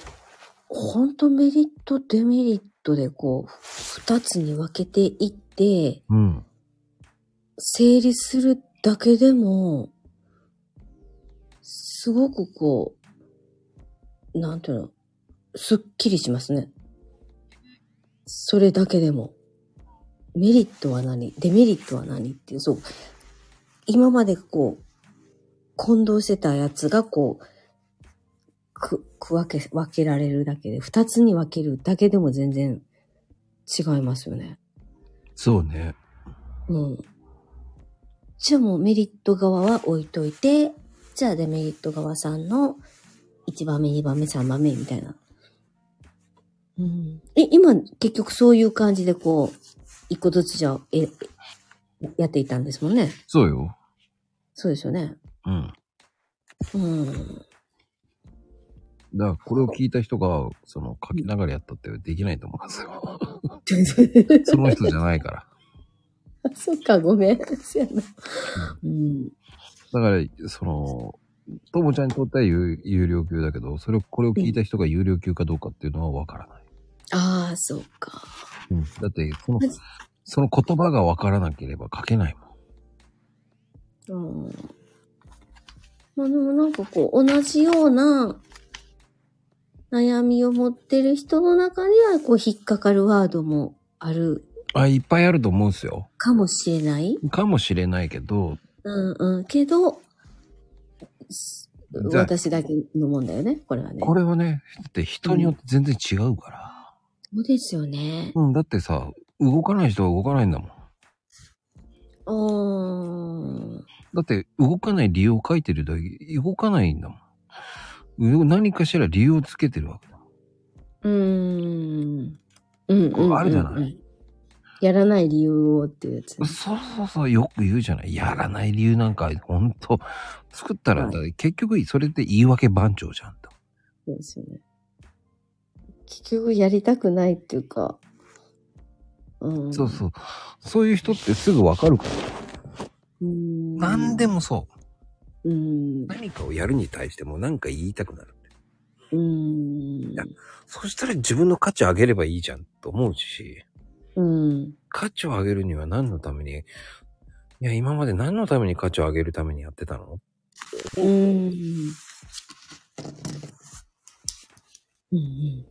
本当メリット、デメリットでこう、二つに分けていって、うん。整理するだけでも、すごくこう、なんていうの、すっきりしますね。それだけでも。メリットは何？デメリットは何っていう、そう。今までこう、混同してたやつがこう、く、く分け、分けられるだけで、二つに分けるだけでも全然違いますよね。そうね。うん。じゃあもうメリット側は置いといて、じゃあデメリット側さんの1番目、2番目、3番目みたいな。うん。え、今結局そういう感じでこう、一個ずつじゃあ、え、やっていたんですもんね。そうよ。そうですよね。うん。うん。だから、これを聞いた人が、その、書きながらやったってできないと思うんですよ。(laughs) その人じゃないから。そっか、ごめん。うん。だから、その、ともちゃんにとっては有有料級だけど、それを、これを聞いた人が有料級かどうかっていうのはわからない。ああ、そうか。うん。だって、そのその言葉がわからなければ書けないもん。うん。まあでもなんかこう、同じような悩みを持ってる人の中には、こう、引っかかるワードもあるあ、いっぱいあると思うんですよ。かもしれない。かもしれないけど、うんうん。けど、私だけのもんだよね、これはね。これはね、だって人によって全然違うから。そうですよね。うん、だってさ、動かない人は動かないんだもん。うーん。だって動かない理由を書いてるだけ、動かないんだもん。う何かしら理由をつけてるわけだ。うーんうんうん。あるじゃないやらない理由をっていうやつね。そうそうそう、よく言うじゃない。やらない理由なんか、ほんと、作ったら、はい結局それって言い訳番長じゃんと。そうですよね。結局やりたくないっていうか、うん。そうそう。そういう人ってすぐわかるから。う。ん。何でもそう。うん。何かをやるに対しても何か言いたくなる。うん。やそしたら自分の価値を上げればいいじゃんと思うし、うん。価値を上げるには何のために、いや、今まで何のために価値を上げるためにやってたの？うん。うん。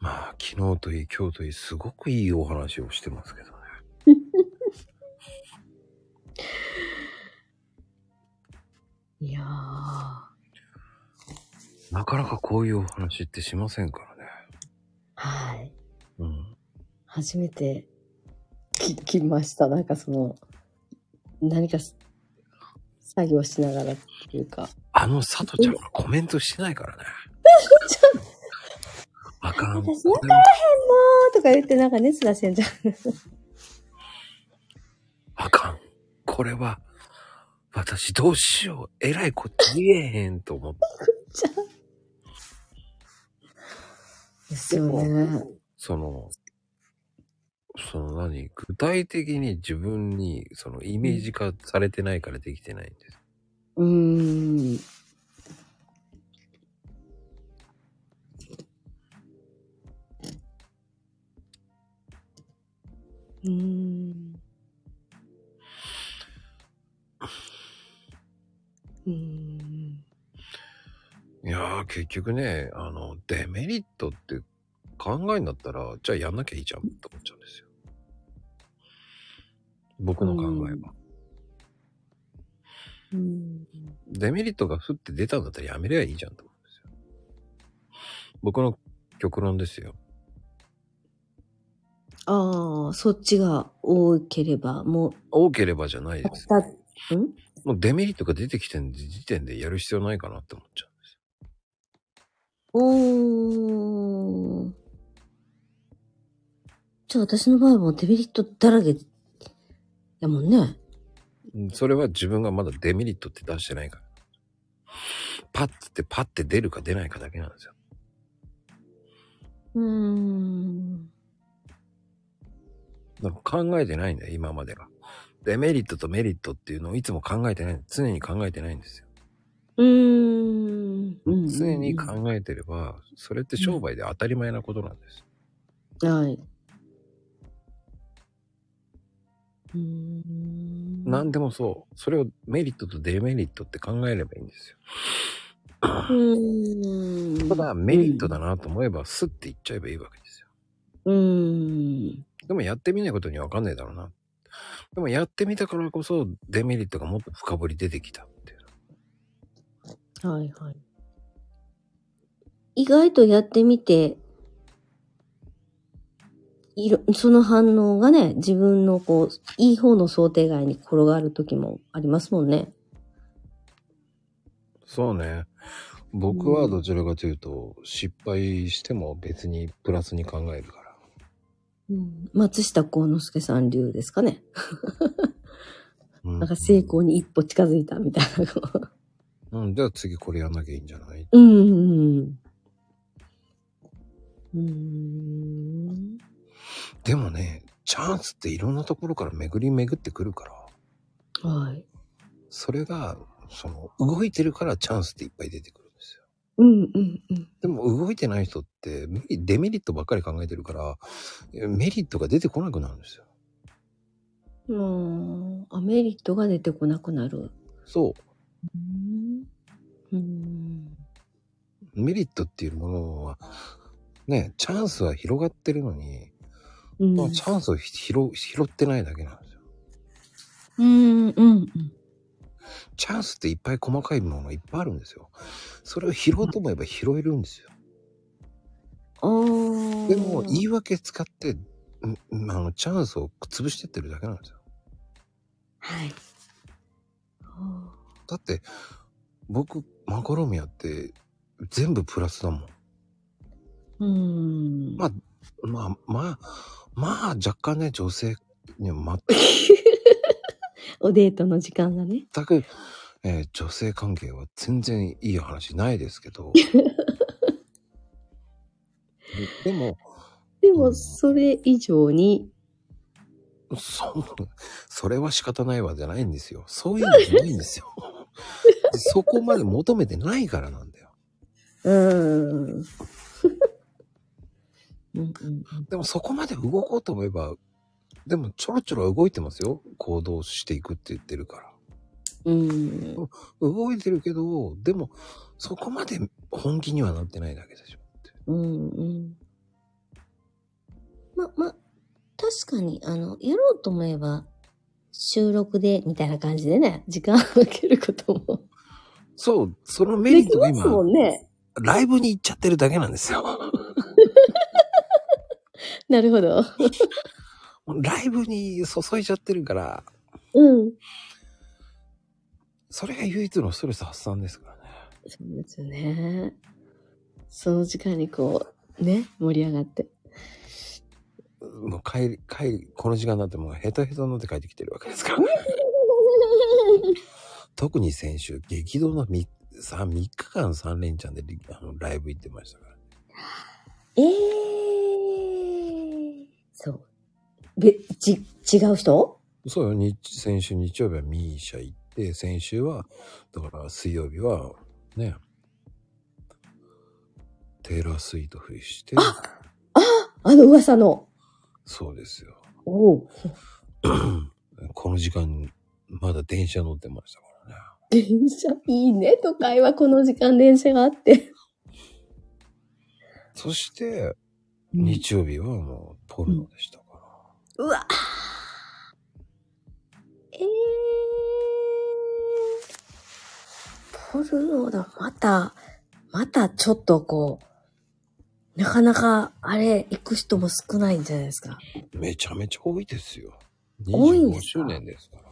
まあ、昨日といい、今日といい、すごくいいお話をしてますけどね。(laughs) いやー。なかなかこういうお話ってしませんからね。はい。うん。初めて聞きました。なんかその、何かす作業しながらっていうか。あの、佐藤ちゃんはコメントしてないからね。(laughs) かん。私わかとか言ってなんか熱出せんじゃん。あかん。これは、私どうしよう。えらいこっち言えへんと思って。(laughs) ですよね。その、その何？具体的に自分にそのイメージ化されてないからできてないんです。うーん。うーん。うーん。いやー、結局ね、あの、デメリットって考えんだったら、じゃあやんなきゃいいじゃんって思っちゃうんですよ。僕の考えは。うん。デメリットがふって出たんだったらやめりゃいいじゃんと思うんですよ。僕の極論ですよ。ああ、そっちが多ければ、もう、多ければじゃないです。た、ん？もうデメリットが出てきてん時点でやる必要ないかなって思っちゃうんですよ。おー。じゃあ私の場合はもうデメリットだらけやもんね。うんそれは自分がまだデメリットって出してないから。パッってパッて出るか出ないかだけなんですよ。うーん。だから考えてないんだよ、今までが。デメリットとメリットっていうのをいつも考えてない。常に考えてないんですよ。うーん。うん常に考えてれば、それって商売で当たり前なことなんです。はい。何でもそう。それをメリットとデメリットって考えればいいんですよ。ただ、メリットだなと思えば、スッて言っちゃえばいいわけですよ。うーん。でもやってみないことにはわかんないだろうな。でもやってみたからこそ、デメリットがもっと深掘り出てきたっていう。はいはい。意外とやってみて、いろ、その反応がね、自分のこう、いい方の想定外に転がる時もありますもんね。そうね。僕はどちらかというと、失敗しても別にプラスに考えるから。うん、松下幸之助さん流ですかね。うんなんか成功に一歩近づいたみたいな。こううん、じゃあ次これやんなきゃいいんじゃない？うんうん。でもね、チャンスっていろんなところから巡り巡ってくるから、はい。それが、その、動いてるからチャンスっていっぱい出てくるんですよ。うんうんうん。でも動いてない人って、デメリットばっかり考えてるから、えメリットが出てこなくなるんですよ。もう、あメリットが出てこなくなる。そう。うん。うん。メリットっていうものは、ね、チャンスは広がってるのに、うんまあチャンスをひ拾拾ってないだけなんですよ。うん、うん、チャンスっていっぱい細かいものがいっぱいあるんですよ。それを拾おうと思えば拾えるんですよ。う。でも、言い訳使って、んあの、チャンスを潰してってるだけなんですよ。はい。あだって、僕、マカロミヤって、全部プラスだもん。ーうん。まあ、まあ、まあ、まあ、若干ね、女性には (laughs) おデートの時間がね。全く、えー女性関係は全然いい話ないですけど。(laughs) でも、でも、それ以上に、そ、それは仕方ないわじゃないんですよ。そういうのじゃないんですよ。(laughs) そこまで求めてないからなんだよ。うん。うんうんうん。でもそこまで動こうと思えば、でもちょろちょろ動いてますよ。行動していくって言ってるから。うん。動いてるけど、でもそこまで本気にはなってないだけでしょ。うんうん。ま、ま、確かに、あの、やろうと思えば、収録で、みたいな感じでね、時間を空けることもそう、そのメリットが今、んね。ライブに行っちゃってるだけなんですよ。なるほど。ライブに注いじゃってるから、うん。それが唯一のストレス発散ですからね。そうですよね。その時間にこう、ね、盛り上がって。もう帰り、帰り、この時間になってもうヘトヘトになって帰ってきてるわけですからね。(laughs) 特に先週、激動の 3, 3, 3日間3連チャンでリあのライブ行ってましたから。ええー。そう。べ、ち、違う人？そうよ、日、先週日曜日はミーシャ行って、先週は、だから水曜日は、ね、テーラースイートフリして、あの噂の。そうですよ。おう (clears throat) この時間、まだ電車乗ってましたからね。電車、いいね、都会はこの時間電車があって。そして、日曜日はもうポルノでしたから。うわええー。ポルノだ、また、またちょっとこう、なかなか、あれ、行く人も少ないんじゃないですか。めちゃめちゃ多いですよ。25多いんですか？周年ですから。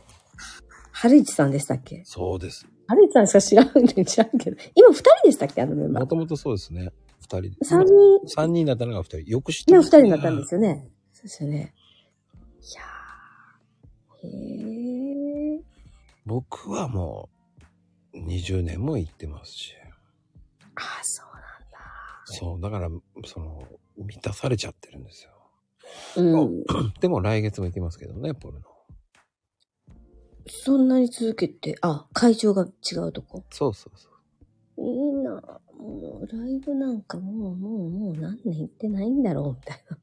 春市さんでしたっけ？そうです。春市さんしか知らんねん、知らんけど。今二人でしたっけ？あのメンバー。もともとそうですね。二人で。三人、三人だったのが二人。よく知ってね、二ます人になったんですよね。そうですよね。いやー。へー。僕はもう、20年も行ってますし。ああ、そうなんだ。そう、だから、その、満たされちゃってるんですよ。うん。(clears throat) でも来月も行きますけどね、ポルノ。そんなに続けて、あ、会場が違うとこ？そうそうそう。いいなもう、ライブなんかもう、もう、もう何年行ってないんだろう、みたいな。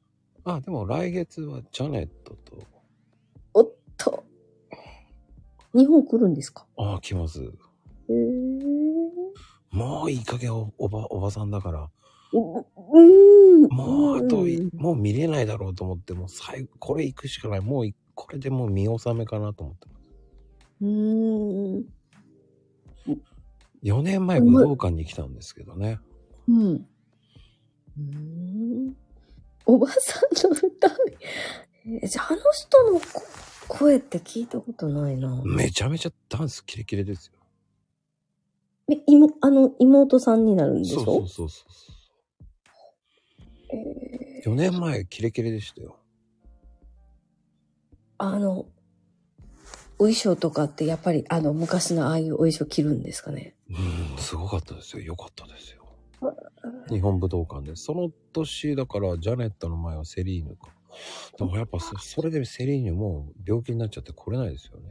あ、でも来月はジャネットと、おっと。日本来るんですか？ああ、来ます。へー。もういい加減おおば、おばさんだから、ううん。もうあともう見れないだろうと思って、もう最後、これ行くしかない。もうい、これでもう見納めかなと思ってます。うーん。4年前武道館に来たんですけどね。うん。うーん。おばさんの歌えじゃあ、あの人のこ声って聞いたことないな。めちゃめちゃダンスキレキレですよ。え、妹、あの、妹さんになるんでしょ？そうそうそうそえう。4年前キレキレでしたよ。あの、お衣装とかってやっぱりあの昔のああいうお衣装着るんですかね？うん、すごかったですよ。よかったですよ。日本武道館で。その年、だから、ジャネットの前はセリーヌか。でもやっぱそ、それでセリーヌもう病気になっちゃって来れないですよね。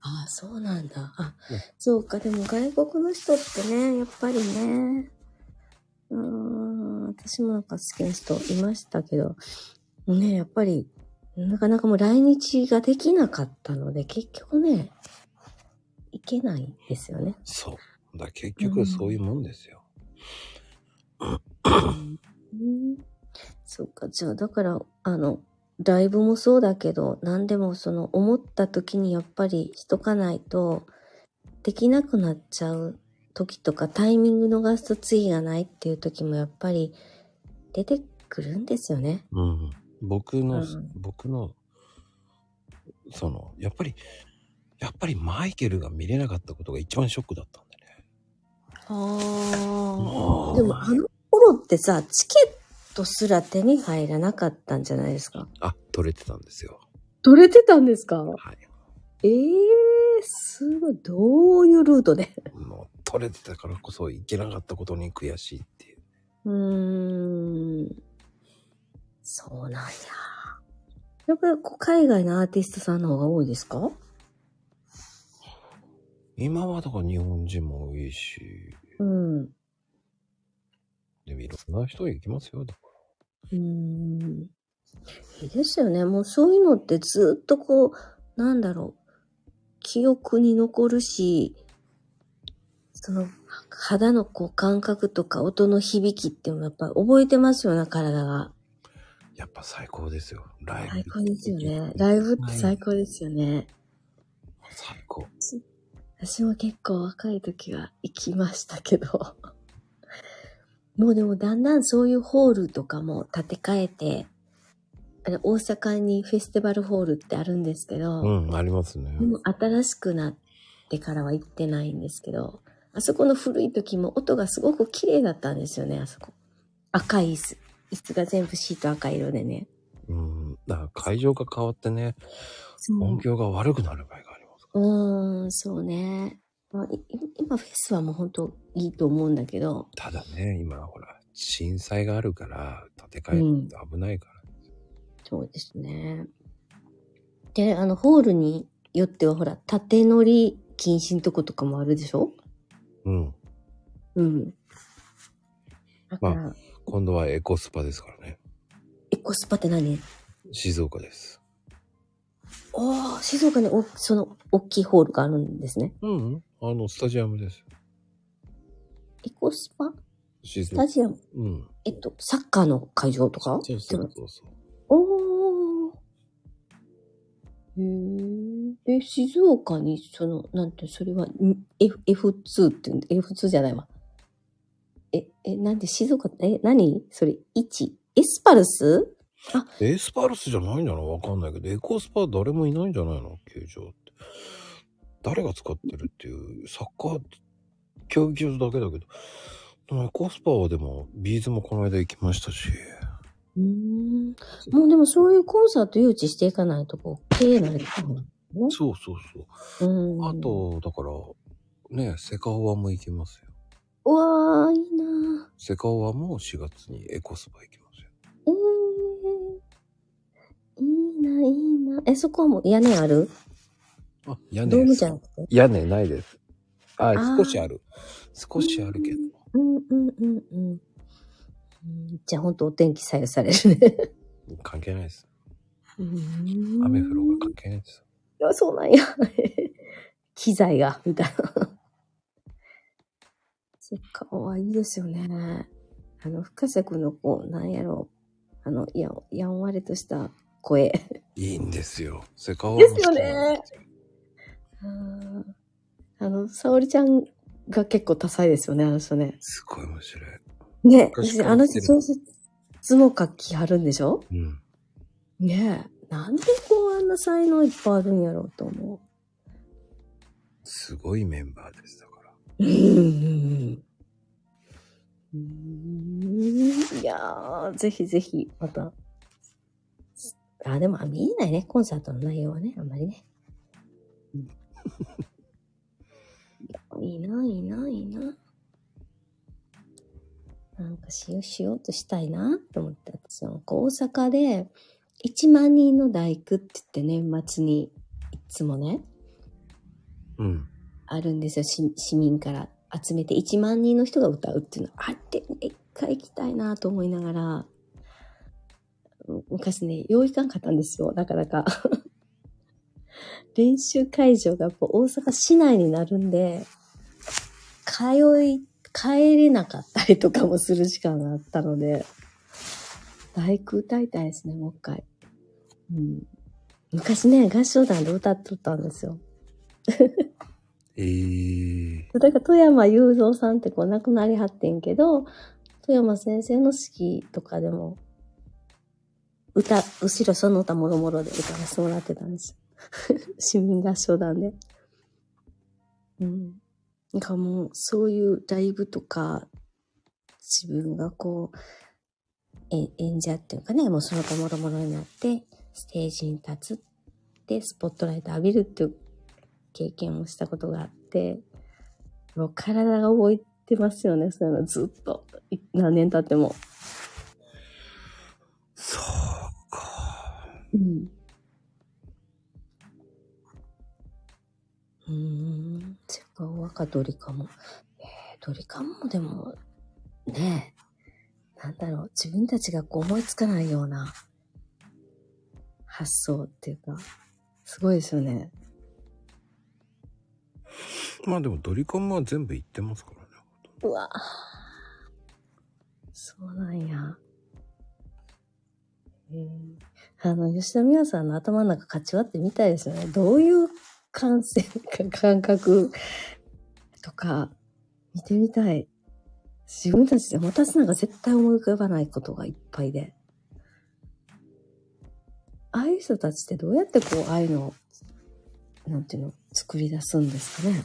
ああ、そうなんだ。あね、そうか。でも外国の人ってね、やっぱりね。うーん、私もなんか好きな人いましたけど、ね、やっぱり、なかなかもう来日ができなかったので、結局ね、行けないんですよね。そう。だ結局そういうもんですよ。うんそっか、じゃあ、だから、あの、ライブもそうだけど、何でもその、思った時にやっぱりしとかないと、できなくなっちゃう時とか、タイミング逃すと次がないっていう時もやっぱり出てくるんですよね。うん。僕の、うん僕の、その、やっぱり、やっぱりマイケルが見れなかったことが一番ショックだったんでね。あもうでも、あの頃ってさ、チケットすら手に入らなかったんじゃないですか？あ、取れてたんですよ。取れてたんですか？はい。ええー、すごい。どういうルートで？もう、取れてたからこそ行けなかったことに悔しいっていう。うーん。そうなんや。やっぱりこう海外のアーティストさんの方が多いですか？今はだから日本人も多いし、うん。うでもいろんな人行きますよ。だかーん。いいですよね。もうそういうのってずっとこう、なんだろう。記憶に残るし、その肌のこう感覚とか音の響きっていうのはやっぱり覚えてますよね、体が。らやっぱ最高ですよ。ライブ。最高ですよね。ライブって最高ですよね。最高。私も結構若い時は行きましたけど。(laughs) もうでもだんだんそういうホールとかも建て替えて、あれ大阪にフェスティバルホールってあるんですけど、うん、ありますね。でも新しくなってからは行ってないんですけど、あそこの古い時も音がすごく綺麗だったんですよね、あそこ。赤い椅子。椅子が全部シート赤色でね。うん。だから会場が変わってね、音響が悪くなる場合がありますから。うーん、そうね。まあ、い今フェスはもう本当いいと思うんだけど、ただね、今ほら、震災があるから、建て替え危ないから。そうですね。で、あの、ホールによってはほら、縦乗り禁止のとことかもあるでしょ？うん。うん。だから、ま今度はエコスパですからね。エコスパって何？静岡です。ああ、静岡におその大きいホールがあるんですね。うん、うん。あの、スタジアムです。エコスパ？スタジアム？うん。えっと、サッカーの会場とか？そうそうそうそう。おー。へえ。え、静岡に、その、なんて、それは、ん F、F2 って言うんだ、F2 じゃないわ。え、え、なんで静岡、え、何？それ、1? エスパルス？エスパルスじゃないんだなわかんないけど、エコスパ誰もいないんじゃないの？球場って。誰が使ってるっていう、サッカー競技場だけだけど、でもエコスパはでも、ビーズもこの間行きましたし、うーん。もうでもそういうコンサート誘致していかないと、こう、経営なれてくるのそうそうそう。うん。あ、と、だから、ね、セカオワも行きますよ。うわー、いいなセカオワも4月にエコスパ行きますよ。えー、いいな、いいな。え、そこはもう屋根ある？あ、屋根ドームじゃなくて？屋根ないです。ああー少しある。少しあるけど。うんうんうんうん。うんじゃあ本当お天気左右されるね。関係ないです。うん雨降ろうが関係ないです。いや、そうなんや。(laughs) 機材が、みたいな。そっかわいいですよね。あの、深瀬くんのこう、なんやろう。あの、や、やんわりとした声。いいんですよ。セカオワですよね。うんあの、沙織ちゃんが結構多彩ですよね、あの人ね。すごい面白い。ね、あの人小説も書きはるんでしょ？うん。ねえ。なんでこうあんな才能いっぱいあるんやろうと思すごいメンバーです。う。うん。いやー、ぜひぜひ、また。あ、でも、見えないね、コンサートの内容はね、あんまりね。うんいいな、いいな、いいな。なんかしようしようとしたいなって思って、私は大阪で1万人の大工って言って年末にいつもね、うん。あるんですよ。市民から集めて1万人の人が歌うっていうのあって、一回行きたいなと思いながら、昔ね、よういかんかったんですよ。なかなか。(laughs) 練習会場がやっぱ大阪市内になるんで、通い、帰れなかったりとかもする時間があったので、大工歌いたいですね、もう一回。うん、昔ね、合唱団で歌っとったんですよ。(laughs) えー。だから富山雄三さんってこう亡くなりはってんけど、富山先生の式とかでも、歌、後ろその他もろもろで歌わせてもらってたんです。(laughs) 市民合唱団で。うん。なんかもう、そういうライブとか、自分がこう、え演者っていうかね、もうその他もろもろになって、ステージに立つで、スポットライト浴びるっていう経験をしたことがあって、もう体が覚えてますよね、そういうのずっと。い何年経っても。そうか。うん。うーん。セカオワかドリカム。えー、ドリカムもでも、ねえ、なんだろう、自分たちがこう思いつかないような発想っていうか、すごいですよね。まあでもドリカムは全部言ってますからね。うわそうなんや。えー、あの、吉田美和さんの頭の中かち割ってみたいですよね。どういう感性か感覚とか見てみたい。自分たちで私なんか絶対思い浮かばないことがいっぱいで。ああいう人たちってどうやってこう、ああいうのを、なんていうの、作り出すんですかね。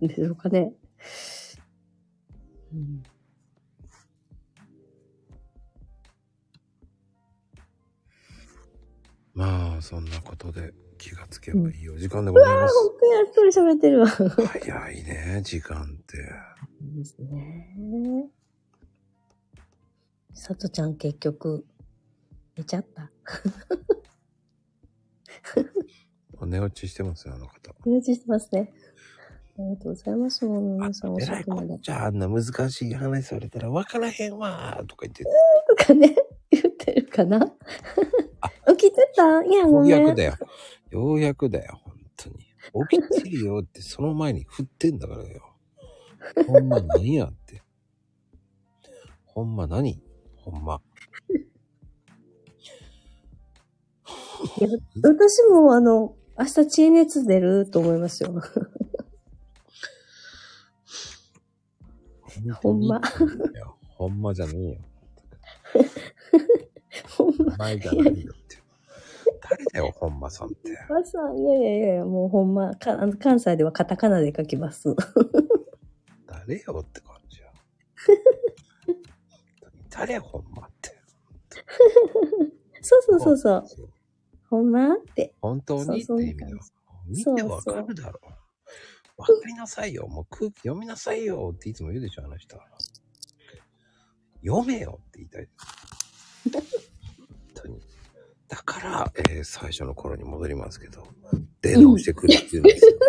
(laughs) でしょうかね。うん、まあ、そんなことで気がつけばいいお時間でございます。うん、僕やっと喋ってるわ。早いね、時間って。いいですね。さとちゃん結局、寝ちゃった。寝落ちしてますよ、あの方。寝落ちしてますね。ありがとうございます。もう皆さんえらい遅くまで。こっちゃあんな難しい話されたら分からへんわーとか言って、(laughs) とかね、言ってるかな？起きてた？いや、よごめん。うやくだよ。ようやくだよ、本当に。起きてるよって、その前に振ってんだからよ。ほんま何やって。ほんま何？ほんま。私もあの、明日知恵熱出ると思いますよ。ほんま。ほんまじゃねえよ。(laughs) ほんま。前じゃないよって。誰だよ、ほんまさんって。まさん、いやいやいやもうほんま、かあの関西ではカタカナで書きます。誰よって感じや。(laughs) 誰や、ほんまって。(laughs) そうそうそうそう。ほんまって。本当にって意味だよ。見てわかるだろ。わかりなさいよ。もう空気読みなさいよっていつも言うでしょ、あの人は。読めよって言いたい。本当に。だから、えー最初の頃に戻りますけど、出直してくるって言うんですよ。(laughs)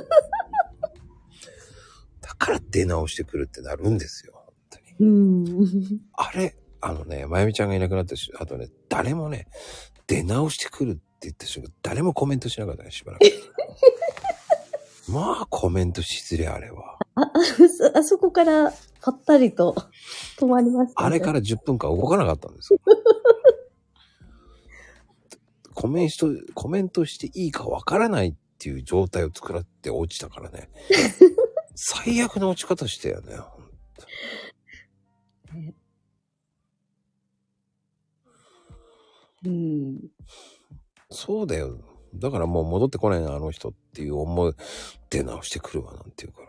だから出直してくるってなるんですよ。本当に。うん。あれ、あのね、まゆみちゃんがいなくなったし、あとね、誰もね、出直してくるって言った瞬間、誰もコメントしなかったね、しばらく。(laughs) まあ、コメントしづれ、あれは。あ、あそこからぱったりと止まりました、ね。あれから10分間動かなかったんですよ。(laughs) コメント、コメントしていいかわからないっていう状態を作らって落ちたからね。(laughs) 最悪な落ち方してよね。ほんとうん。そうだよ。だからもう戻ってこないな、あの人っていう思い、出直してくるわ、なんていうから。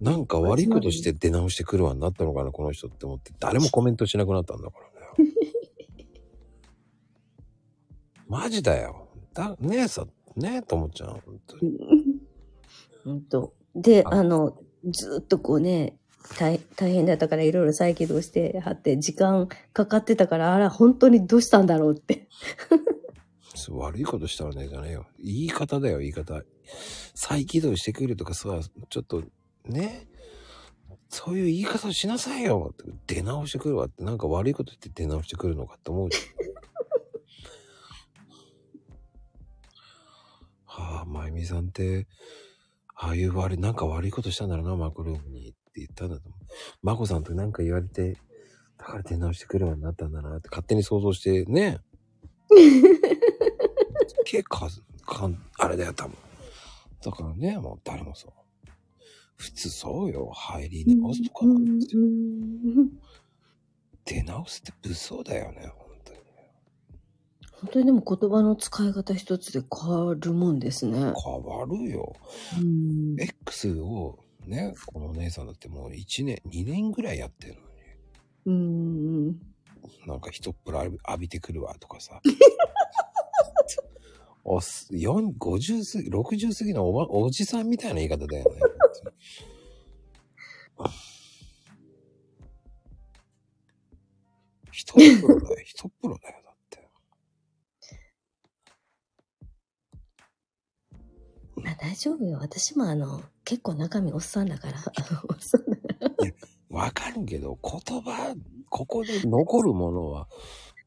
なんか悪いことして出直してくるわになったのかな、この人って思って、誰もコメントしなくなったんだからね。(laughs) マジだよ。だ、ねえさ、ねえと思っちゃう。本当に。本当。で、ああの、ずっとこうね、大大変だったからいろいろ再起動してはって、時間かかってたから、あら、本当にどうしたんだろうって。そう悪いことしたらねえじゃねえよ。言い方だよ、言い方。再起動してくるとかさ、ちょっと、ね。そういう言い方をしなさいよって出直してくるわって、なんか悪いこと言って出直してくるのかって思うじゃん。(laughs) はあ、まゆみさんって、ああいう悪い、なんか悪いことしたんだろうな、マクロームにって言ったんだと思う。マコさんとなんか言われて、だから出直してくるようになったんだなって勝手に想像してね。(laughs) 結構かん、あれだよ、多分。だからね、もう誰もそう。普通そうよ。入り直すとかなんですよ。出直すって物騒だよね、本当に。本当にでも言葉の使い方一つで変わるもんですね。変わるよ。うん。X をね、このお姉さんだってもう1年、2年ぐらいやってるのに。うん。なんか一っ風呂浴びてくるわとかさ。(laughs) おす、四50過ぎ、60過ぎのおば、おじさんみたいな言い方だよね。一っ風呂だよ、一っ風呂だよ、だって。まあ大丈夫よ。私もあの、結構中身おっさんだから。おっさんだから。わかるけど、言葉、ここで残るものは、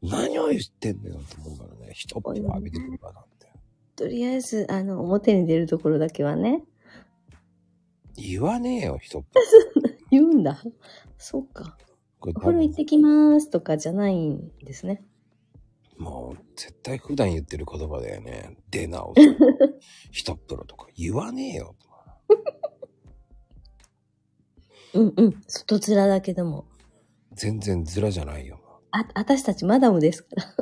何を言ってんだよと思うからね。一っ風呂浴びてくるわなんて。とりあえず、あの、表に出るところだけはね、言わねえよ、一っ (laughs) 言うんだ。そうか。お風呂行ってきますとかじゃないんですね。もう、絶対普段言ってる言葉だよね。出直す。(laughs) 一っ風呂とか言わねえよ。(laughs) うんうん。外面だけでも。全然ズラじゃないよ。あ、私たちマダムですから。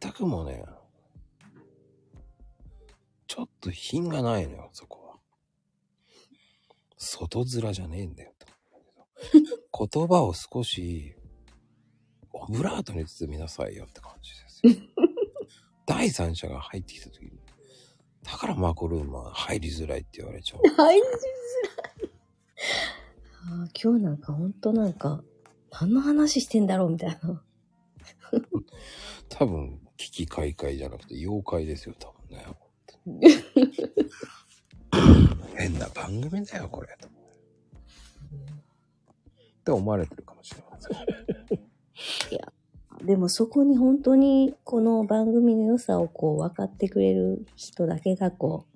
全くもうね、ちょっと品がないのよ、そこは。外面じゃねえんだよ、と (laughs) 言葉を少し、オブラートに包みなさいよって感じですですよ。(laughs) 第三者が入ってきた時に、だからマコルームは入りづらいって言われちゃう。入りづらい。あー今日なんかほんとなんか、何の話してんだろうみたいな。多分、危機開会じゃなくて妖怪ですよ、多分ね。変な番組だよ、これ。とって思われてるかもしれません。でもそこに本当にこの番組の良さをこう分かってくれる人だけがこ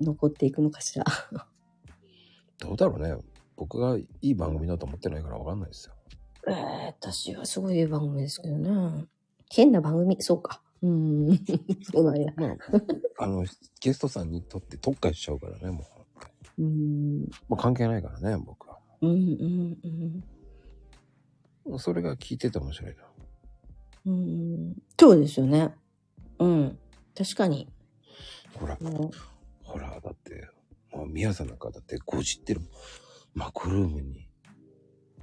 う、残っていくのかしら。どうだろうね。僕がいい番組だと思ってないからわかんないですよ。ええ私はすごいいい番組ですけどね。変な番組、そうか。うん。(laughs) そうなんや。まあ、あの、ゲストさんにとって特化しちゃうからね、もう。うん。もう関係ないからね、僕は。うんうんうん。それが聞いてて面白いな。うん。そうですよね。うん。確かに。ほら、もほら、だって、もう宮さんなんかだってご知ってる。マクルームに、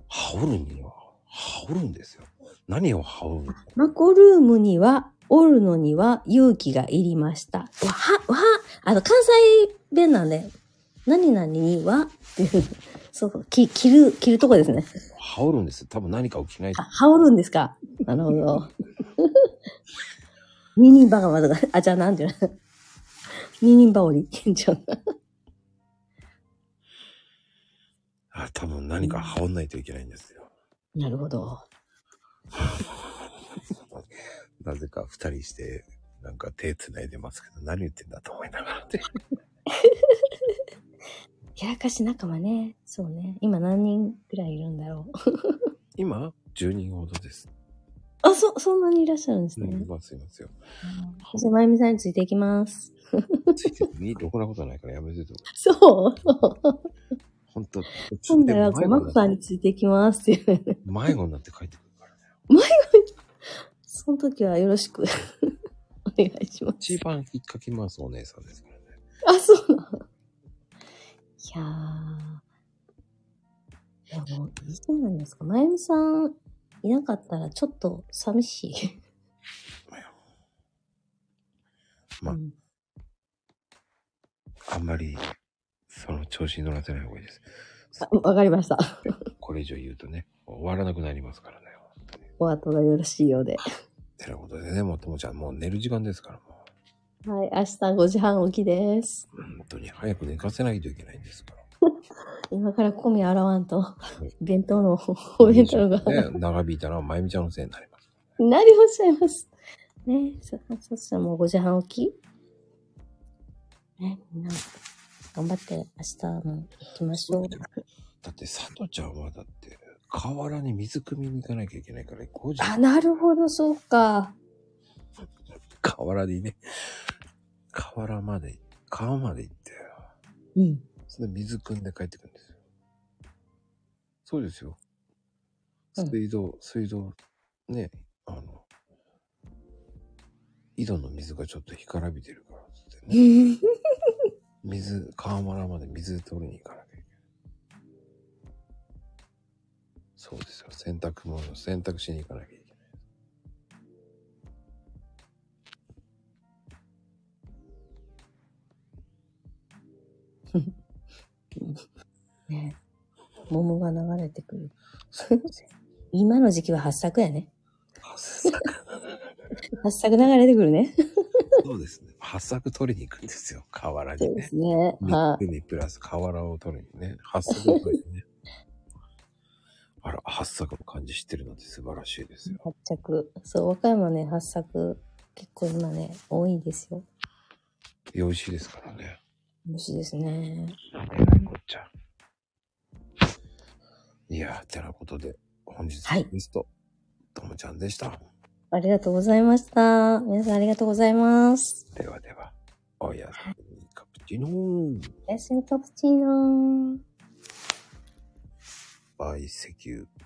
羽織るには、羽織るんですよ。何を羽織るマコルームには、おるのには勇気がいりました。わは、わは、あの、関西弁なんで、何々にはっていう、そう、き、着る、着るとこですね。羽織るんですよ。多分何かを着ないとあ、。羽織るんですか？なるほど。二人羽釜とか、あ、じゃあなんていうの？二人羽織じゃああ、多分何か羽織んないといけないんですよ。なるほど。(laughs) なぜか二人して、なんか手繋いでますけど、何言ってんだと思いながらって。(laughs) やらかし仲間ね。そうね。今何人くらいいるんだろう。(laughs) 今、10人ほどです。あ、そ、そんなにいらっしゃるんですね。うん、いますいますよ。じゃあ、まゆみさんについていきます。ついてていいろくなことないからやめてと。そう。本当今度は、こう、マさんについていきますっていう。子迷子になって帰ってくるからね。その時はよろしく (laughs) お願いします。一番引っかき回すお姉さんですからね。あ、そうなの。いやー。でも、いいじゃないですか。まゆみさんいなかったらちょっと寂しい。まあうんあんまり、その調子に乗らせない方がいいです。あわかりました。これ以上言うとね、終わらなくなりますからね。お後がよろしいようで。てなことでね、もうともちゃんもう寝る時間ですから、もはい、明日5時半起きです。う。本当に早く寝かせないといけないんですから。(laughs) 今からコミ洗わんと、弁当の、お弁当が、ね、長引いたのはまゆみちゃんのせいになります。なりおっしゃいます。ねそ、そしたらもう5時半起き？ね、みんな、頑張って明日も行きましょう。だって、さとちゃんはだって、河原に水汲みに行かなきゃいけないから、5時、あ、なるほど、そうか。河原にね、河原まで、川まで行って、うん。それで水汲んで帰ってくるんですよ。そうですよ。うん水道、水道、ね、あの、井戸の水がちょっと干からびてるから、つってね。(laughs) 水、川原まで水取りに行かなきゃいけない。そうですよ。洗濯物、洗濯しに行かなきゃいけない。(laughs) ね桃が流れてくる。(laughs) 今の時期は発作やね。発作流れてくるね。そうですね。八作取りに行くんですよ。河原にねそうです。ね。は海プラス河原を取りにね。八作を取りにね。(laughs) あら、八作の漢字知ってるなんて素晴らしいですよ。発着。そう、和歌山ね、発作、結構今ね、多いんですよ。美味しいですからね。美味しいですね。えらいこっちゃ。いやー、てなことで、本日はいのゲスト、ともちゃんでした。ありがとうございました。皆さんありがとうございます。ではでは、おやすみカプチーノー。おやすみカプチーノー。バイセキュー。